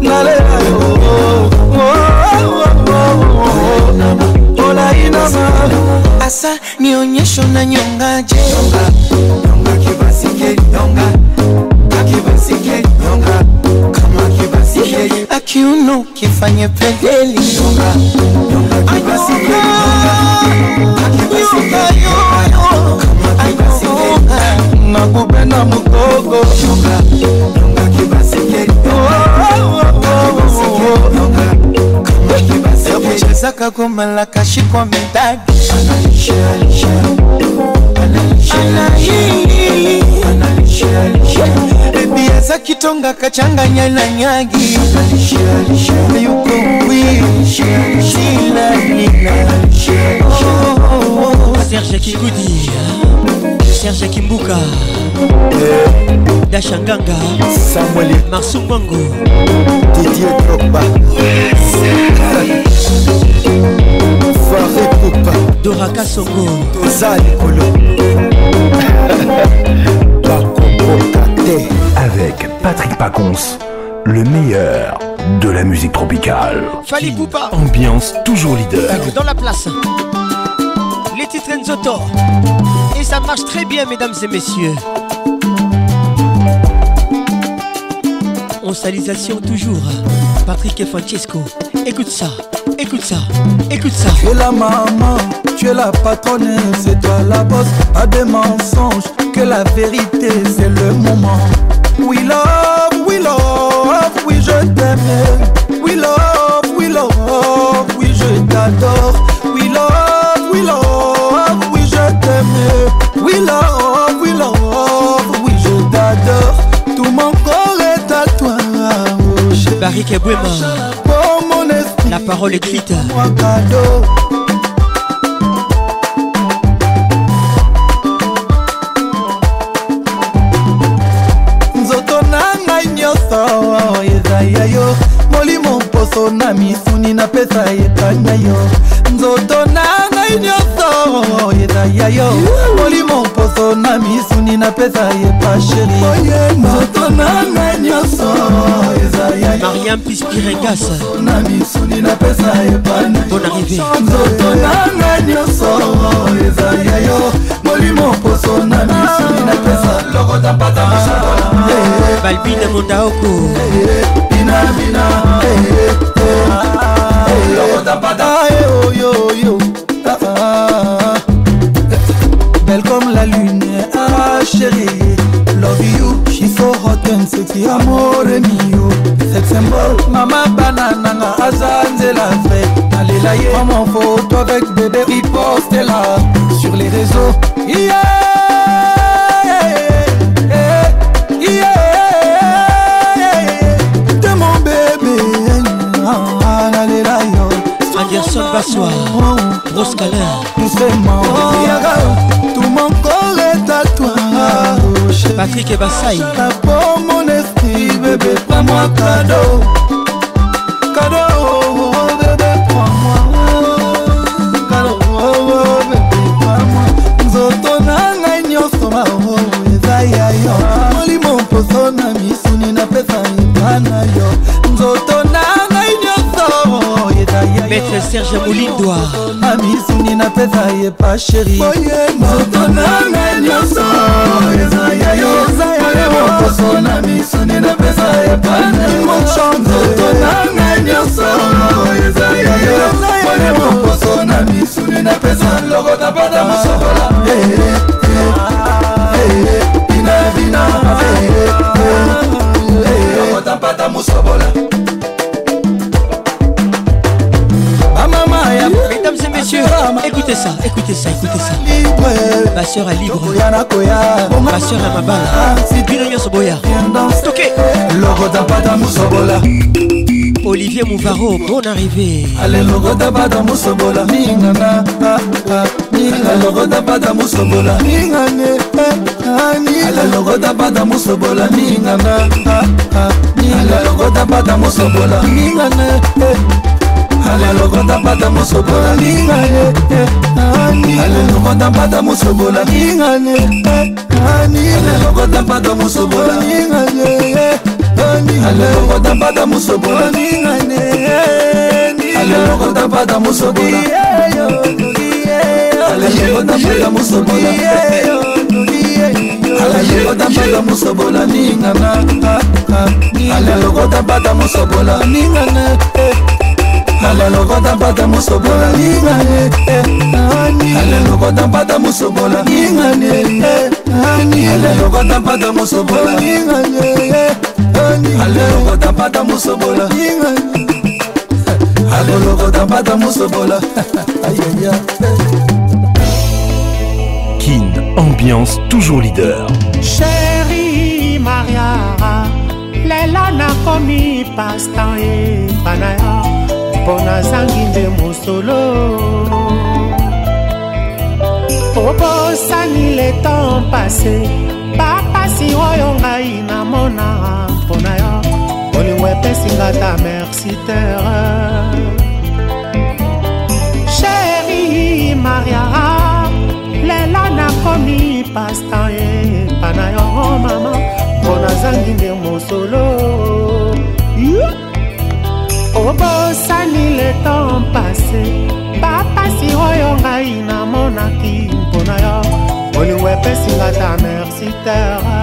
Speaker 84: nalela yo olainama asa nionyesho na nyongaje nunu kifanye pedeli nakube na mugogo oh, oh, oh, yakuchezaka kumala kashikwa medagi analishe, analishe, analishe, kaza kitonga kachanganya na nyagi yuko mwi sina nina oh, oh, oh. Serge Kikudi Serge
Speaker 69: Kimbuka Dasha Nganga Samuel
Speaker 85: Marsu Mwango Didier Drogba Fare Poupa Doraka Songo Toza Likolo Bakokoka te
Speaker 78: avec Patrick Pacons, le meilleur de la musique tropicale. Fali
Speaker 69: Poupa.
Speaker 78: Ambiance toujours leader.
Speaker 69: Dans la place. Les titres Enzotor. Et ça marche très bien, mesdames et messieurs. On salisation toujours. Patrick et Francesco. Écoute ça, écoute ça, écoute ça.
Speaker 86: Tu es la maman, tu es la patronne, c'est toi la bosse. À des mensonges, que la vérité, c'est le moment. Oui love, oui love, oui je t'aime. We love, oui love, oui je t'adore. We love, oui love, oui je t'aime. oui love, oui love, oui je t'adore. Tout mon corps est à toi. Oh,
Speaker 69: Barry Kabouema. La parole écrite. Moi
Speaker 86: cadeau. na misuni napesa yekanga yo nzoto ngai nyonso yeda ya yo molimo mposo na misuni napesa ye pasheri nzoto na ngai nyonso mariam
Speaker 69: pispiregasa
Speaker 86: na misuni napesa ye panzoto na ngai nyonso eza ya yo molimo mposo na misuni napesa lokota mpata balbina mondaoko binabina lokota mpata yo yo yo ti amore mio sexembo mama bana nanga aza nzela fe nalela ye maman photo avec bébé ripostela sur les réseaux yeah!
Speaker 69: Anderson Bassoir
Speaker 86: patrik ebasai napo mon esprit bébé prends moi cadeau cadeau oh, oh, oh, bébé prends moi cadeau bébé prends moi nzoto na ngai nyonso mao eza ya yo molimo mposo na misuni napesa epa na yo nzoto na ngai nyonso eza ya yo maître serge molindwa na misuni napesa ye pa sheri moto na ngai nyonso eza yayoposo na misuni napesa ye pamoto na ngai nyonso eza yayoposo na misuni napesa
Speaker 69: loko napata mosokola inavina lokotapata mosokola Monsieur, écoutez ça, écoutez ça, écoutez ça. Ma soeur est
Speaker 86: libre. Ma
Speaker 69: soeur est ma balle. C'est bien mieux ce boyard.
Speaker 86: Ok.
Speaker 69: Olivier Mouvaro, bonne arrivée.
Speaker 86: Allez, logo d'abada moussobola. Ningana, ah, ah, ningana, logo d'abada moussobola. Ningane, allez, logo d'abada moussobola. Ningana, ah, ningana, logo d'abada moussobola. Ningane, alelo kontambata mosobola ningane eh, alelo kontambata mosobola ningane eh, alelo kontambata mosobola ningane eh, alelo kontambata mosobola ningane alelo kontambata mosobola alelo kontambata mosobola alelo kontambata mosobola ningana alelo kontambata mosobola ningane ala lokota mpata mosobola ingane eh, ala lokota mpata mosobola ingane eh, ala lokota mpata mosobola ingane eh, ala lokota mpata mosobola ingane
Speaker 78: ala lokota mpata mosobola ayaya Kin ambiance toujours leader
Speaker 87: chéri maria lela nakomi pastan epana ya mpo nazangi nde mosolo obosani le temps pase bapasi oyo ngai namona mpo na yo olingo epesinga ta merci terre sheri mariara lela nakomi pasta epa na yo oh mama mpo nazangi nde mosolo yeah. obosani le temps passé bapasi oyo ngai namonaki mpona yo olingo epesinga ta merci terre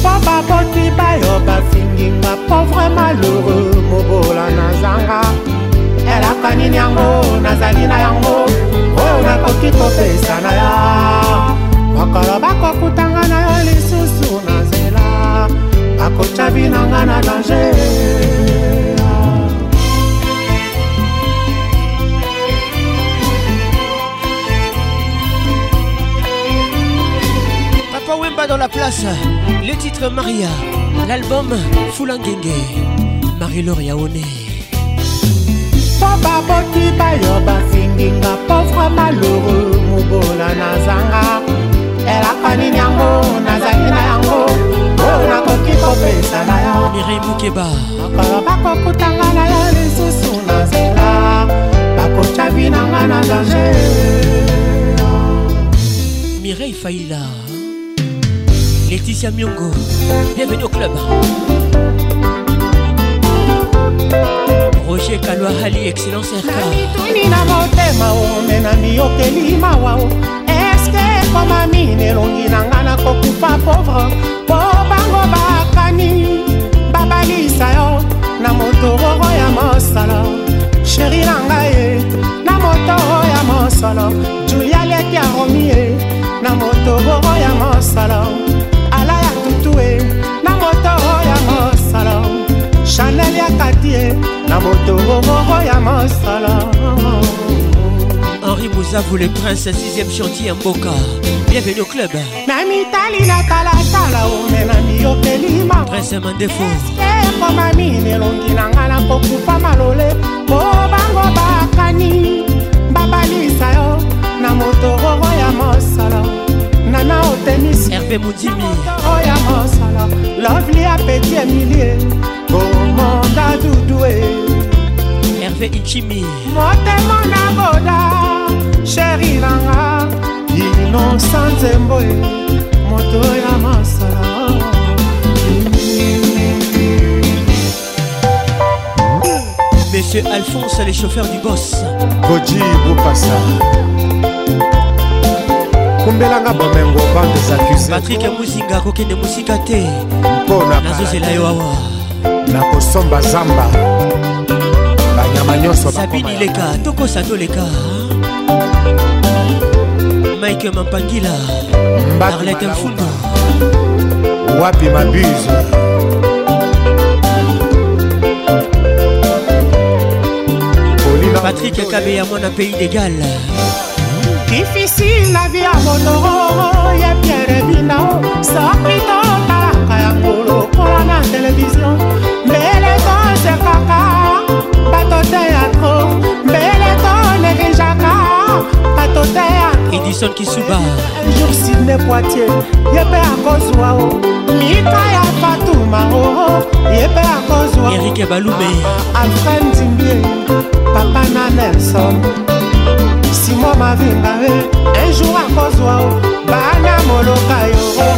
Speaker 87: mpo baboti bayo bafinginga po vrai malheureux mobola nazanga elaka nini yango nazali na yango oyo nakoki kopesa na yo mokolo bakokutanga na yo akotya binanga na danger
Speaker 69: Wemba dans la place, le titre Maria, l'album Fulangenge, Marie-Laure Yaone.
Speaker 87: Papa boti bayo basinginga pauvre malheureux mubola nazanga elakani nyango nazangi na yango nakoki
Speaker 69: kopesa na yo miri mukeba makolo bakokutanga na yo lisusu na nzela
Speaker 87: bakotya binanga na danger mirei faila
Speaker 69: leticia miongo bienvenue au club roger kalwahali excellence rkanituni na motema omenani okeli mawa eske ekomami
Speaker 88: nelongi na ngai nakokufa pauvre nini babalisa yo na motororo ya mosolo sheri na ngai ye na motoro ya mosolo julia leki ya romi ye na motororo ya mosolo ala ya tutu ye na motoro ya mosolo chanel ya kati ye na motororo ya mosolo
Speaker 69: henri bouzavu le prince 6e chantier ya mboka bienvenu au club na mitali na talatala
Speaker 88: omenami
Speaker 69: yopelima prince mandefo ekomamini elongi na ngai nakokufa malole po bango
Speaker 88: bakani babalisa yo na motororo ya mosala nana otemisi
Speaker 69: herve mondimi oya mosala lovli apeti emilie
Speaker 88: komonda dudue herve ichimi motemo na boda sheri nanga inosa nzembo e moto ya masala
Speaker 69: Monsieur Alphonse, les chauffeurs du boss.
Speaker 89: Koji Boukassa. kumbelanga bomengo bande zakuse
Speaker 69: patrik muzinga akokende mosika te
Speaker 89: mpona
Speaker 69: nazozela yo awa
Speaker 89: nakosomba zamba banyama nyonso
Speaker 69: sabini leka tokosa toleka mike mampangila arlete mfundo
Speaker 89: wapi mabuse
Speaker 69: patrik kabeya mwana pays d'égal
Speaker 90: difficile la vie ya monoro ya pierre bina soki totalaka yango lokola na televizio mbele tozekaka bato te ya edison
Speaker 69: kisuba jour sidney
Speaker 90: poitier ye mpe akozwa o mika ya fatuma o
Speaker 69: ye mpe akozwa erike balume alfred
Speaker 90: ndimbie papa na nelson simo mavinga e un jour akozwa oh. o oh, oh. eh. bana moloka yo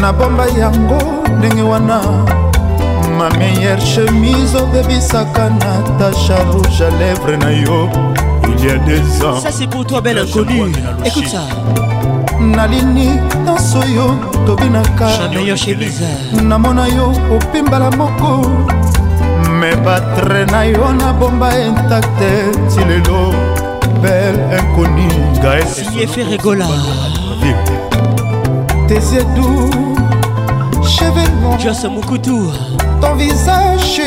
Speaker 91: nabomba yango ndenge wana ma meilleure chemise obebisaka natasha rouge a lèvre na yo il y a des ans ça c'est pour toi
Speaker 69: belle inconnue écoute ça nalini nyonso yo
Speaker 91: tobinaka
Speaker 69: namona yo opimbala moko me
Speaker 91: batre na yo nabomba intacte ti lelo belle inconi gaeferegola tesiedu chevenon
Speaker 69: jos mokutu
Speaker 91: ton visage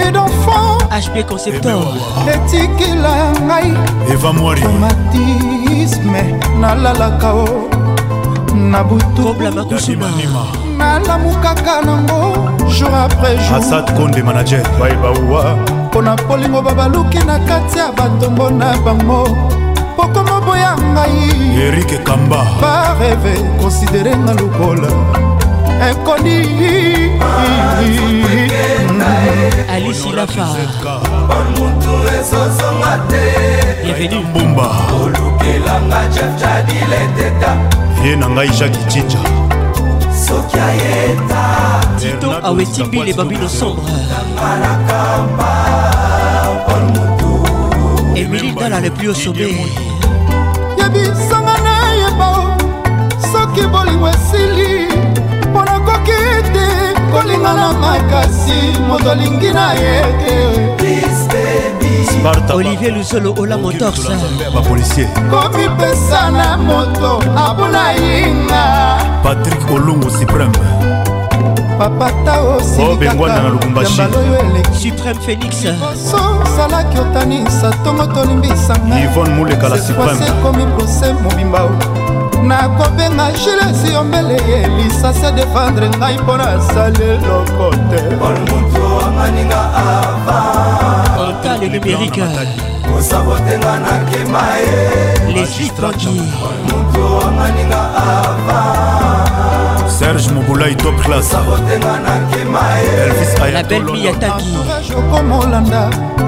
Speaker 91: et d'enfant
Speaker 69: HP Conceptor etikila eh
Speaker 91: ngai evamwarimatisme nalalaka o na butublamakusuma nalamukaka nango jour après
Speaker 92: joursad konde manager
Speaker 91: baibawa mpo na polingo babaluki na kati ya batongo na bango pokomoboya ngai erike
Speaker 92: kamba
Speaker 91: bareve konsiderenga lokola ekoni
Speaker 92: alisilafaomuntu ezozonga te mbumba olukelanga jefjadileteta ye na ngai jaki cinja
Speaker 93: soki ayeta tito awetimbile
Speaker 69: babino sombre emili ndala le plus au sommet
Speaker 94: yebisanga nayeba soki bolingo esili nakoki
Speaker 69: te kolinga na makasi moto alingi na ye te olivier lusolo ola motorsabapolisier komipesa na moto
Speaker 95: abuna yinga patrik olongo supreme papata osilikaobengwana oh, na lubumbashiyambaloyo elekisupreme
Speaker 94: félix liboso osalaki otanisa
Speaker 95: ntongo tolimbisanga ivone mulekala supreme ekomi prose mobimba
Speaker 94: nakobenga gilesi yombele ye lisasi adefendre ngai mpo
Speaker 93: nasali eloko te otale numérike osabotenga nakema ye lesitrankimutu wanganinga ava
Speaker 95: serge mobulai top classe
Speaker 93: elvis
Speaker 69: ayatololanda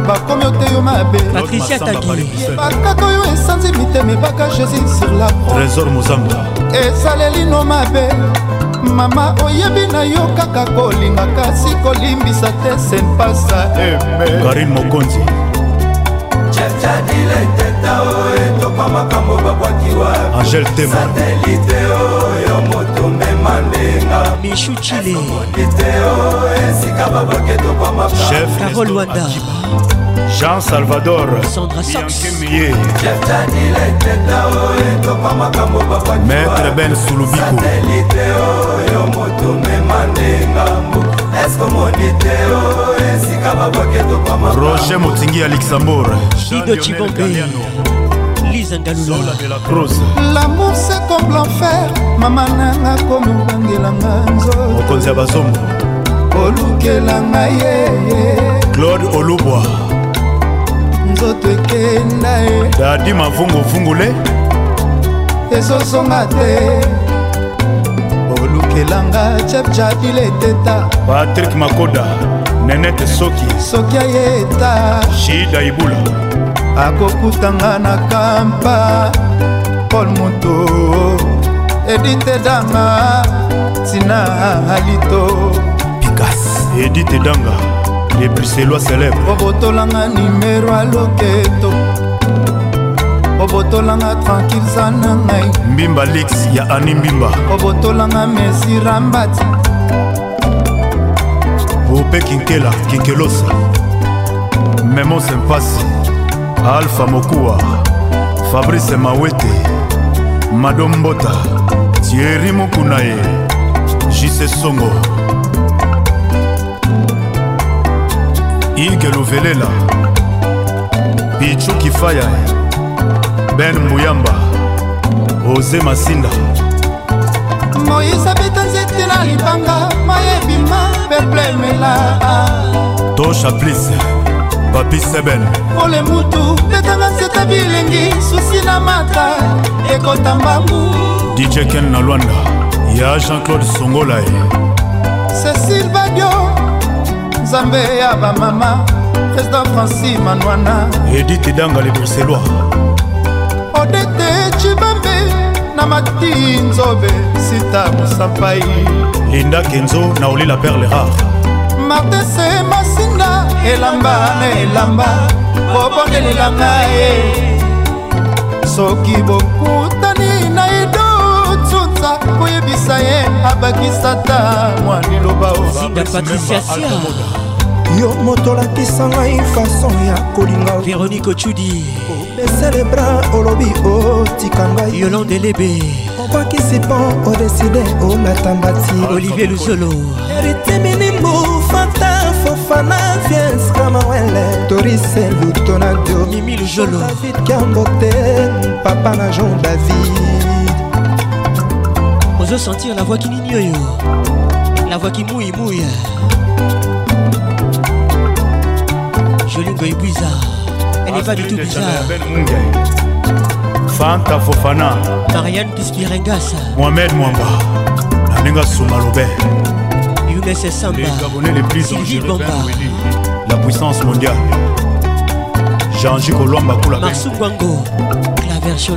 Speaker 69: bakomi ote yo mabe patricia takibakaka oyo esanzi mitema ebaka
Speaker 95: jésus sur la trésor mozamba esalelino
Speaker 94: mabe mama oyebi na yo kaka kolinga kasi kolimbisa te senpasa eme mokonzi
Speaker 69: angel temasatelite oyo moto memande kolinga mishu chile iteo oh,
Speaker 95: esika babaketokwamakarol wanda jean salvador sandra saxmie oh, maître ben sulubikosateliteoyo oh, motumema ndengambo roger motingi ya luxembourg
Speaker 69: ido cibombe
Speaker 96: moïse
Speaker 97: ngalamour c'est comme l'enfer mama nanga komi obangelanga
Speaker 95: nzomokonzi ya bazombo
Speaker 97: olukelanga ye
Speaker 95: claude olubwa
Speaker 97: nzoto ekenda ye
Speaker 95: dadi mavunguvungule
Speaker 97: ezozonga te olukelanga chepchapile eteta
Speaker 95: patrik makoda nenete soki
Speaker 97: soki ayeta
Speaker 95: shida ibula
Speaker 97: akokutanga na kampa paul moto edite dama tina alito
Speaker 95: pikas edite danga les bruxellois célèbre
Speaker 97: obotolanga nimero aloketo obotolanga tranquille za na ngai
Speaker 95: mbimba lix ya ani mbimba
Speaker 97: obotolanga mesirambati
Speaker 95: ope kinkela kinkelosa memo sempasi alpha mokuwa fabrice mawete madombota tieri mokuna ye jise songo ige luvelela pichu kifaya ben mbuyamba oze masinda
Speaker 94: moise abeta nzete na libanga mayebima peple emela
Speaker 95: tosha plise papi sebel
Speaker 94: olemutu betanga seta bilengi susi na mata ekota mbangu
Speaker 95: dj ken na lwanda
Speaker 94: ya
Speaker 95: jean-claude songola ye
Speaker 94: cécile badio nzambe ya bamama président franci manwana
Speaker 95: edite danga le bruxellois
Speaker 94: odete cibambe na mati nzobe sita mosampai
Speaker 95: linda kenzo na olila perle rare martese masinga elamba na elamba
Speaker 94: bobondelela ngaye soki bokutani na idotuta koyebisa ye abakisata mwa liloba yo moto olakisa ngai fason ya kolinga
Speaker 69: veronike ocudi
Speaker 94: obesele bra olobi otika ngai yolande
Speaker 69: lebe obakisi
Speaker 94: mpo odeside olata mbati olivier
Speaker 69: luzolo eritimini mbu
Speaker 94: Fana, est? kama wele torisevu to na
Speaker 69: diomimilujolodavid
Speaker 94: kambote papa na la david
Speaker 69: ozo sentir la voix qui n'ignore la voix qui mouille mouille jolingo bizarre elle n'est pas du tout bizarre
Speaker 95: fanta fofana
Speaker 69: mariane kispirengas
Speaker 95: mohamed mwamba na ndenge asuma lobert
Speaker 69: c'est
Speaker 95: Samba Les La puissance mondiale jean
Speaker 69: Colomba la La version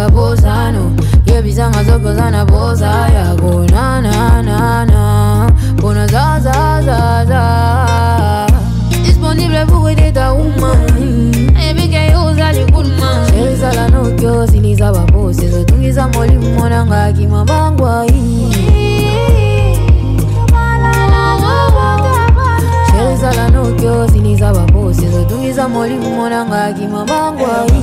Speaker 98: ngabozano yebizanga zokozana boza yakonananana bona zazazaza disponible pour aider ta woman ebikeyozalikulma eh, oh, ezala nokyo siliza babosi zotungisa molimu monanga akima bangwai ezala nokyo siliza babosi zotungisa molimu monanga akima bangwai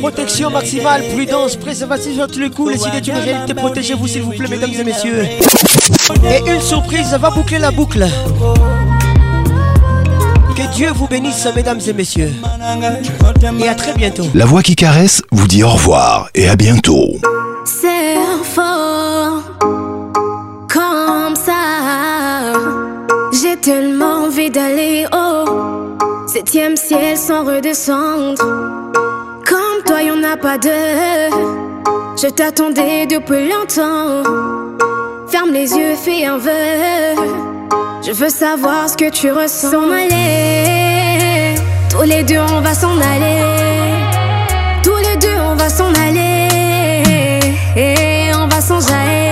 Speaker 69: Protection maximale, prudence, préservation à tous les coups, les idées réalité, protégez-vous s'il vous plaît mesdames et messieurs. Et une surprise va boucler la boucle. Que Dieu vous bénisse, mesdames et messieurs. Et à très bientôt.
Speaker 78: La voix qui caresse vous dit au revoir et à bientôt.
Speaker 99: C'est fort comme ça. J'ai tellement envie d'aller haut. Septième ciel sans redescendre. Comme toi, y'en a pas deux. Je t'attendais depuis longtemps. Ferme les yeux, fais un vœu. Je veux savoir ce que tu ressens. S'en aller. Tous les deux, on va s'en aller. Tous les deux, on va s'en aller. Et on va s'en jaillir.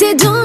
Speaker 99: t'es dans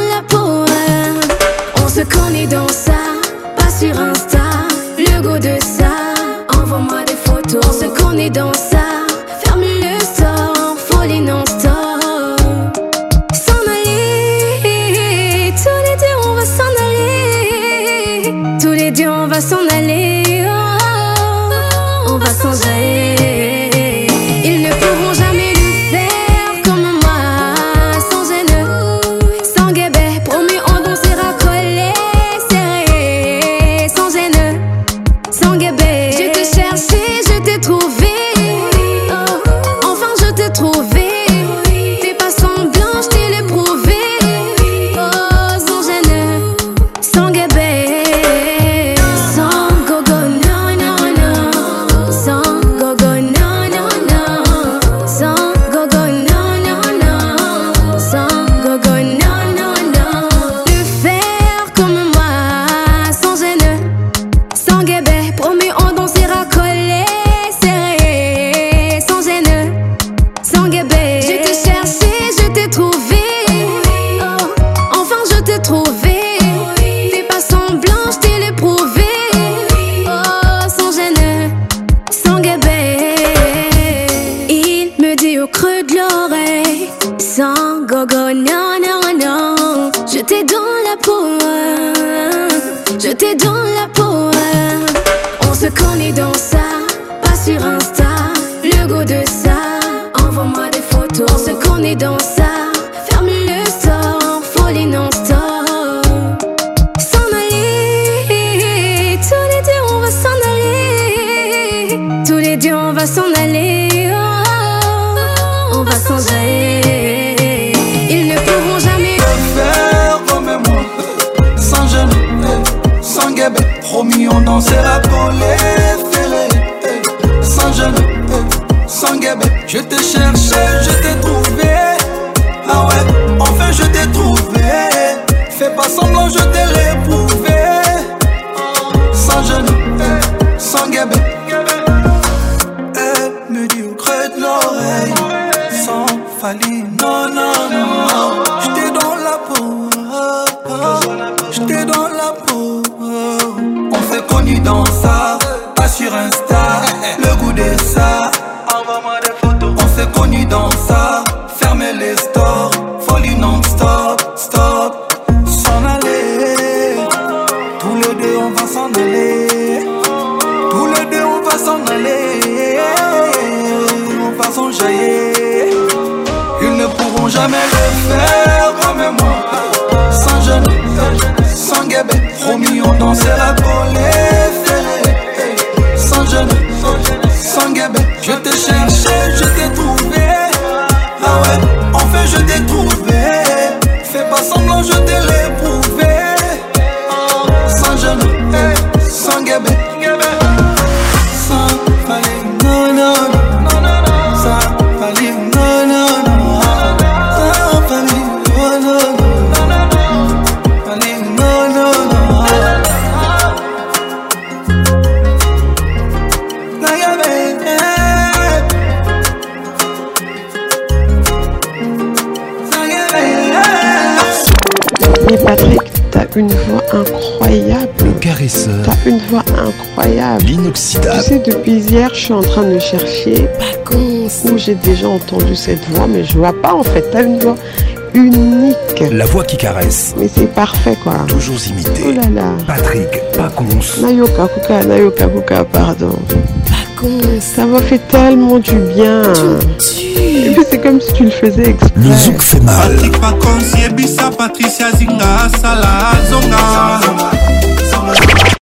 Speaker 100: en train de chercher où j'ai déjà entendu cette voix, mais je vois pas en fait. T'as une voix unique. La voix qui caresse. Mais c'est parfait quoi. Toujours imité. Oh là là. Patrick Pacons. Nayoka Kuka, Nayoka Kuka, pardon. Ça m'a fait tellement du bien. c'est comme si tu le faisais exprès. Le zouk fait mal. Patricia Sala,